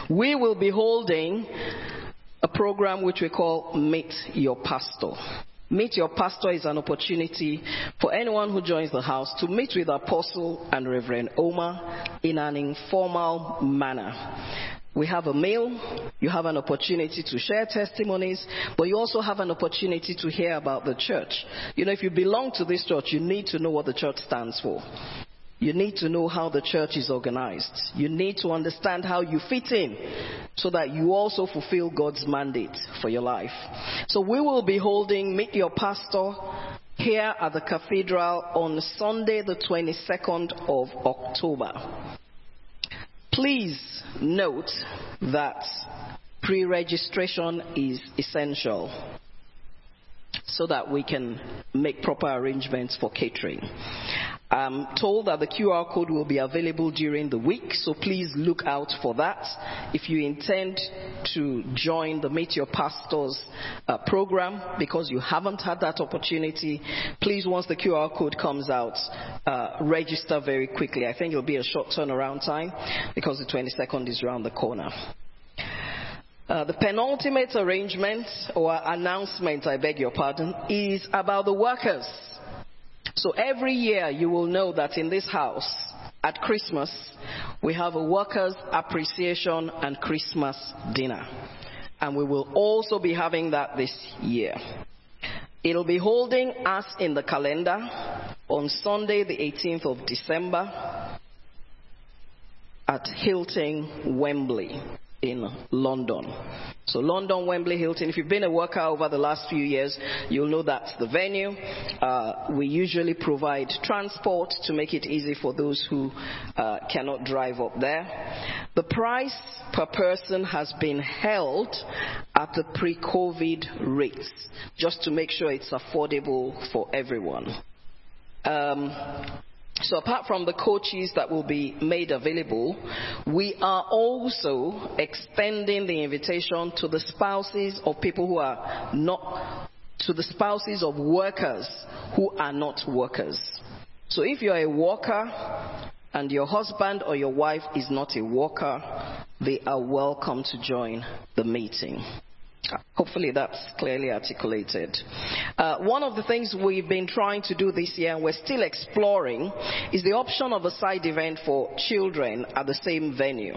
we will be holding a program which we call Meet Your Pastor. Meet Your Pastor is an opportunity for anyone who joins the house to meet with Apostle and Reverend Oma in an informal manner. We have a meal, you have an opportunity to share testimonies, but you also have an opportunity to hear about the church. You know, if you belong to this church, you need to know what the church stands for. You need to know how the church is organized. You need to understand how you fit in so that you also fulfill God's mandate for your life. So we will be holding Meet Your Pastor here at the cathedral on Sunday, the 22nd of October. Please note that pre registration is essential so that we can make proper arrangements for catering. I'm told that the QR code will be available during the week, so please look out for that. If you intend to join the Meet Your Pastors uh, program because you haven't had that opportunity, please, once the QR code comes out, uh, register very quickly. I think it'll be a short turnaround time because the 22nd is around the corner. Uh, the penultimate arrangement or announcement, I beg your pardon, is about the workers. So every year you will know that in this house, at Christmas, we have a workers' appreciation and Christmas dinner. And we will also be having that this year. It'll be holding us in the calendar on Sunday, the 18th of December at Hilton Wembley in London. So London, Wembley, Hilton. If you've been a worker over the last few years, you'll know that's the venue. Uh, we usually provide transport to make it easy for those who uh, cannot drive up there. The price per person has been held at the pre-COVID rates, just to make sure it's affordable for everyone. Um, so apart from the coaches that will be made available, we are also extending the invitation to the spouses of people who are not, to the spouses of workers who are not workers. So if you're a worker and your husband or your wife is not a worker, they are welcome to join the meeting. Hopefully that's clearly articulated. Uh, one of the things we've been trying to do this year and we're still exploring is the option of a side event for children at the same venue.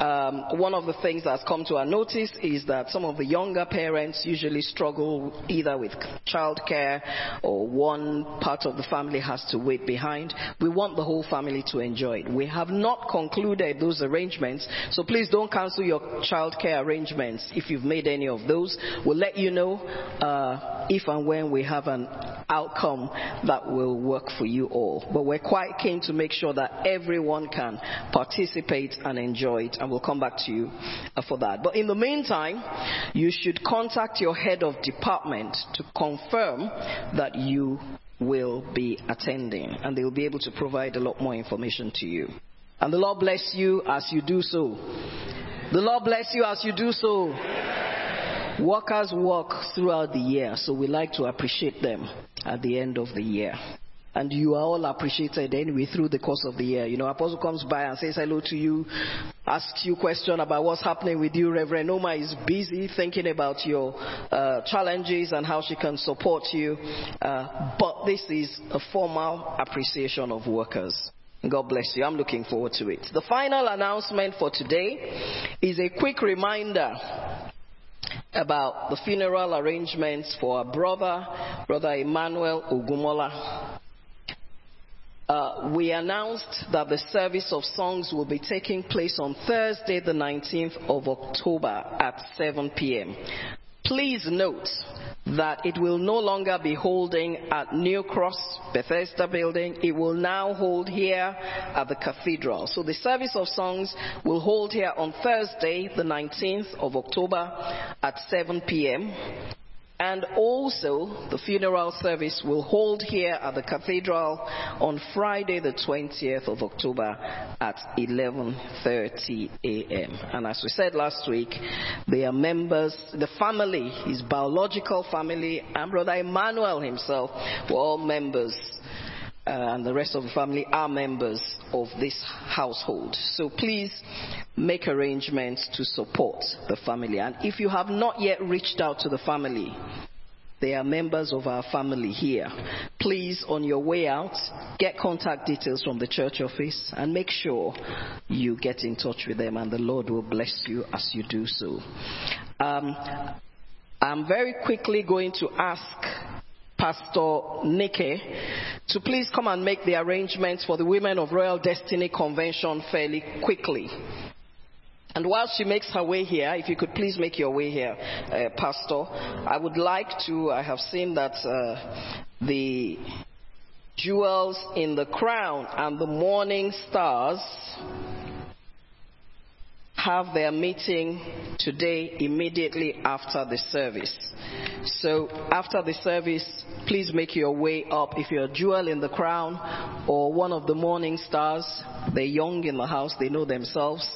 Um, one of the things that's come to our notice is that some of the younger parents usually struggle either with childcare or one part of the family has to wait behind. We want the whole family to enjoy it. We have not concluded those arrangements, so please don't cancel your childcare arrangements if you've made any of those. We'll let you know uh, if and when we have an outcome that will work for you all. But we're quite keen to make sure that everyone can participate and enjoy it. And we'll come back to you for that. But in the meantime, you should contact your head of department to confirm that you will be attending, and they will be able to provide a lot more information to you. And the Lord bless you as you do so. The Lord bless you as you do so. Workers work throughout the year, so we like to appreciate them at the end of the year and you are all appreciated anyway through the course of the year. You know, Apostle comes by and says hello to you, asks you question about what's happening with you. Reverend Oma is busy thinking about your uh, challenges and how she can support you. Uh, but this is a formal appreciation of workers. God bless you. I'm looking forward to it. The final announcement for today is a quick reminder about the funeral arrangements for our brother, Brother Emmanuel Ogumola. Uh, we announced that the service of songs will be taking place on Thursday, the 19th of October at 7 p.m. Please note that it will no longer be holding at New Cross Bethesda building. It will now hold here at the cathedral. So the service of songs will hold here on Thursday, the 19th of October at 7 p.m. And also, the funeral service will hold here at the cathedral on Friday, the 20th of October at 11:30 a.m. And as we said last week, they are members, the family, his biological family, and Brother Emmanuel himself were all members and the rest of the family are members of this household. So please make arrangements to support the family. And if you have not yet reached out to the family, they are members of our family here. Please, on your way out, get contact details from the church office and make sure you get in touch with them, and the Lord will bless you as you do so. Um, I'm very quickly going to ask Pastor Nike to please come and make the arrangements for the Women of Royal Destiny Convention fairly quickly. And while she makes her way here, if you could please make your way here, uh, Pastor, I would like to, I have seen that uh, the jewels in the crown and the morning stars have their meeting today immediately after the service. So after the service, please make your way up. If you're a jewel in the crown or one of the morning stars, they're young in the house, they know themselves.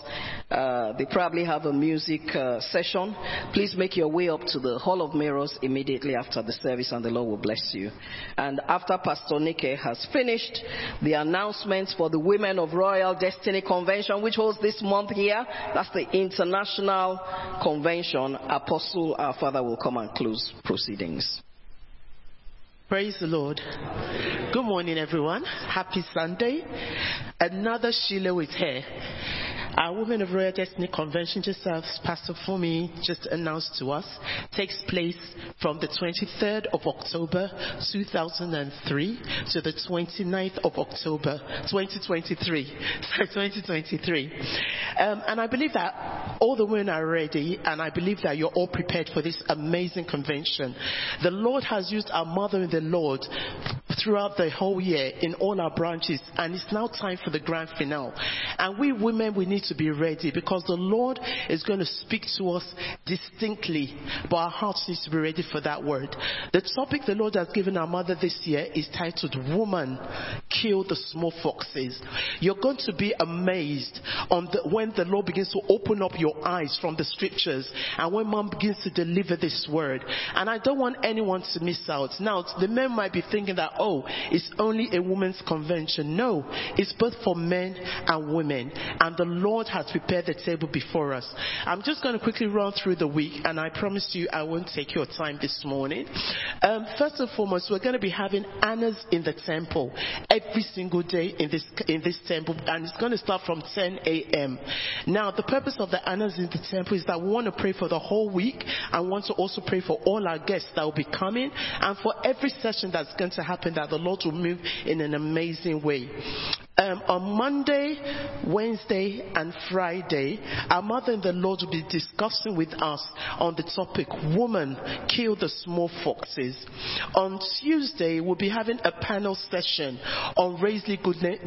Uh, they probably have a music uh, session. Please make your way up to the Hall of Mirrors immediately after the service, and the Lord will bless you. And after Pastor Nike has finished the announcements for the Women of Royal Destiny Convention, which holds this month here, that's the international convention, Apostle, our Father, will come and close proceedings. Praise the Lord. Good morning, everyone. Happy Sunday. Another Shiloh is here. Our Women of Royal Destiny Convention, just as Pastor Fumi just announced to us, takes place from the 23rd of October 2003 to the 29th of October 2023. Sorry, 2023. Um, and I believe that all the women are ready, and I believe that you're all prepared for this amazing convention. The Lord has used our mother in the Lord throughout the whole year in all our branches, and it's now time for the grand finale. And we women, we need to be ready because the Lord is going to speak to us distinctly, but our hearts need to be ready for that word. The topic the Lord has given our mother this year is titled Woman, Kill the Small Foxes. You're going to be amazed on the, when the Lord begins to open up your eyes from the scriptures and when mom begins to deliver this word. And I don't want anyone to miss out. Now, the men might be thinking that, oh, it's only a women's convention. No, it's both for men and women. And the Lord has prepared the table before us. I'm just going to quickly run through the week, and I promise you I won't take your time this morning. Um, first and foremost, we're going to be having Annas in the temple every single day in this in this temple, and it's going to start from 10 a.m. Now, the purpose of the Annas in the temple is that we want to pray for the whole week. I want to also pray for all our guests that will be coming, and for every session that's going to happen, that the Lord will move in an amazing way. Um, on Monday, Wednesday, and Friday, our mother in the Lord will be discussing with us on the topic Woman, Kill the Small Foxes. On Tuesday, we'll be having a panel session on raising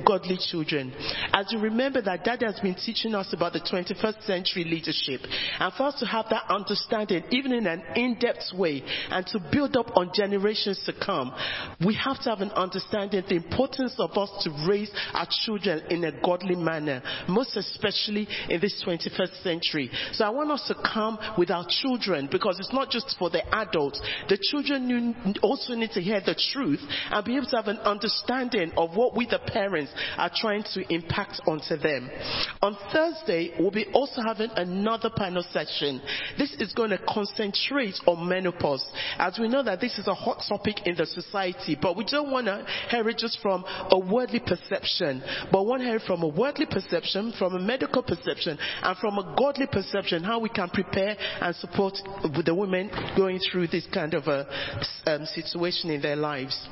godly children. As you remember that Dad has been teaching us about the 21st century leadership, and for us to have that understanding, even in an in-depth way, and to build up on generations to come, we have to have an understanding of the importance of us to raise our children in a godly manner, most especially in this 21st century. So I want us to come with our children because it's not just for the adults. The children also need to hear the truth and be able to have an understanding of what we, the parents, are trying to impact onto them. On Thursday, we'll be also having another panel session. This is going to concentrate on menopause, as we know that this is a hot topic in the society, but we don't want to hear it just from a worldly perception, but want to hear from a worldly perception, from a medical perception, and from a godly perception, how we can prepare and support the women going through this kind of a um, situation in their lives.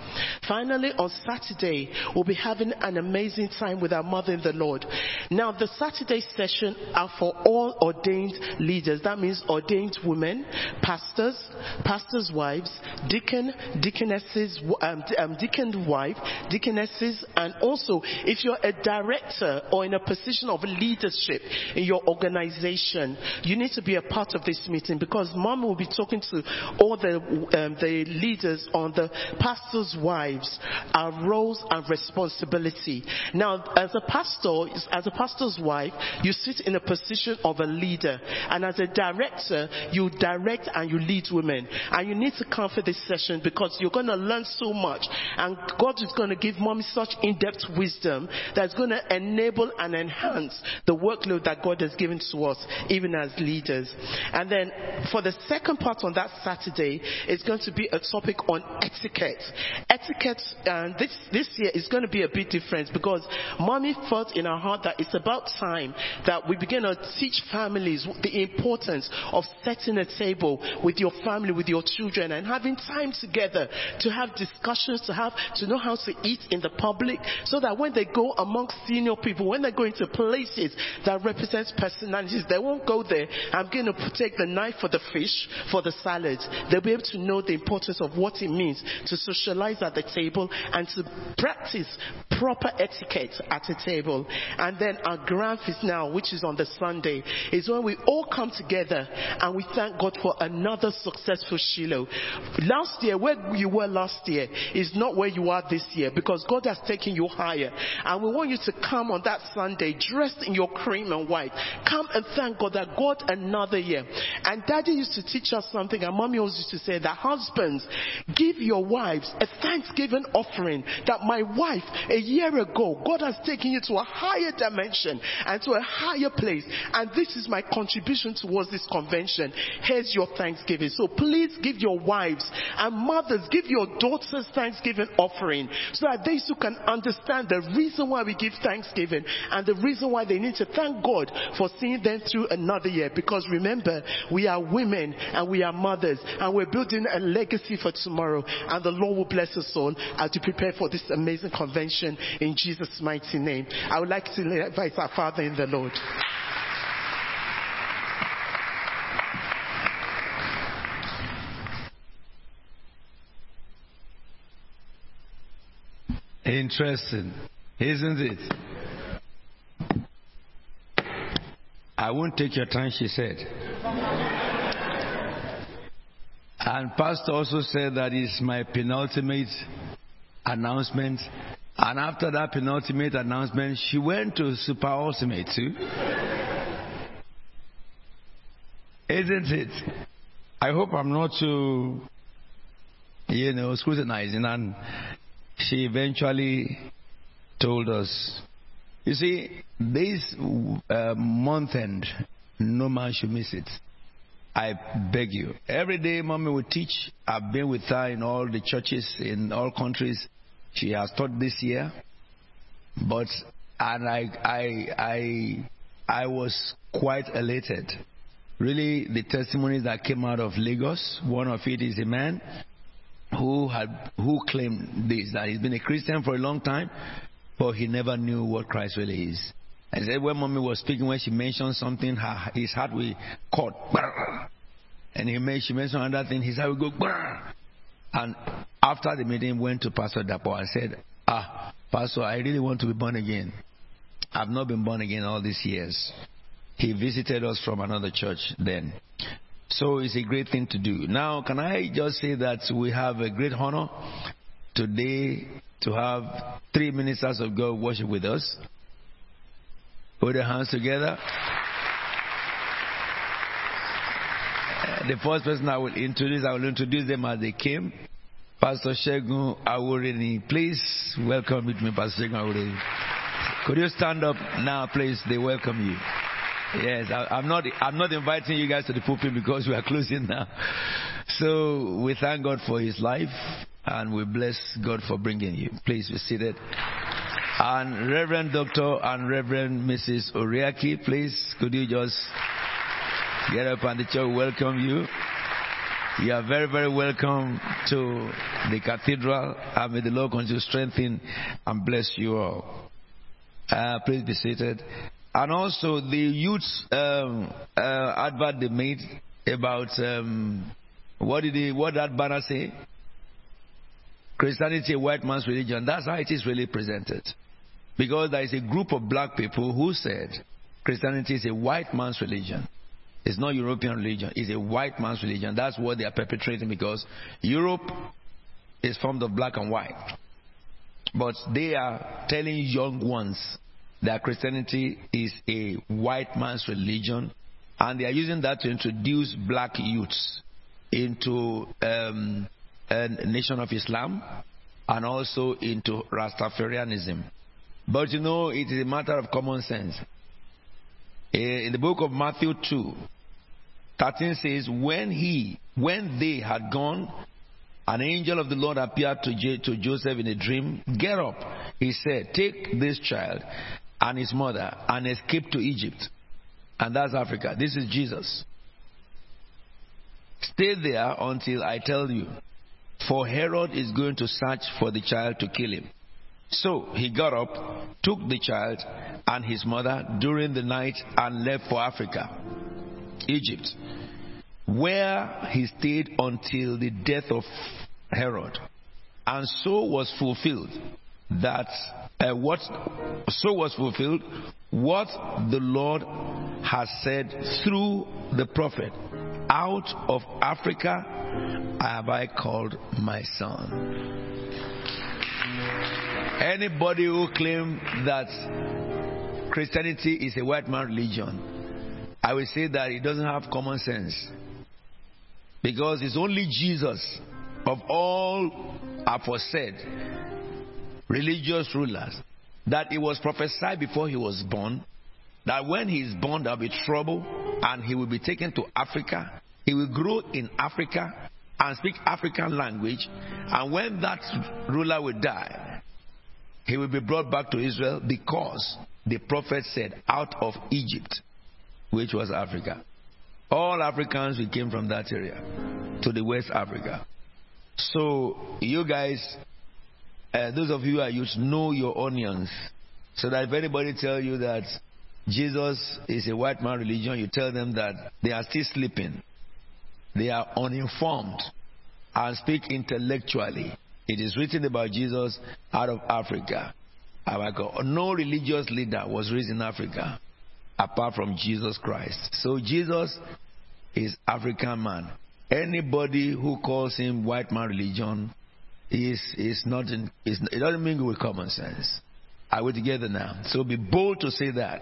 Finally, on Saturday, we'll be having an amazing time with our mother in the Lord. Now, the Saturday session are for all ordained leaders. That means ordained women, pastors, pastors' wives, deacon, deaconesses, um, um, deacon wife, deaconesses, and also if you're a director or in a position of leadership in your organization, you need to be a part of this meeting because mom will be talking to all the, um, the leaders on the pastors' wives, our roles and responsibility. Now, as a pastor, as a pastor's wife, you sit in a position of a leader. And as a director, you direct and you lead women. And you need to come for this session because you're going to learn so much. And God is going to give mommy such in-depth wisdom that's going to enable and enhance the workload that God has given to us, even as leaders. And then for the second part on that Saturday, it's going to be a topic on etiquette. Etiquette, and this, this year is going to be a bit different because mommy felt in her heart that it's about time that we begin to teach families the importance of setting a table with your family, with your children, and having time together to have discussions, to have to know how to eat in the public, so that when they go amongst senior people, when they go into places that represents personalities, they won't go there. I'm going to take the knife for the fish, for the salad. They'll be able to know the importance of what it means to socialize at the table and to practice proper etiquette at the table. And then our grand feast now, which is on the Sunday, is when we all come together and we thank God for another successful Shiloh. Last year, where you were last year is not where you are this year because God has taken you higher. And we want you to come on that Sunday dressed in your cream and white. Come and thank God that God another year. And daddy used to teach us something and mommy always used to say that husbands, give your wives a thanksgiving offering that my wife a year ago, God has taken you to a higher dimension and to a higher place. And this is my contribution towards this convention. Here's your thanksgiving. So please give your wives and mothers, give your daughters thanksgiving offering so that they too can understand the reason why we give thanksgiving and the reason why they need to thank God for seeing them through another year. Because remember, we are women and we are mothers and we're building a legacy for tomorrow and the Lord will bless us all as we prepare for this amazing convention in Jesus' mighty name. I would like to invite our Father in the Lord. Interesting, isn't it? I won't take your time, she said. And Pastor also said that is my penultimate announcement. And after that penultimate announcement, she went to super ultimate too. Isn't it? I hope I'm not too, you know, scrutinizing. And she eventually told us, you see, this uh, month end, no man should miss it. I beg you. Every day, mommy will teach. I've been with her in all the churches in all countries. She has taught this year, but and I I I I was quite elated. Really, the testimonies that came out of Lagos. One of it is a man who had who claimed this that he's been a Christian for a long time, but he never knew what Christ really is. I said when mommy was speaking, when she mentioned something, her, his heart will caught. And he made, she mentioned another thing, his heart will go. And after the meeting, went to Pastor Dapo and said, Ah, Pastor, I really want to be born again. I've not been born again all these years. He visited us from another church then. So it's a great thing to do. Now, can I just say that we have a great honor today to have three ministers of God worship with us. Put your hands together. Uh, the first person I will introduce, I will introduce them as they came. Pastor Shegun Awurini. Please welcome with me, Pastor Shegun Awurini. Could you stand up now, please? They welcome you. Yes, I, am not. I'm not inviting you guys to the pulpit because we are closing now. So we thank God for His life, and we bless God for bringing you. Please be seated. And Reverend Doctor and Reverend Mrs. Oriaki, please could you just get up and the church welcome you. You are very, very welcome to the cathedral. And may the Lord continue to strengthen and bless you all. Uh, please be seated. And also the youth um, uh, advert they made about um, what did they, what that banner say? Christianity, a white man's religion. That's how it is really presented. Because there is a group of black people who said Christianity is a white man's religion. It's not European religion. It's a white man's religion. That's what they are perpetrating because Europe is formed of black and white. But they are telling young ones that Christianity is a white man's religion, and they are using that to introduce black youths into um, a nation of Islam and also into Rastafarianism. But you know, it is a matter of common sense. Eh, in the book of Matthew 2, 13 says, When he, when they had gone, an angel of the Lord appeared to, J- to Joseph in a dream. Get up, he said, take this child and his mother and escape to Egypt. And that's Africa. This is Jesus. Stay there until I tell you, for Herod is going to search for the child to kill him. So he got up, took the child and his mother during the night and left for Africa, Egypt, where he stayed until the death of Herod. And so was fulfilled that uh, what so was fulfilled what the Lord has said through the prophet. Out of Africa have I called my son. Anybody who claims that Christianity is a white man religion, I will say that it doesn't have common sense. Because it's only Jesus of all aforesaid religious rulers that it was prophesied before he was born that when he is born there will be trouble and he will be taken to Africa. He will grow in Africa and speak African language. And when that ruler will die, he will be brought back to Israel because the prophet said, out of Egypt, which was Africa. All Africans we came from that area to the West Africa. So you guys, uh, those of you who are used, know your onions. So that if anybody tell you that Jesus is a white man religion, you tell them that they are still sleeping. They are uninformed and speak intellectually. It is written about Jesus out of Africa. No religious leader was raised in Africa apart from Jesus Christ. So Jesus is African man. Anybody who calls him white man religion is is not in, is, it doesn't mingle with common sense. Are we together now? So be bold to say that.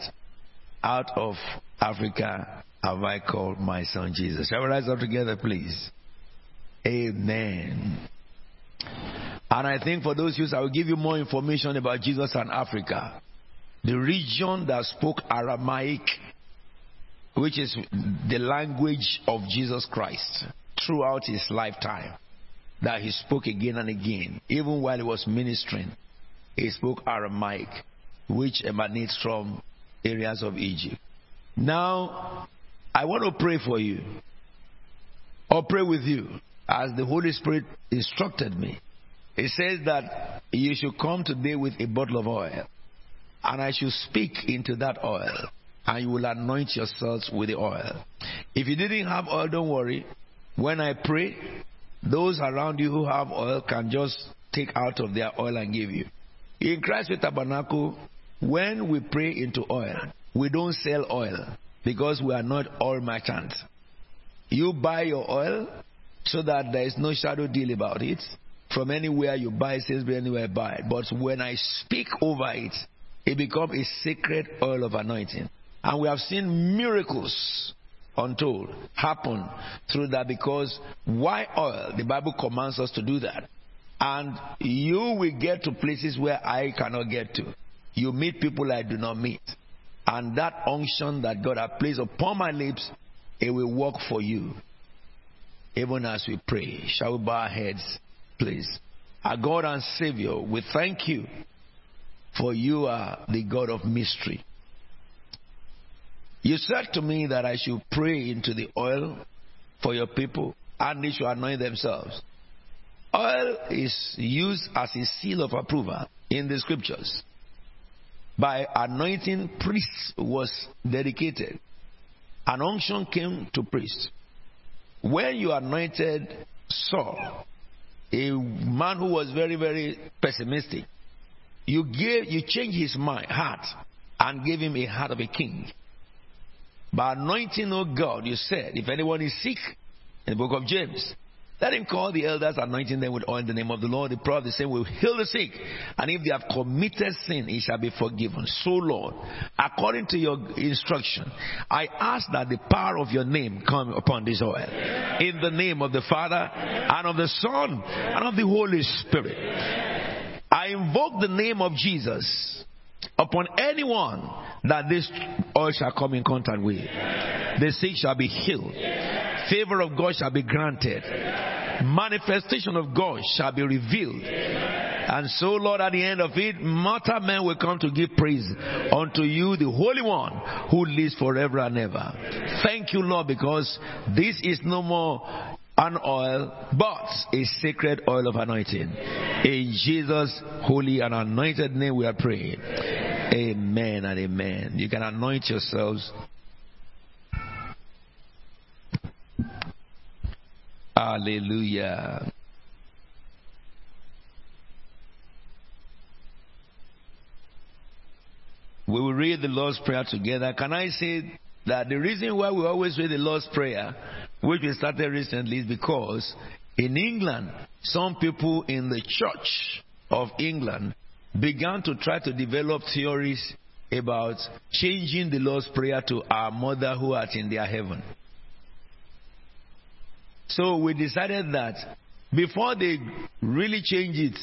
Out of Africa have I called my son Jesus. Shall we rise up together, please? Amen. And I think for those youths, I will give you more information about Jesus and Africa. The region that spoke Aramaic, which is the language of Jesus Christ throughout his lifetime, that he spoke again and again, even while he was ministering. He spoke Aramaic, which emanates from areas of Egypt. Now, I want to pray for you, or pray with you, as the Holy Spirit instructed me. It says that you should come today with a bottle of oil, and I should speak into that oil, and you will anoint yourselves with the oil. If you didn't have oil, don't worry. When I pray, those around you who have oil can just take out of their oil and give you. In Christ Faith Tabernacle, when we pray into oil, we don't sell oil because we are not all merchants. You buy your oil so that there is no shadow deal about it. From anywhere you buy, Sainsbury, anywhere buy it. But when I speak over it, it becomes a sacred oil of anointing. And we have seen miracles untold happen through that because why oil? The Bible commands us to do that. And you will get to places where I cannot get to. You meet people I do not meet. And that unction that God has placed upon my lips, it will work for you. Even as we pray. Shall we bow our heads, please? Our God and Savior, we thank you for you are the God of mystery. You said to me that I should pray into the oil for your people and they should anoint themselves. Oil is used as a seal of approval in the scriptures by anointing priests was dedicated. An unction came to priests. When you anointed Saul, a man who was very, very pessimistic, you gave you changed his mind, heart and gave him a heart of a king. By anointing, O God, you said, if anyone is sick, in the book of James, let him call the elders, anointing them with oil in the name of the Lord. The prophet the same will heal the sick. And if they have committed sin, it shall be forgiven. So, Lord, according to your instruction, I ask that the power of your name come upon this oil. In the name of the Father, and of the Son, and of the Holy Spirit. I invoke the name of Jesus upon anyone that this oil shall come in contact with. The sick shall be healed. Favor of God shall be granted. Manifestation of God shall be revealed. And so, Lord, at the end of it, mortal men will come to give praise unto you, the Holy One, who lives forever and ever. Thank you, Lord, because this is no more an oil, but a sacred oil of anointing. In Jesus' holy and anointed name we are praying. Amen and amen. You can anoint yourselves. Hallelujah. We will read the Lord's Prayer together. Can I say that the reason why we always read the Lord's Prayer, which we started recently, is because in England, some people in the Church of England began to try to develop theories about changing the Lord's Prayer to Our Mother who art in their heaven. So we decided that before they really change it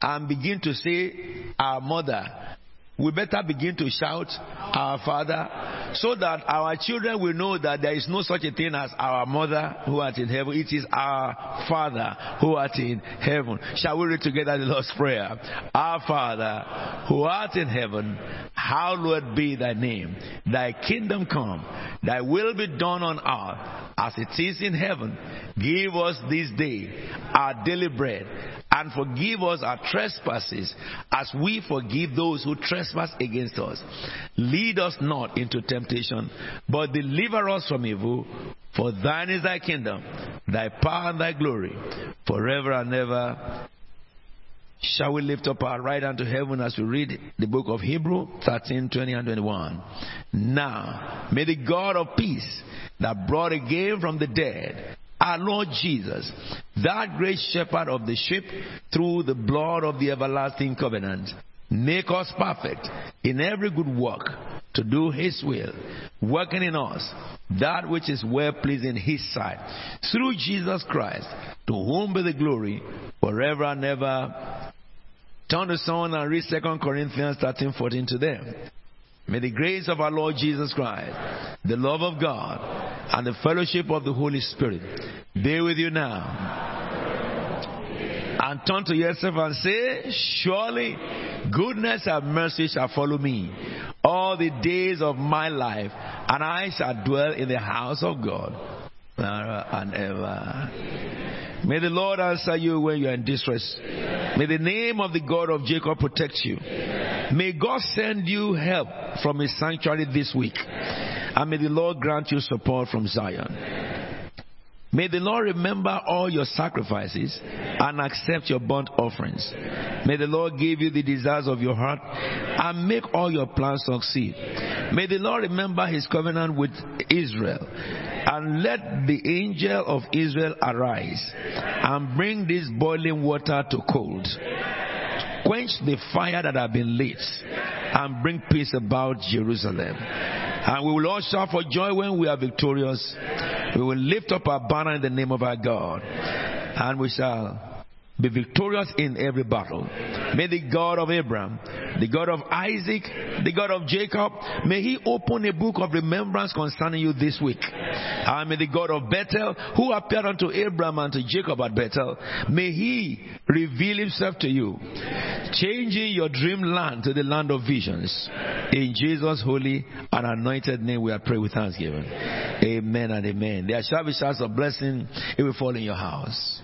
and begin to say Our Mother, we better begin to shout our father so that our children will know that there is no such a thing as our mother who art in heaven. It is our father who art in heaven. Shall we read together the lord's prayer? Our father who art in heaven hallowed be thy name. Thy kingdom come. Thy will be done on earth as it is in heaven. Give us this day our daily bread and forgive us our trespasses as we forgive those who trespass against us. Lead us not into temptation, but deliver us from evil. For thine is thy kingdom, thy power and thy glory, forever and ever. Shall we lift up our right hand to heaven as we read the book of Hebrew 13, 20 and 21? Now, may the God of peace that brought again from the dead our Lord Jesus, that great shepherd of the sheep, through the blood of the everlasting covenant, make us perfect in every good work to do His will, working in us that which is well pleasing in His sight, through Jesus Christ, to whom be the glory forever and ever. Turn to song and read 2 Corinthians 13 14 to them. May the grace of our Lord Jesus Christ, the love of God, and the fellowship of the Holy Spirit be with you now. And turn to yourself and say, Surely goodness and mercy shall follow me all the days of my life, and I shall dwell in the house of God forever and ever. May the Lord answer you when you are in distress. May the name of the God of Jacob protect you. May God send you help from his sanctuary this week. And may the Lord grant you support from Zion. May the Lord remember all your sacrifices and accept your burnt offerings. May the Lord give you the desires of your heart and make all your plans succeed. May the Lord remember his covenant with Israel and let the angel of Israel arise and bring this boiling water to cold. Quench the fire that have been lit and bring peace about Jerusalem. And we will all shout for joy when we are victorious. We will lift up our banner in the name of our God. And we shall be victorious in every battle. May the God of Abraham, the God of Isaac, the God of Jacob, may he open a book of remembrance concerning you this week. And may the God of Bethel, who appeared unto Abraham and to Jacob at Bethel, may he reveal himself to you, changing your dreamland to the land of visions. In Jesus' holy and anointed name, we are praying with thanksgiving. Amen and amen. There shall be shouts of blessing. It will fall in your house.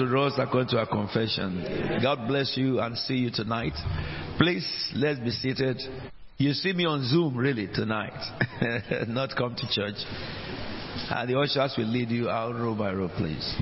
Unto us according to our confession. God bless you and see you tonight. Please, let's be seated. You see me on Zoom really tonight, not come to church. And the ushers will lead you out row by row, please.